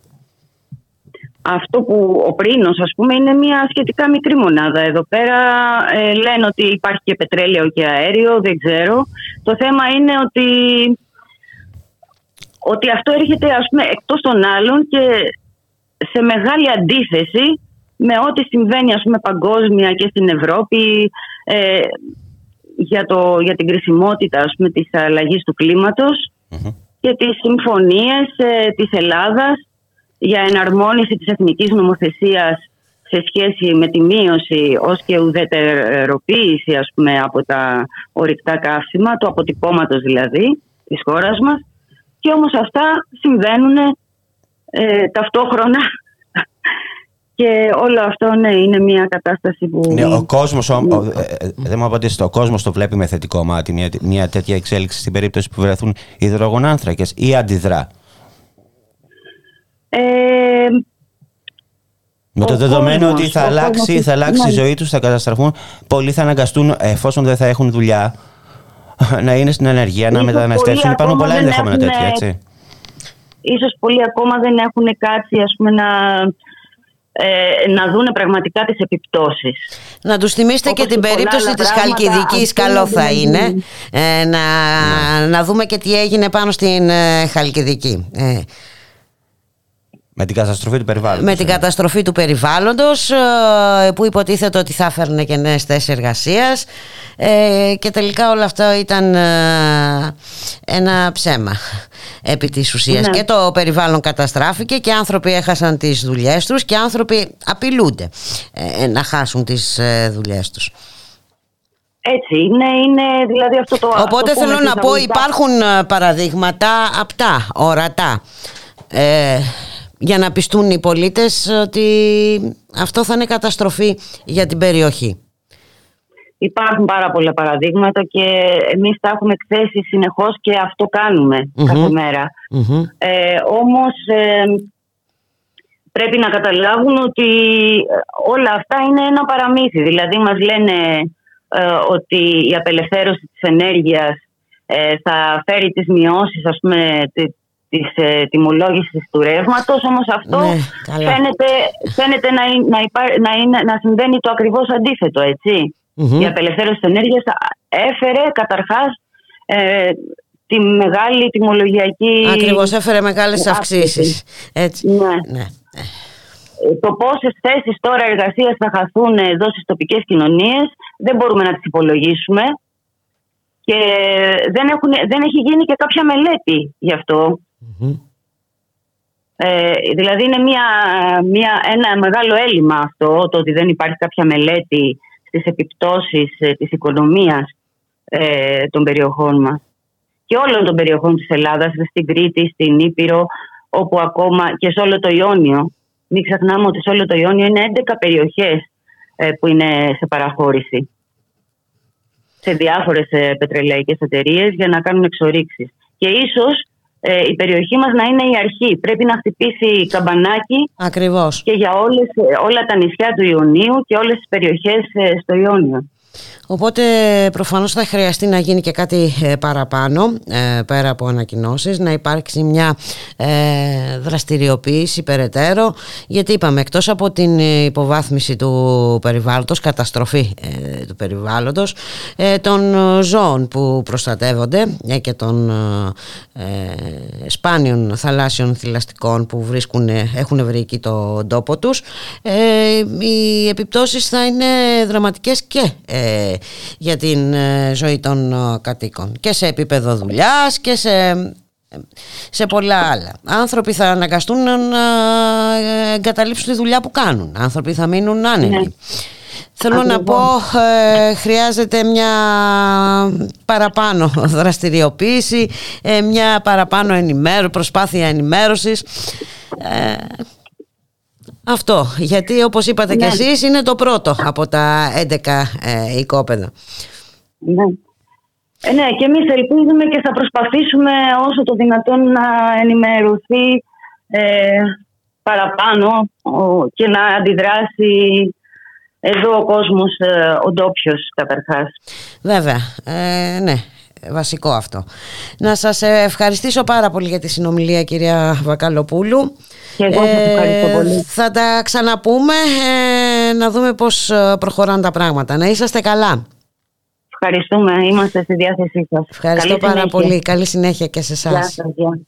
Αυτό που ο Πρίνος, ας πούμε, είναι μια σχετικά μικρή μονάδα. Εδώ πέρα ε, λένε ότι υπάρχει και πετρέλαιο και αέριο, δεν ξέρω. Το θέμα είναι ότι, ότι αυτό έρχεται, ας πούμε, εκτός των άλλων και σε μεγάλη αντίθεση με ό,τι συμβαίνει ας πούμε παγκόσμια και στην Ευρώπη ε, για, το, για την κρισιμότητα ας πούμε, της αλλαγής του κλιματος και τις συμφωνίες ε, της Ελλάδας για εναρμόνιση της εθνικής νομοθεσίας σε σχέση με τη μείωση ως και ουδετεροποίηση ας πούμε, από τα ορυκτά καύσιμα, του αποτυπώματος δηλαδή της χώρας μας. Και όμως αυτά συμβαίνουν ε, ταυτόχρονα. Και όλο αυτό ναι, είναι μια κατάσταση που... Ναι, ο κόσμος, ο, ο- ε, ε, δεν μου απαντήσετε, ο κόσμος το βλέπει με θετικό μάτι μια, μια τέτοια εξέλιξη στην περίπτωση που βρεθούν υδρογονάνθρακες ή αντιδρά. Ε, Με το Ο δεδομένο κόσμος, ότι θα ο αλλάξει, κόσμος, θα αλλάξει ναι. η ζωή τους, θα καταστραφούν, πολλοί θα αναγκαστούν, εφόσον δεν θα έχουν δουλειά, να είναι στην ανεργία, να Ίσως μεταναστεύσουν. πολλοί Υπάρχουν ακόμα πολλά δεν ενδεχόμενα έχουν, τέτοια, ε, έτσι. ίσως πολλοί ακόμα δεν έχουν κάτσει ας πούμε, να, ε, να δούνε πραγματικά τις επιπτώσεις. Να τους θυμίσετε Όπως και την πολλά περίπτωση άλλα της πράγματα Χαλκιδικής, αφήνονται καλό θα να είναι, γίνουν. ε, να, να δούμε και τι έγινε πάνω στην ε, Χαλκιδική. Ε, Με την καταστροφή του περιβάλλοντος. με την ε. καταστροφή του περιβάλλοντος ε, που υποτίθεται ότι θα έφερνε και νέες θέσεις εργασίας ε, και τελικά όλο αυτό ήταν ε, ένα ψέμα επί της ουσίας Ναι. και το περιβάλλον καταστράφηκε και άνθρωποι έχασαν τις δουλειές τους και άνθρωποι απειλούνται ε, να χάσουν τις ε, δουλειές τους. Έτσι είναι, είναι δηλαδή αυτό το Οπότε αυτό που θέλω πούμε να πω εισαγωγικά, υπάρχουν ε, παραδείγματα απτά, ορατά ε, για να πιστούν οι πολίτες ότι αυτό θα είναι καταστροφή για την περιοχή. Υπάρχουν πάρα πολλά παραδείγματα και εμείς τα έχουμε εκθέσει συνεχώς και αυτό κάνουμε Μμμ. κάθε μέρα. Μμμ. Ε, όμως ε, πρέπει να καταλάβουν ότι ε, όλα αυτά είναι ένα παραμύθι. Δηλαδή μας λένε ε, ότι η απελευθέρωση της ενέργειας ε, θα φέρει τις μειώσεις ας πούμε τη- της ε, τιμολόγησης του ρεύματος όμως αυτό Ναι, καλά. φαίνεται, φαίνεται να, είναι- να, υπά- να, είναι, να συμβαίνει το ακριβώς αντίθετο έτσι. Μμμ. Η απελευθέρωση της ενέργειας έφερε καταρχάς ε, τη μεγάλη τιμολογιακή Ακριβώς έφερε μεγάλες αύξηση. αυξήσεις. Έτσι. Ναι. Ναι. Ε, Το πόσες θέσεις τώρα εργασίας θα χαθούν εδώ στις τοπικές κοινωνίες δεν μπορούμε να τις υπολογίσουμε. Και δεν, έχουν, δεν έχει γίνει και κάποια μελέτη γι' αυτό. Μμμ. Ε, δηλαδή είναι μια, μια, ένα μεγάλο έλλειμμα αυτό το ότι δεν υπάρχει κάποια μελέτη στις επιπτώσεις ε, της οικονομίας ε, των περιοχών μας και όλων των περιοχών της Ελλάδας, στην Κρήτη, στην Ήπειρο, όπου ακόμα και σε όλο το Ιόνιο. Μην ξεχνάμε ότι σε όλο το Ιόνιο είναι 11 περιοχές ε, που είναι σε παραχώρηση σε διάφορες ε, πετρελαϊκές εταιρείες για να κάνουν εξορίξεις. Και ίσως ε, η περιοχή μας να είναι η αρχή. Πρέπει να χτυπήσει καμπανάκι Ακριβώς. και για όλες, ε, όλα τα νησιά του Ιωνίου και όλες τις περιοχές ε, στο Ιόνιο. Οπότε προφανώς θα χρειαστεί να γίνει και κάτι ε, παραπάνω ε, πέρα από ανακοινώσεις να υπάρξει μια ε, δραστηριοποίηση περαιτέρω γιατί είπαμε εκτός από την ε, υποβάθμιση του περιβάλλοντος καταστροφή ε, του περιβάλλοντος ε, των ε, ζώων που προστατεύονται ε, και των ε, ε, σπάνιων θαλάσσιων θηλαστικών που βρίσκουν, ε, έχουν βρει εκεί το τόπο τους ε, οι επιπτώσεις θα είναι δραματικές και ε, για την ε, ζωή των ε, κατοίκων και σε επίπεδο δουλειάς και σε, σε πολλά άλλα. Άνθρωποι θα αναγκαστούν να ε, εγκαταλείψουν τη δουλειά που κάνουν. Άνθρωποι θα μείνουν άνεργοι. Ναι. Θέλω να πω, ε, χρειάζεται μια παραπάνω δραστηριοποίηση, ε, μια παραπάνω ενημέρω, προσπάθεια ενημέρωσης. Ε, αυτό, γιατί όπως είπατε Ναι. και εσείς είναι το πρώτο από τα 11 ε, οικόπεδα. Ναι. Ε, ναι, και εμείς ελπίζουμε και θα προσπαθήσουμε όσο το δυνατόν να ενημερωθεί ε, παραπάνω ο- και να αντιδράσει εδώ ο κόσμος, ε, ο ντόπιος καταρχάς. Βέβαια, ε, ναι, βασικό αυτό. Να σας ε, ευχαριστήσω πάρα πολύ για τη συνομιλία κυρία Βακαλοπούλου. Και εγώ σας ευχαριστώ πολύ. Θα τα ξαναπούμε, ε, να δούμε πώς ε, προχωράνε τα πράγματα. Να είσαστε καλά. Ευχαριστούμε, είμαστε στη διάθεσή σας. Ευχαριστώ Καλή πάρα συνέχεια. πολύ. Καλή συνέχεια και σε εσάς. Γεια σας, γεια.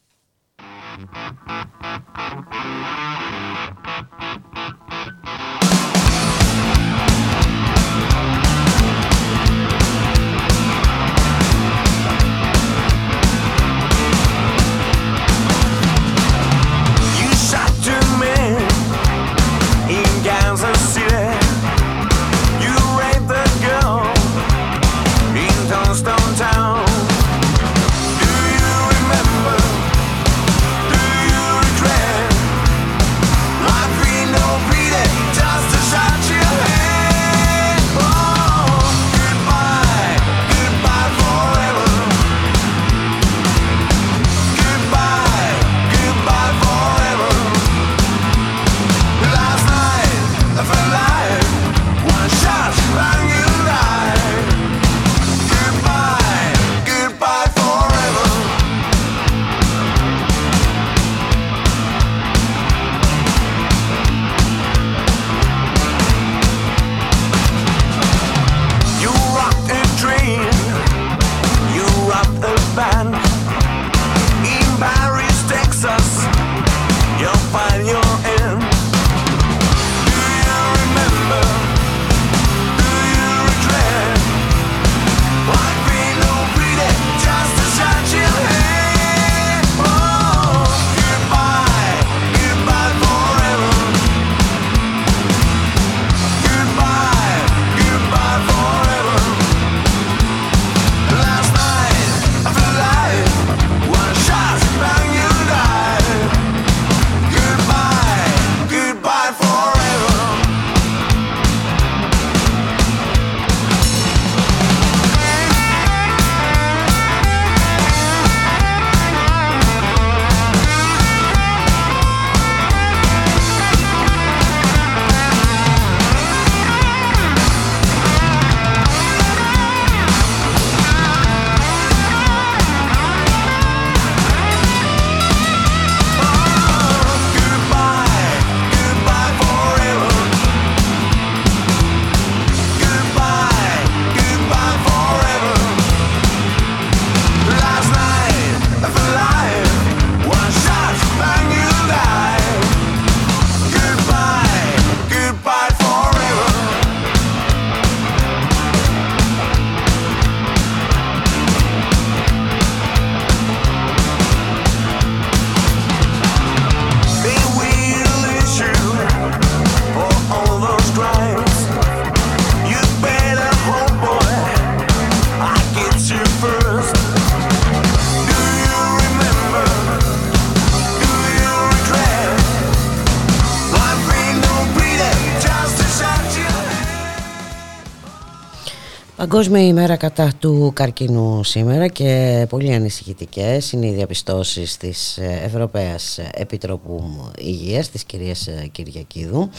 Παγκόσμια ημέρα κατά του καρκίνου σήμερα και πολύ ανησυχητικές είναι οι διαπιστώσεις της Ευρωπαίας Επιτροπού Υγείας της κυρίας Κυριακίδου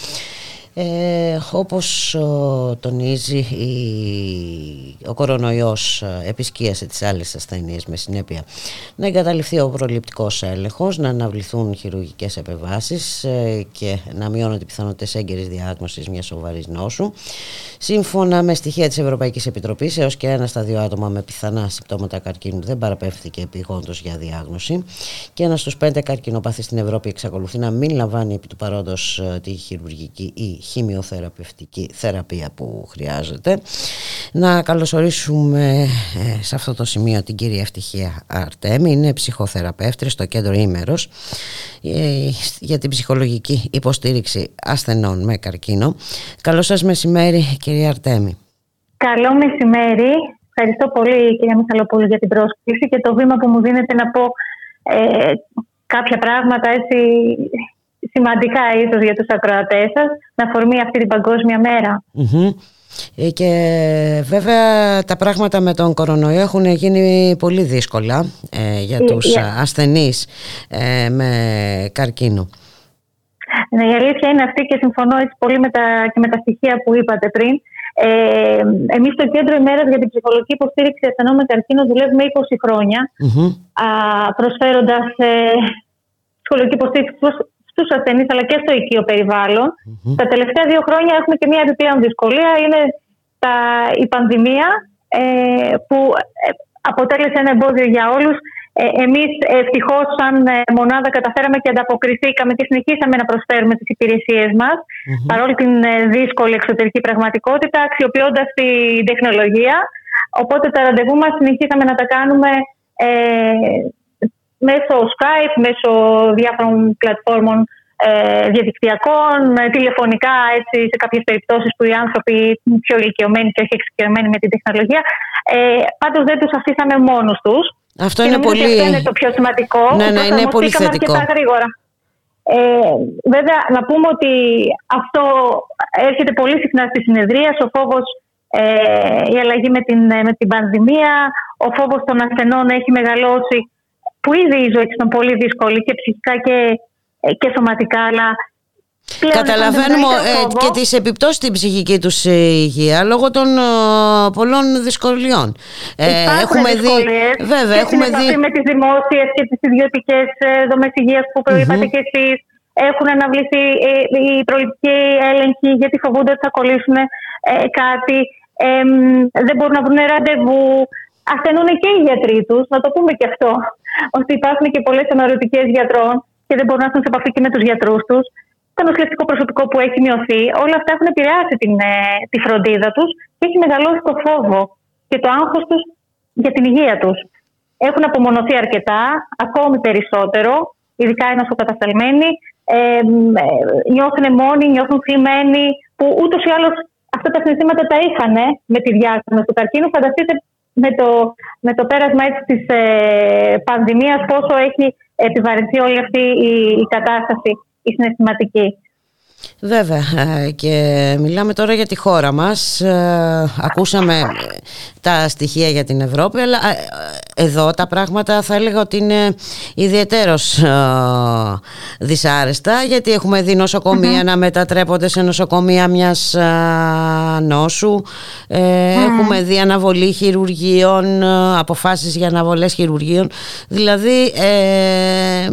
ε, όπως ο, τονίζει η, ο κορονοϊός ε, επισκίασε τις άλλες ασθενείς με συνέπεια να εγκαταλειφθεί ο προληπτικός έλεγχος, να αναβληθούν χειρουργικές επεμβάσεις ε, και να μειώνονται οι πιθανότητες έγκαιρης διάγνωσης μιας σοβαρής νόσου. Σύμφωνα με στοιχεία της Ευρωπαϊκής Επιτροπής, έως και ένα στα δύο άτομα με πιθανά συμπτώματα καρκίνου δεν παραπέφθηκε επιγόντως για διάγνωση και ένας στους πέντε καρκινοπάθη στην Ευρώπη εξακολουθεί να μην λαμβάνει επί του παρόντος ε, τη χειρουργική ή χημειοθεραπευτική θεραπεία που χρειάζεται. Να καλωσορίσουμε ε, σε αυτό το σημείο την κυρία Ευτυχία Αρτέμι, είναι ψυχοθεραπεύτρια στο κέντρο Ήμερος ε, για την ψυχολογική υποστήριξη ασθενών με καρκίνο. Καλό σας μεσημέρι κυρία Αρτέμι. Καλό μεσημέρι. Ευχαριστώ πολύ κυρία Μιχαλοπούλου για την πρόσκληση και το βήμα που μου δίνετε να πω ε, κάποια πράγματα έτσι σημαντικά ίσως για τους ακροατές σας με αφορμή αυτή την παγκόσμια μέρα. Ε, Και βέβαια τα πράγματα με τον κορονοϊό έχουν γίνει πολύ δύσκολα ε, για Ε, τους ε. α, ασθενείς ε, με καρκίνο. Ναι, η αλήθεια είναι αυτή και συμφωνώ έτσι πολύ με τα, και με τα στοιχεία που είπατε πριν. Ε, Εμείς στο Κέντρο ημέρας για την ψυχολογική υποστήριξη ασθενών με καρκίνο δουλεύουμε 20 χρόνια α, προσφέροντας ε, ψυχολογική υποστήριξη στους- στους ασθενείς αλλά και στο οικείο περιβάλλον. Τα τελευταία δύο χρόνια έχουμε και μια επιπλέον δυσκολία, είναι τα, η πανδημία ε, που ε, αποτέλεσε ένα εμπόδιο για όλους. Ε, εμείς ευτυχώς σαν ε, μονάδα καταφέραμε και ανταποκριθήκαμε και συνεχίσαμε να προσφέρουμε τις υπηρεσίες μας παρόλη την ε, δύσκολη εξωτερική πραγματικότητα αξιοποιώντας την τεχνολογία. Οπότε τα ραντεβού μας συνεχίσαμε να τα κάνουμε ε, μέσω Skype, μέσω διάφορων πλατφόρμων ε, διαδικτυακών, ε, τηλεφωνικά έτσι, σε κάποιες περιπτώσεις που οι άνθρωποι είναι πιο ηλικιωμένοι και όχι εξοικειωμένοι με την τεχνολογία. Ε, πάντως δεν τους αφήσαμε μόνους τους. Αυτό Και είναι νομίζω ότι πολύ- Αυτό είναι το πιο σημαντικό. Ναι, ναι, είναι πολύ Προσαρμοστήκαμε θετικό. αρκετά γρήγορα. Ε, βέβαια, να πούμε ότι αυτό έρχεται πολύ συχνά στη συνεδρία. Ο φόβος, ε, η αλλαγή με την, με την πανδημία, ο φόβος των ασθενών έχει μεγαλώσει, που ήδη η ζωή τους ήταν πολύ δύσκολη και ψυχικά και, ε, και σωματικά, αλλά πλέον Καταλαβαίνουμε αισθάνονται ε, μεγαλύτερο και φόβο. τις επιπτώσεις στην ψυχική τους ε, υγεία λόγω των ε, πολλών δυσκολιών. Ε, Υπάρχουν έχουμε δει, δυσκολίες βέβαια, και έχουμε στην δει, επαφή με τις δημόσιες και τις ιδιωτικές ε, δομές υγείας που είπατε και εσείς. Έχουν αναβληθεί ε, οι προληπτικοί έλεγχοι γιατί φοβούνται ότι θα κολλήσουν ε, κάτι. Ε, μ, δεν μπορούν να βρουν ραντεβού. Ασθενούν και οι γιατροί τους, να το πούμε και αυτό. Ότι υπάρχουν και πολλές αναρωτικές γιατρών και δεν μπορούν να έρθουν σε επαφή και με τους γιατρούς τους. Το νοσηλευτικό προσωπικό που έχει μειωθεί, όλα αυτά έχουν επηρεάσει την, ε, τη φροντίδα τους και έχει μεγαλώσει το φόβο και το άγχος τους για την υγεία τους. Έχουν απομονωθεί αρκετά, ακόμη περισσότερο, ειδικά οι νοσοκατασταλμένοι. Ε, μ, ε, νιώθουν μόνοι, νιώθουν θλιμμένοι, που ούτως ή άλλως αυτά τα συναισθήματα τα είχαν με τη διάγνωση του καρκίνου. Φανταστείτε με το, με το πέρασμα έτσι της ε, πανδημίας πόσο έχει επιβαρυνθεί όλη αυτή η, η κατάσταση, η συναισθηματική. Βέβαια ε, και μιλάμε τώρα για τη χώρα μας. Ε, ακούσαμε ε, τα στοιχεία για την Ευρώπη αλλά ε, εδώ τα πράγματα θα έλεγα ότι είναι ιδιαίτερος ε, δυσάρεστα γιατί έχουμε δει νοσοκομεία να μετατρέπονται σε νοσοκομεία μιας ε, νόσου. Ε, έχουμε δει αναβολή χειρουργείων ε, αποφάσεις για αναβολές χειρουργείων. Δηλαδή ε,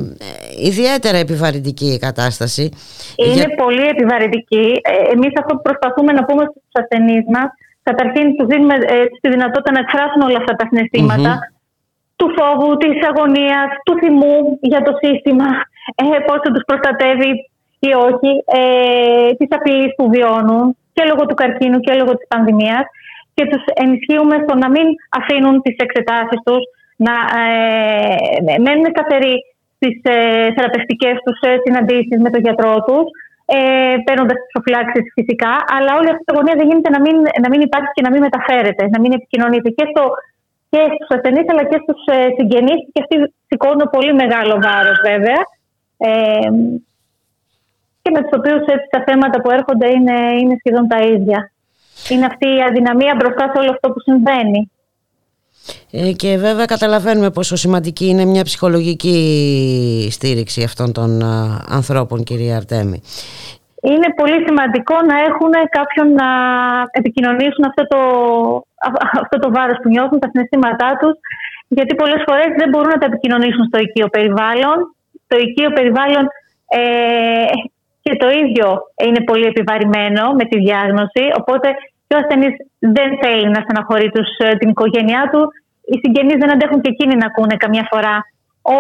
ιδιαίτερα επιβαρυντική η κατάσταση. Είναι Για- πολύ επιβαρυντική. Ε, εμείς αυτό που προσπαθούμε να πούμε στους ασθενείς μας, καταρχήν τους δίνουμε ε, τη δυνατότητα να εκφράσουν όλα αυτά τα συναισθηματα του φόβου, της αγωνίας, του θυμού για το σύστημα, ε, πώς θα τους προστατεύει ή όχι, ε, της απειλής που βιώνουν και λόγω του καρκίνου και λόγω της πανδημίας. Και τους ενισχύουμε στο να μην αφήνουν τις εξετάσεις τους, να ε, μένουν σταθεροί στις ε, θεραπευτικές τους ε, συναντήσεις με τον γιατρό τους, ε, παίρνοντας τις προφυλάξεις φυσικά, αλλά όλη αυτή η αγωνία δεν γίνεται να μην, να μην υπάρχει και να μην μεταφέρεται, να μην επικοινωνείται και, στο, και στους ασθενείς αλλά και στους ε, συγγενείς. Και αυτοί σηκώνουν πολύ μεγάλο βάρος βέβαια. Ε, και με τους οποίους τα θέματα που έρχονται είναι, είναι σχεδόν τα ίδια. Είναι αυτή η αδυναμία μπροστά σε όλο αυτό που συμβαίνει. Ε, και βέβαια καταλαβαίνουμε πόσο σημαντική είναι μια ψυχολογική στήριξη αυτών των α, ανθρώπων, κυρία Αρτέμι. Είναι πολύ σημαντικό να έχουν κάποιον να επικοινωνήσουν αυτό το, α- αυτό το βάρος που νιώθουν, τα συναισθήματά τους, γιατί πολλές φορές δεν μπορούν να τα επικοινωνήσουν στο οικείο περιβάλλον. Το οικείο περιβάλλον ε, και το ίδιο είναι πολύ επιβαρημένο με τη διάγνωση, οπότε και ο ασθενής δεν θέλει να στεναχωρεί τους, ε, την οικογένειά του. Οι συγγενείς δεν αντέχουν και εκείνοι να ακούνε καμιά φορά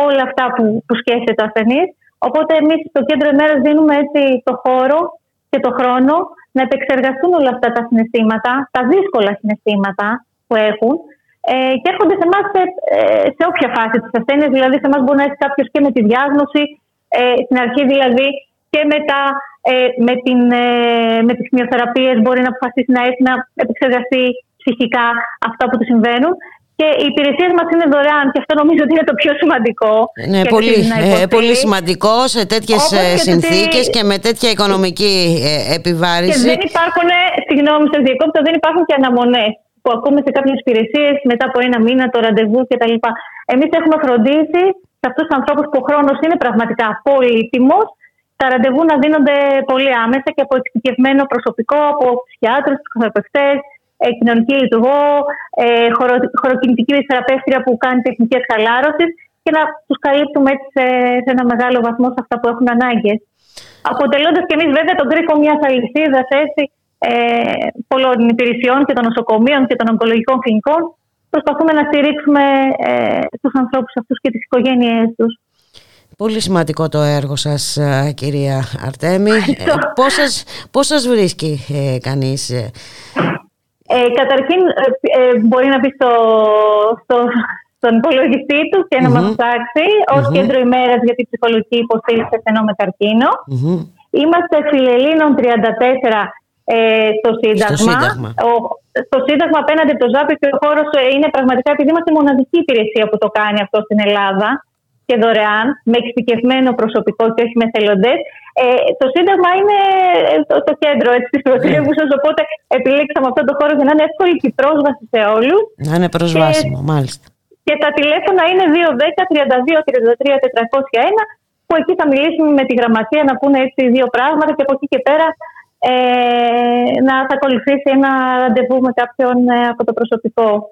όλα αυτά που, που σκέφτεται ο ασθενής. Οπότε εμείς στο κέντρο ημέρας δίνουμε έτσι το χώρο και το χρόνο να επεξεργαστούν όλα αυτά τα συναισθήματα, τα δύσκολα συναισθήματα που έχουν ε, και έρχονται σε εμάς σε, ε, σε όποια φάση τη ασθένεια. Δηλαδή, σε εμάς μπορεί να έρθει κάποιος και με τη διάγνωση, ε, στην αρχή δηλαδή και μετά ε, με, την, ε, με τις χημειοθεραπείες μπορεί να αποφασίσει να έρθει να επεξεργαστεί ψυχικά αυτά που του συμβαίνουν. Και οι υπηρεσίες μας είναι δωρεάν και αυτό νομίζω ότι είναι το πιο σημαντικό. Ναι, και πολύ, να ε, υποστεί. πολύ σημαντικό σε τέτοιες Όπως ε, και το συνθήκες ότι- και με τέτοια οικονομική ε, Και επιβάρηση. δεν υπάρχουν, συγγνώμη, σας διακόπτω, δεν υπάρχουν και αναμονές που ακούμε σε κάποιες υπηρεσίες μετά από ένα μήνα το ραντεβού κτλ. Εμείς έχουμε φροντίσει σε αυτούς τους ανθρώπους που ο χρόνος είναι πραγματικά πολύτιμο, τα ραντεβού να δίνονται πολύ άμεσα και από εξειδικευμένο προσωπικό, από ψυχιάτρους, ψυχοθεραπευτέ, ε, κοινωνική λειτουργό, ε, χωρο, χωροκινητική θεραπεύτρια που κάνει τεχνικέ χαλάρωση και να τους καλύπτουμε έτσι σε, σε ένα μεγάλο βαθμό σε αυτά που έχουν ανάγκες. Αποτελώντας και εμείς βέβαια τον κρίκο μιας αλυσίδας έτσι ε, πολλών υπηρεσιών και των νοσοκομείων και των ογκολογικών κλινικών, προσπαθούμε να στηρίξουμε ε, τους ανθρώπους αυτούς και τις οικογένειές τους. Πολύ σημαντικό το έργο σας ε, κυρία Αρτέμι. Ε, πώς, σας, πώς σας βρίσκει ε, κανείς. ε; Ε, καταρχήν, ε, ε, μπορεί να μπει στο, στο, στον υπολογιστή του και να Μμμ. μας ψάξει ως Μμμ. κέντρο ημέρας για την ψυχολογική υποστήριξη ασθενών με καρκίνο. Μμμ. Είμαστε Φιλελλήνων 34 ε, στο Σύνταγμα. Σύνταγμα. Ο, στο Σύνταγμα απέναντι από το ΖΑΠ και ο χώρος είναι πραγματικά, επειδή είμαστε η μοναδική υπηρεσία που το κάνει αυτό στην Ελλάδα και δωρεάν, με εξειδικευμένο προσωπικό και όχι με θελοντές. Ε, το Σύνταγμα είναι ε, το, το κέντρο της πρωτεύουσας, οπότε επιλέξαμε αυτό το χώρο για να είναι εύκολη και η πρόσβαση σε όλους. Να είναι προσβάσιμο, μάλιστα. Και τα τηλέφωνα είναι 210-32-33-401 που εκεί θα μιλήσουμε με τη γραμματεία να πούνε έτσι δύο πράγματα και από εκεί και πέρα ε, να θα ακολουθήσει ένα ραντεβού με κάποιον ε, από το προσωπικό.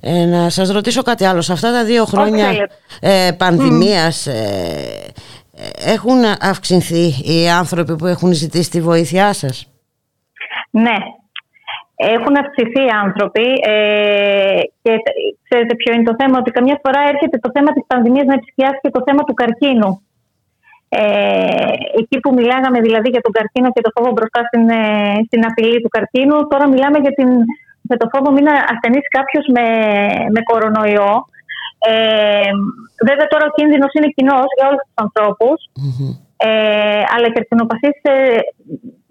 Ε, να σας ρωτήσω κάτι άλλο. Σε αυτά τα δύο χρόνια θέλετε. ε, πανδημίας ε, ε, έχουν αυξηθεί οι άνθρωποι που έχουν ζητήσει τη βοήθειά σας; Ναι, έχουν αυξηθεί οι άνθρωποι ε, και ξέρετε ποιο είναι το θέμα, ότι καμιά φορά έρχεται το θέμα της πανδημίας να επισκιάσει και το θέμα του καρκίνου. Ε, εκεί που μιλάγαμε δηλαδή για τον καρκίνο και το φόβο μπροστά στην, ε, στην απειλή του καρκίνου, τώρα μιλάμε για, την, για το φόβο μην ασθενήσει κάποιος με, με κορονοϊό. Ε, βέβαια τώρα ο κίνδυνος είναι κοινός για όλους τους ανθρώπους. Ε, αλλά οι καρκινοπαθείς ε,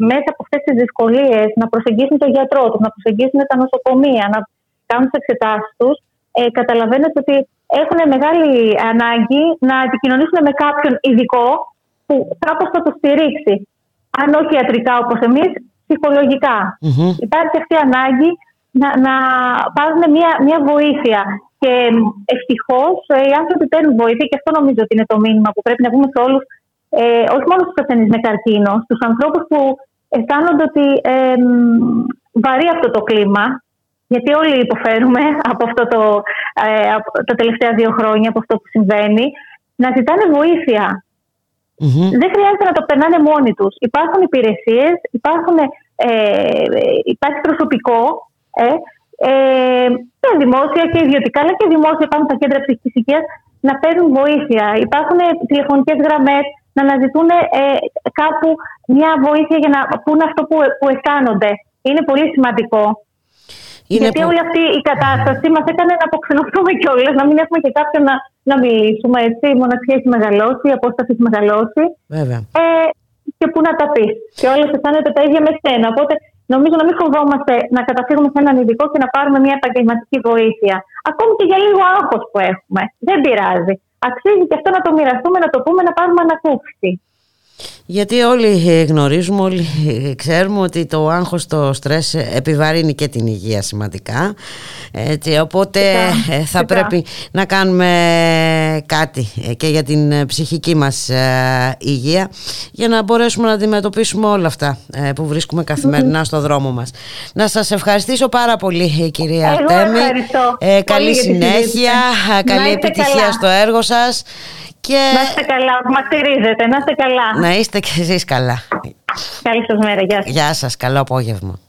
μέσα από αυτές τις δυσκολίες να προσεγγίσουν τον γιατρό τους, να προσεγγίσουν τα νοσοκομεία, να κάνουν τις εξετάσεις τους, ε, καταλαβαίνετε ότι έχουν μεγάλη ανάγκη να επικοινωνήσουν με κάποιον ειδικό που κάπως θα το στηρίξει. Αν όχι ιατρικά όπως εμείς, ψυχολογικά. Υπάρχει αυτή η ανάγκη να, να πάρουν μια, μια βοήθεια. Και ευτυχώς οι άνθρωποι παίρνουν βοήθεια και αυτό νομίζω ότι είναι το μήνυμα που πρέπει να πούμε σε όλους, ε, όχι μόνο στους ασθενείς με καρκίνο, στους ανθρώπους που αισθάνονται ότι ε, βαρύ αυτό το κλίμα, γιατί όλοι υποφέρουμε από αυτό το, ε, από τα τελευταία δύο χρόνια, από αυτό που συμβαίνει, να ζητάνε βοήθεια. Δεν χρειάζεται να το περνάνε μόνοι τους. Υπάρχουν υπηρεσίες, ε, υπάρχει προσωπικό ε, ε, και δημόσια και ιδιωτικά, αλλά και δημόσια πάνω στα κέντρα ψυχικής υγείας να παίρνουν βοήθεια. Υπάρχουν τηλεφωνικές γραμμές να αναζητούν ε, κάπου μια βοήθεια για να πούνε αυτό που, που αισθάνονται. Είναι πολύ σημαντικό. Είναι Γιατί πο- όλη αυτή η κατάσταση μας έκανε να αποξενωθούμε κιόλας, να μην έχουμε και κάποιον να, να μιλήσουμε. Έτσι. Η μοναξιά έχει μεγαλώσει, η απόσταση έχει μεγαλώσει. Βέβαια. Ε, και πού να τα πει. Και όλες αισθάνονται τα ίδια με σένα. Οπότε νομίζω να μην φοβόμαστε να καταφύγουμε σε έναν ειδικό και να πάρουμε μια επαγγελματική βοήθεια. Ακόμη και για λίγο άγχος που έχουμε. Δεν πειράζει. Αξίζει και αυτό να το μοιραστούμε, να το πούμε, να πάρουμε ανακούφιση. Γιατί όλοι ε, γνωρίζουμε, όλοι ε, ξέρουμε ότι το άγχος, το στρες ε, επιβαρύνει και την υγεία σημαντικά. Έτσι, οπότε Φυσικά, ε, θα φυσικά. πρέπει να κάνουμε κάτι ε, και για την ε, ψυχική μας ε, υγεία για να μπορέσουμε να αντιμετωπίσουμε όλα αυτά ε, που βρίσκουμε καθημερινά στο δρόμο μας. Να σας ευχαριστήσω πάρα πολύ ε, κυρία Εγώ Αρτέμι. ευχαριστώ Ε, πολύ καλή για τη συνέχεια, συζήτηση. ε, καλή Να είστε επιτυχία καλά. στο έργο σας και Να είστε καλά, μας στηρίζετε, να είστε καλά. να είστε και εσείς καλά. Καλή σας μέρα, γεια σας. Γεια σας, καλό απόγευμα.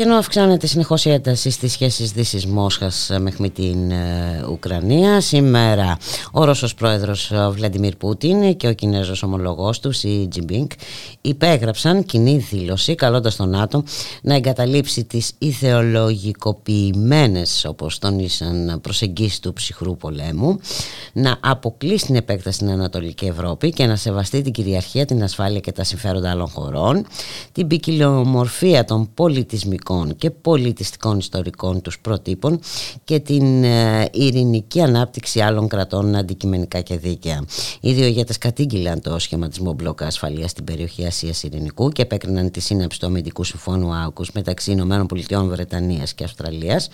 Και ενώ αυξάνεται συνεχώς η ένταση στις σχέσεις Δύση Μόσχα με την ε, Ουκρανία, σήμερα ο Ρώσος πρόεδρος Βλαντιμίρ Πούτιν και ο Κινέζος ομολογός του, Σι Τζιμπίνκ, υπέγραψαν κοινή δήλωση καλώντας τον ΝΑΤΟ να εγκαταλείψει τις ιδεολογικοποιημένε, όπως τονίσαν, προσεγγίσεις του ψυχρού πολέμου, να αποκλείσει την επέκταση στην Ανατολική Ευρώπη και να σεβαστεί την κυριαρχία, την ασφάλεια και τα συμφέροντα άλλων χωρών, την ποικιλομορφία των πολιτισμικών και πολιτιστικών ιστορικών τους προτύπων και την ε, ειρηνική ανάπτυξη άλλων κρατών αντικειμενικά και δίκαια. Οι δύο ηγέτες κατήγγειλαν το σχηματισμό μπλοκ ασφαλείας στην περιοχή Ασίας Ειρηνικού και επέκριναν τη σύναψη του αμυντικού συμφώνου Άουκους μεταξύ Ηνωμένων Πολιτειών Βρετανίας και Αυστραλίας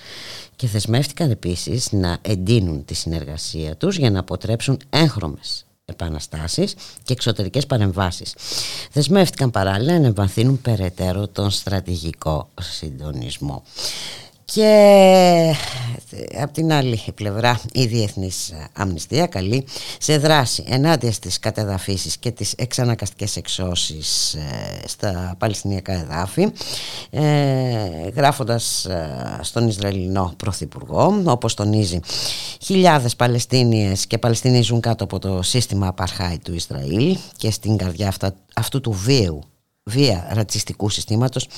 και δεσμεύτηκαν επίσης να εντείνουν τη συνεργασία τους για να αποτρέψουν έγχρωμες επαναστάσεις και εξωτερικές παρεμβάσεις. Δεσμεύτηκαν παράλληλα να εμβαθύνουν περαιτέρω τον στρατηγικό συντονισμό. Και από την άλλη πλευρά η Διεθνής Αμνηστία καλεί σε δράση ενάντια στις κατεδαφίσεις και τις εξανακαστικές εξώσεις ε, στα Παλαιστινιακά εδάφη ε, γράφοντας ε, στον Ισραηλινό Πρωθυπουργό όπως τονίζει χιλιάδες Παλαιστίνιες και Παλαιστίνοι ζουν κάτω από το σύστημα απαρχάη του Ισραήλ και στην καρδιά αυτά, αυτού του βίαιου βία ρατσιστικού συστήματος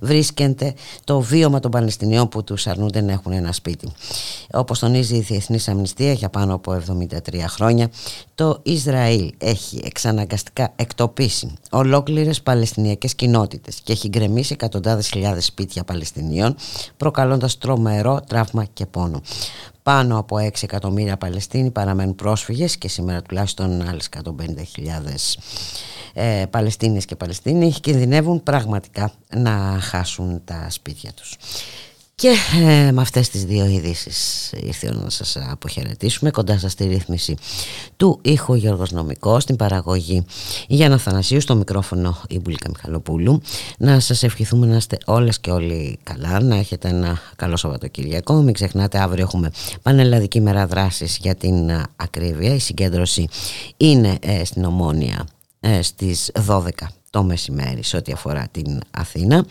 βρίσκεται το βίωμα των Παλαιστινιών που τους αρνούνται να έχουν ένα σπίτι. Όπως τονίζει η Διεθνής Αμνηστία για πάνω από 73 χρόνια, το Ισραήλ έχει εξαναγκαστικά εκτοπίσει ολόκληρες Παλαιστινιακές κοινότητες και έχει γκρεμίσει εκατοντάδες χιλιάδες σπίτια Παλαιστινίων προκαλώντας τρομερό τραύμα και πόνο. Πάνω από 6 εκατομμύρια Παλαιστίνοι παραμένουν πρόσφυγες και σήμερα τουλάχιστον άλλες 150.000 ε, Παλαιστίνες και Παλαιστίνοι κινδυνεύουν πραγματικά να χάσουν τα σπίτια τους. Και ε, με αυτές τις δύο ειδήσεις ήρθε να σας αποχαιρετήσουμε κοντά σας στη ρύθμιση του ήχου Γιώργος Νομικός, στην παραγωγή Γιάννα Θανασίου, στο μικρόφωνο η Μπουλίκα Μιχαλοπούλου. Να σας ευχηθούμε να είστε όλες και όλοι καλά, να έχετε ένα καλό Σαββατοκυριακό. Μην ξεχνάτε, αύριο έχουμε πανελλαδική μέρα δράσης για την α, ακρίβεια. Η συγκέντρωση είναι ε, στην Ομόνια ε, στις 12 το μεσημέρι σε ό,τι αφορά την Αθήνα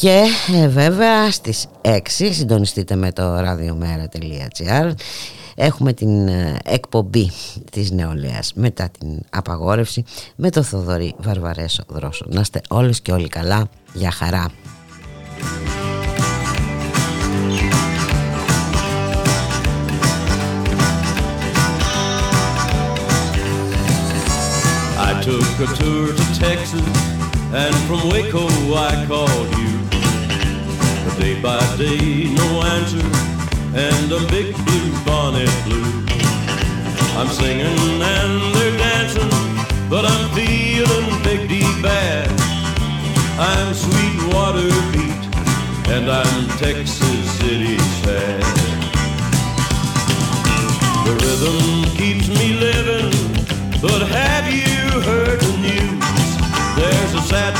και ε, βέβαια στις 6 συντονιστείτε με το radiomera.gr Έχουμε την ε, εκπομπή της νεολαίας μετά την απαγόρευση με το Θοδωρή Βαρβαρέσο Δρόσο. Να είστε όλες και όλοι καλά. Για χαρά. I took a tour to Texas, and from Waco I called you. Day by day, no answer, and a big blue bonnet blue. I'm singing and they're dancing, but I'm feeling big deep bad. I'm Sweetwater beat, and I'm Texas City sad. The rhythm keeps me living, but have you heard the news? There's a sad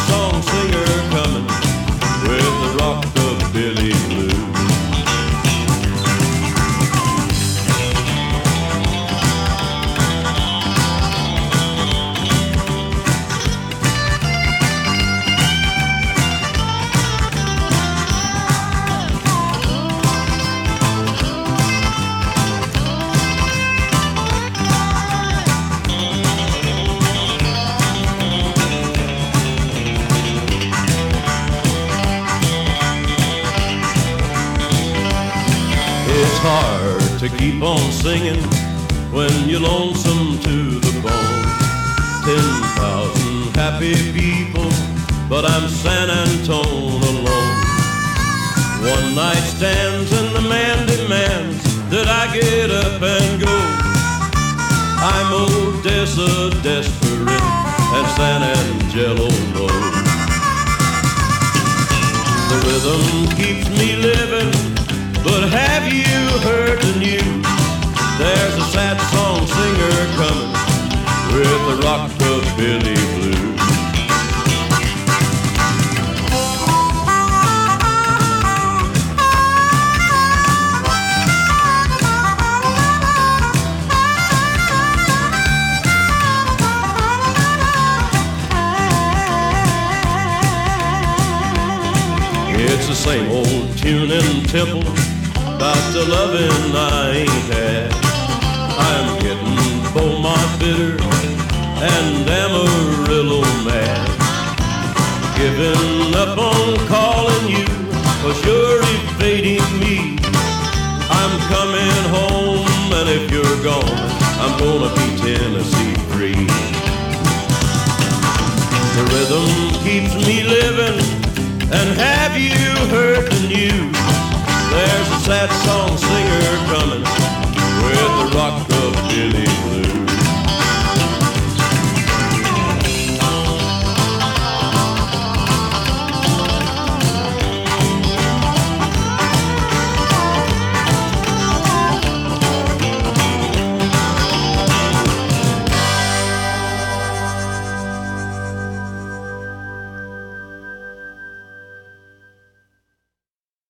on singing when you're lonesome to the bone. Ten thousand happy people, but I'm San Antone alone. One night stands and the man demands that I get up and go. I'm Odessa desperate and San Angelo low. The rhythm keeps me living, but have you heard the news? There's a sad song singer coming with the rockabilly blues. It's the same old tune and temple about the loving I ain't had. Beaumont bitter and Amarillo mad. Giving up on calling you, cause you're evading me. I'm coming home, and if you're gone, I'm gonna be Tennessee free. The rhythm keeps me living, and have you heard the news? There's a sad song with the rock of Billy Blue.